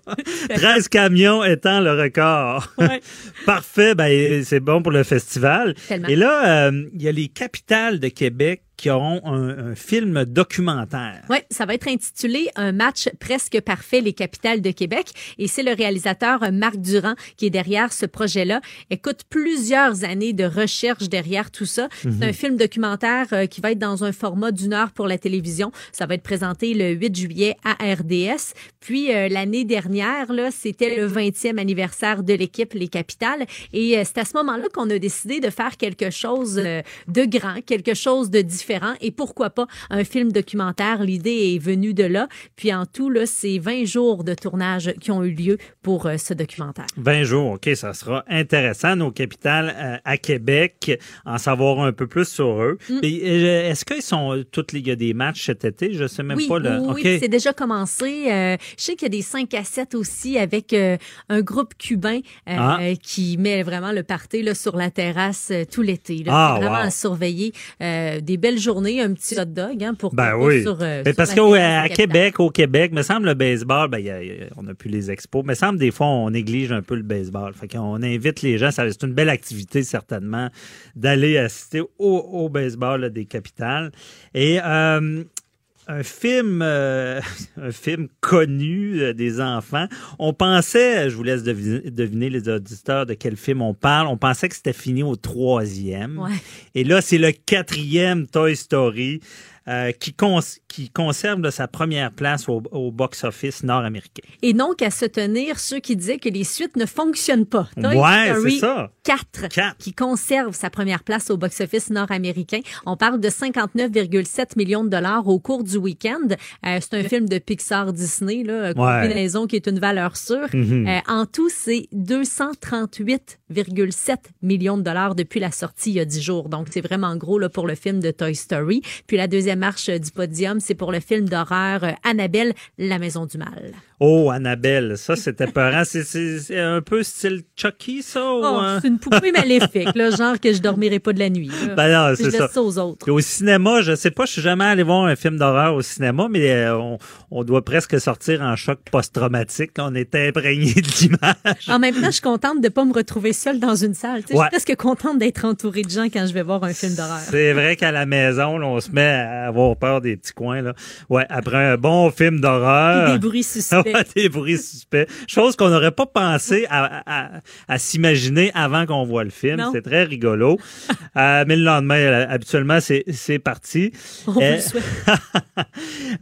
13 [laughs] camions étant le record. [laughs] Parfait, ben, c'est bon pour le festival. Tellement. Et là, euh, il y a les capitales de Québec qui auront un, un film documentaire. Oui, ça va être intitulé Un match presque parfait, les capitales de Québec. Et c'est le réalisateur Marc Durand qui est derrière ce projet-là. Écoute, plusieurs années de recherche derrière tout ça. Mhm. C'est un film documentaire euh, qui va être dans un format d'une heure pour la télévision. Ça va être présenté le 8 juillet à RDS. Puis euh, l'année dernière, là, c'était le 20e anniversaire de l'équipe Les Capitales. Et euh, c'est à ce moment-là qu'on a décidé de faire quelque chose de grand, quelque chose de différent. Et pourquoi pas un film documentaire? L'idée est venue de là. Puis en tout, là, c'est 20 jours de tournage qui ont eu lieu pour euh, ce documentaire. 20 jours, OK, ça sera intéressant. Nos capitales euh, à Québec, en savoir un peu plus sur eux. Mm. Euh, Est-ce qu'ils sont toutes les, il y a des matchs cet été? Je sais même oui, pas. Le, oui, oui, OK. puis c'est déjà commencé. Je sais qu'il y a des 5 à 7 aussi avec un groupe cubain Ah. qui met vraiment le party là, sur la terrasse tout l'été. là. Ah, C'est vraiment wow. à surveiller. Des belles journées, un petit hot dog hein, pour Ben oui. sur, euh, Mais sur parce la qu'à de Québec, au Québec, me semble le baseball, ben, y a- il y a- on n'a plus les expos. Me semble des fois on néglige un peu le baseball. Fait qu'on invite les gens, c'est une belle activité certainement d'aller assister au, au baseball là, des capitales. Et euh, un film, euh, [laughs] un film connu euh, des enfants. On pensait, je vous laisse deviner, deviner les auditeurs de quel film on parle. On pensait que c'était fini au troisième. Ouais. Et là, c'est le quatrième Toy Story euh, qui, cons- qui conserve sa première place au, au box-office nord-américain. Et non qu'à se tenir ceux qui disaient que les suites ne fonctionnent pas. Toy Ouais, Story ça. 4, qui conserve sa première place au box-office nord-américain. On parle de 59,7 millions de dollars au cours du week-end. Euh, c'est un film de Pixar Disney, là, combinaison qui est une valeur sûre. Mhm. Euh, en tout, c'est 238,7 millions de dollars depuis la sortie il y a 10 jours. Donc, c'est vraiment gros là, pour le film de Toy Story. Puis la deuxième marche du podium, c'est pour le film d'horreur euh, Annabelle, la maison du mal. Oh, Annabelle, ça c'était peurant. C'est- C'est c'est un peu style Chucky, ça? ou, Oh, hein? c'est une poupée maléfique, là, genre que je dormirai pas de la nuit. là. Ben non, je c'est ça. ça aux autres. Au cinéma, je sais pas, je suis jamais allé voir un film d'horreur au cinéma, mais euh, on, on doit presque sortir en choc post-traumatique. On est imprégné de l'image. En même temps, je suis contente de pas me retrouver seule dans une salle. Ouais. Je suis presque contente d'être entourée de gens quand je vais voir un film d'horreur. C'est vrai qu'à la maison, là, on se met à avoir peur des petits coins. Là. Ouais, après un bon film d'horreur. Des bruits suspects. [laughs] Des bruits suspects. Chose qu'on n'aurait pas pensé à, à- à s'imaginer avant qu'on voit le film. C'est très rigolo. Euh, mais le lendemain, euh, habituellement, c'est parti. On vous Euh, le [laughs] souhaite.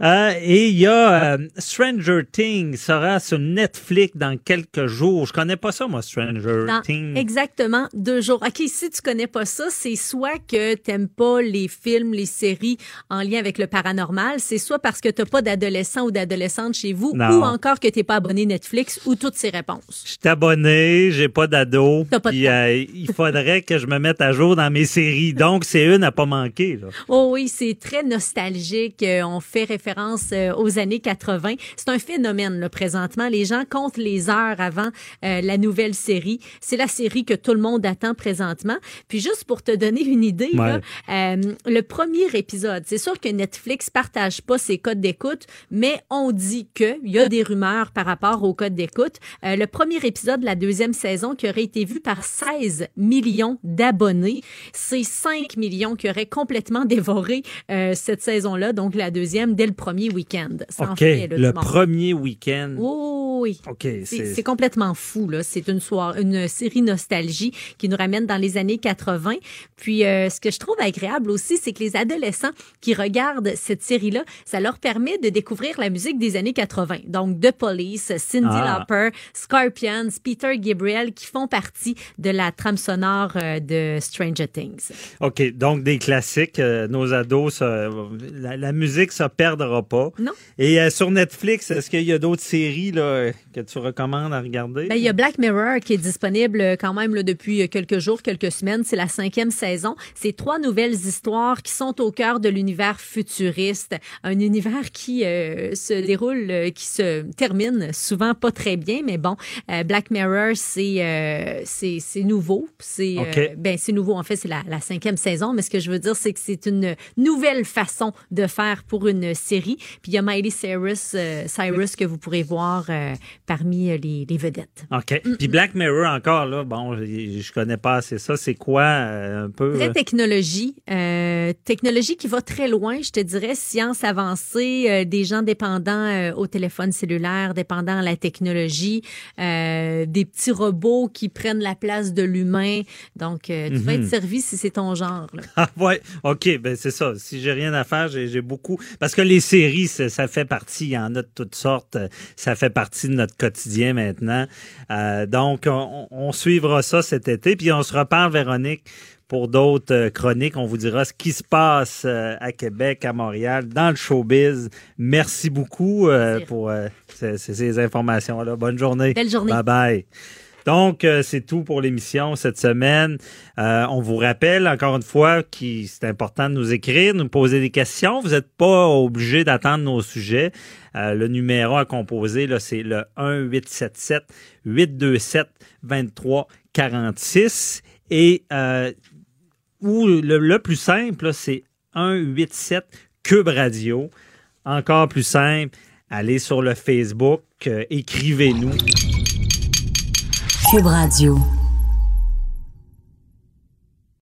euh, et il y a euh, Stranger Things sera sur Netflix dans quelques jours. Je connais pas ça, moi, Stranger Things. exactement deux jours. OK, si tu connais pas ça, c'est soit que t'aimes pas les films, les séries en lien avec le paranormal, c'est soit parce que t'as pas d'adolescent ou d'adolescente chez vous, Non. ou encore que t'es pas abonné Netflix, ou toutes ces réponses. Je suis abonné, j'ai pas d'ado. Euh, il faudrait que je me mette à jour dans mes séries. Donc, c'est une à pas manquer. Là. Oh oui, c'est très nostalgique. Euh, on fait référence euh, aux années 80. C'est un phénomène là, présentement. Les gens comptent les heures avant euh, la nouvelle série. C'est la série que tout le monde attend présentement. Puis juste pour te donner une idée, là, euh, le premier épisode, c'est sûr que Netflix partage pas ses codes d'écoute, mais on dit que il y a des [laughs] rumeurs par rapport aux codes d'écoute. Euh, le premier épisode de la deuxième saison qui aurait été vu par 16 millions d'abonnés, c'est 5 millions qui auraient complètement [laughs] dévoré euh, cette saison-là, donc la deuxième dès le premier week-end. Ça en OK, fait, là, le premier week-end. Oh, oui. OK, C'est complètement fou, là. C'est une soirée, une série nostalgie qui nous ramène dans les années 80. Puis, euh, ce que je trouve agréable aussi, c'est que les adolescents qui regardent cette série-là, ça leur permet de découvrir la musique des années 80. Donc, The Police, Cindy Ah. Lauper, Scorpions, Peter Gabriel, qui font partie de la trame sonore euh, de Stranger Things. OK, donc des classiques. euh, nos ados, la, la musique, ça perdra pas. Non. Et euh, sur Netflix, est-ce qu'il y a d'autres séries là, que tu recommandes à regarder? Ben, il y a Black Mirror qui est disponible quand même là, depuis quelques jours, quelques semaines. C'est la cinquième saison. C'est trois nouvelles histoires qui sont au cœur de l'univers futuriste. Un univers qui euh, se déroule, qui se termine souvent pas très bien, mais bon, euh, Black Mirror, c'est euh, c'est c'est nouveau. C'est euh, OK. ben nouveau. En fait, c'est la, la cinquième saison, mais ce que je veux dire, c'est que c'est une nouvelle façon de faire pour une série. Puis il y a Miley Cyrus, Cyrus que vous pourrez voir parmi les, les vedettes. OK. Puis Black Mirror encore, là, bon, je, je connais pas assez ça. C'est quoi un peu? Euh, technologie, euh, technologie qui va très loin, je te dirais, science avancée, euh, des gens dépendants euh, au téléphone cellulaire, dépendants à la technologie, euh, des petits robots qui prennent la place de l'humain. Donc, euh, tu vas Mhm. être servi si c'est ton genre. là. Ah ouais, ok, ben c'est ça. Si j'ai rien à faire, j'ai beaucoup. Parce que les séries, ça, ça fait partie, il y en a de toutes sortes. Ça fait partie de notre quotidien maintenant. Euh, donc, on, on suivra ça cet été. Puis on se reparle, Véronique, pour d'autres euh, chroniques. On vous dira ce qui se passe euh, à Québec, à Montréal, dans le showbiz. Merci beaucoup euh, pour euh, ces, informations-là. Bonne journée. Belle journée. Bye bye. Donc, c'est tout pour l'émission cette semaine. Euh, on vous rappelle encore une fois que c'est important de nous écrire, de nous poser des questions. Vous n'êtes pas obligé d'attendre nos sujets. Euh, le numéro à composer, là, c'est le 1-877-827-2346. Et euh, ou le, plus simple, c'est 187 Cube Radio. Encore plus simple, allez sur le Facebook, euh, écrivez-nous. Cube Radio.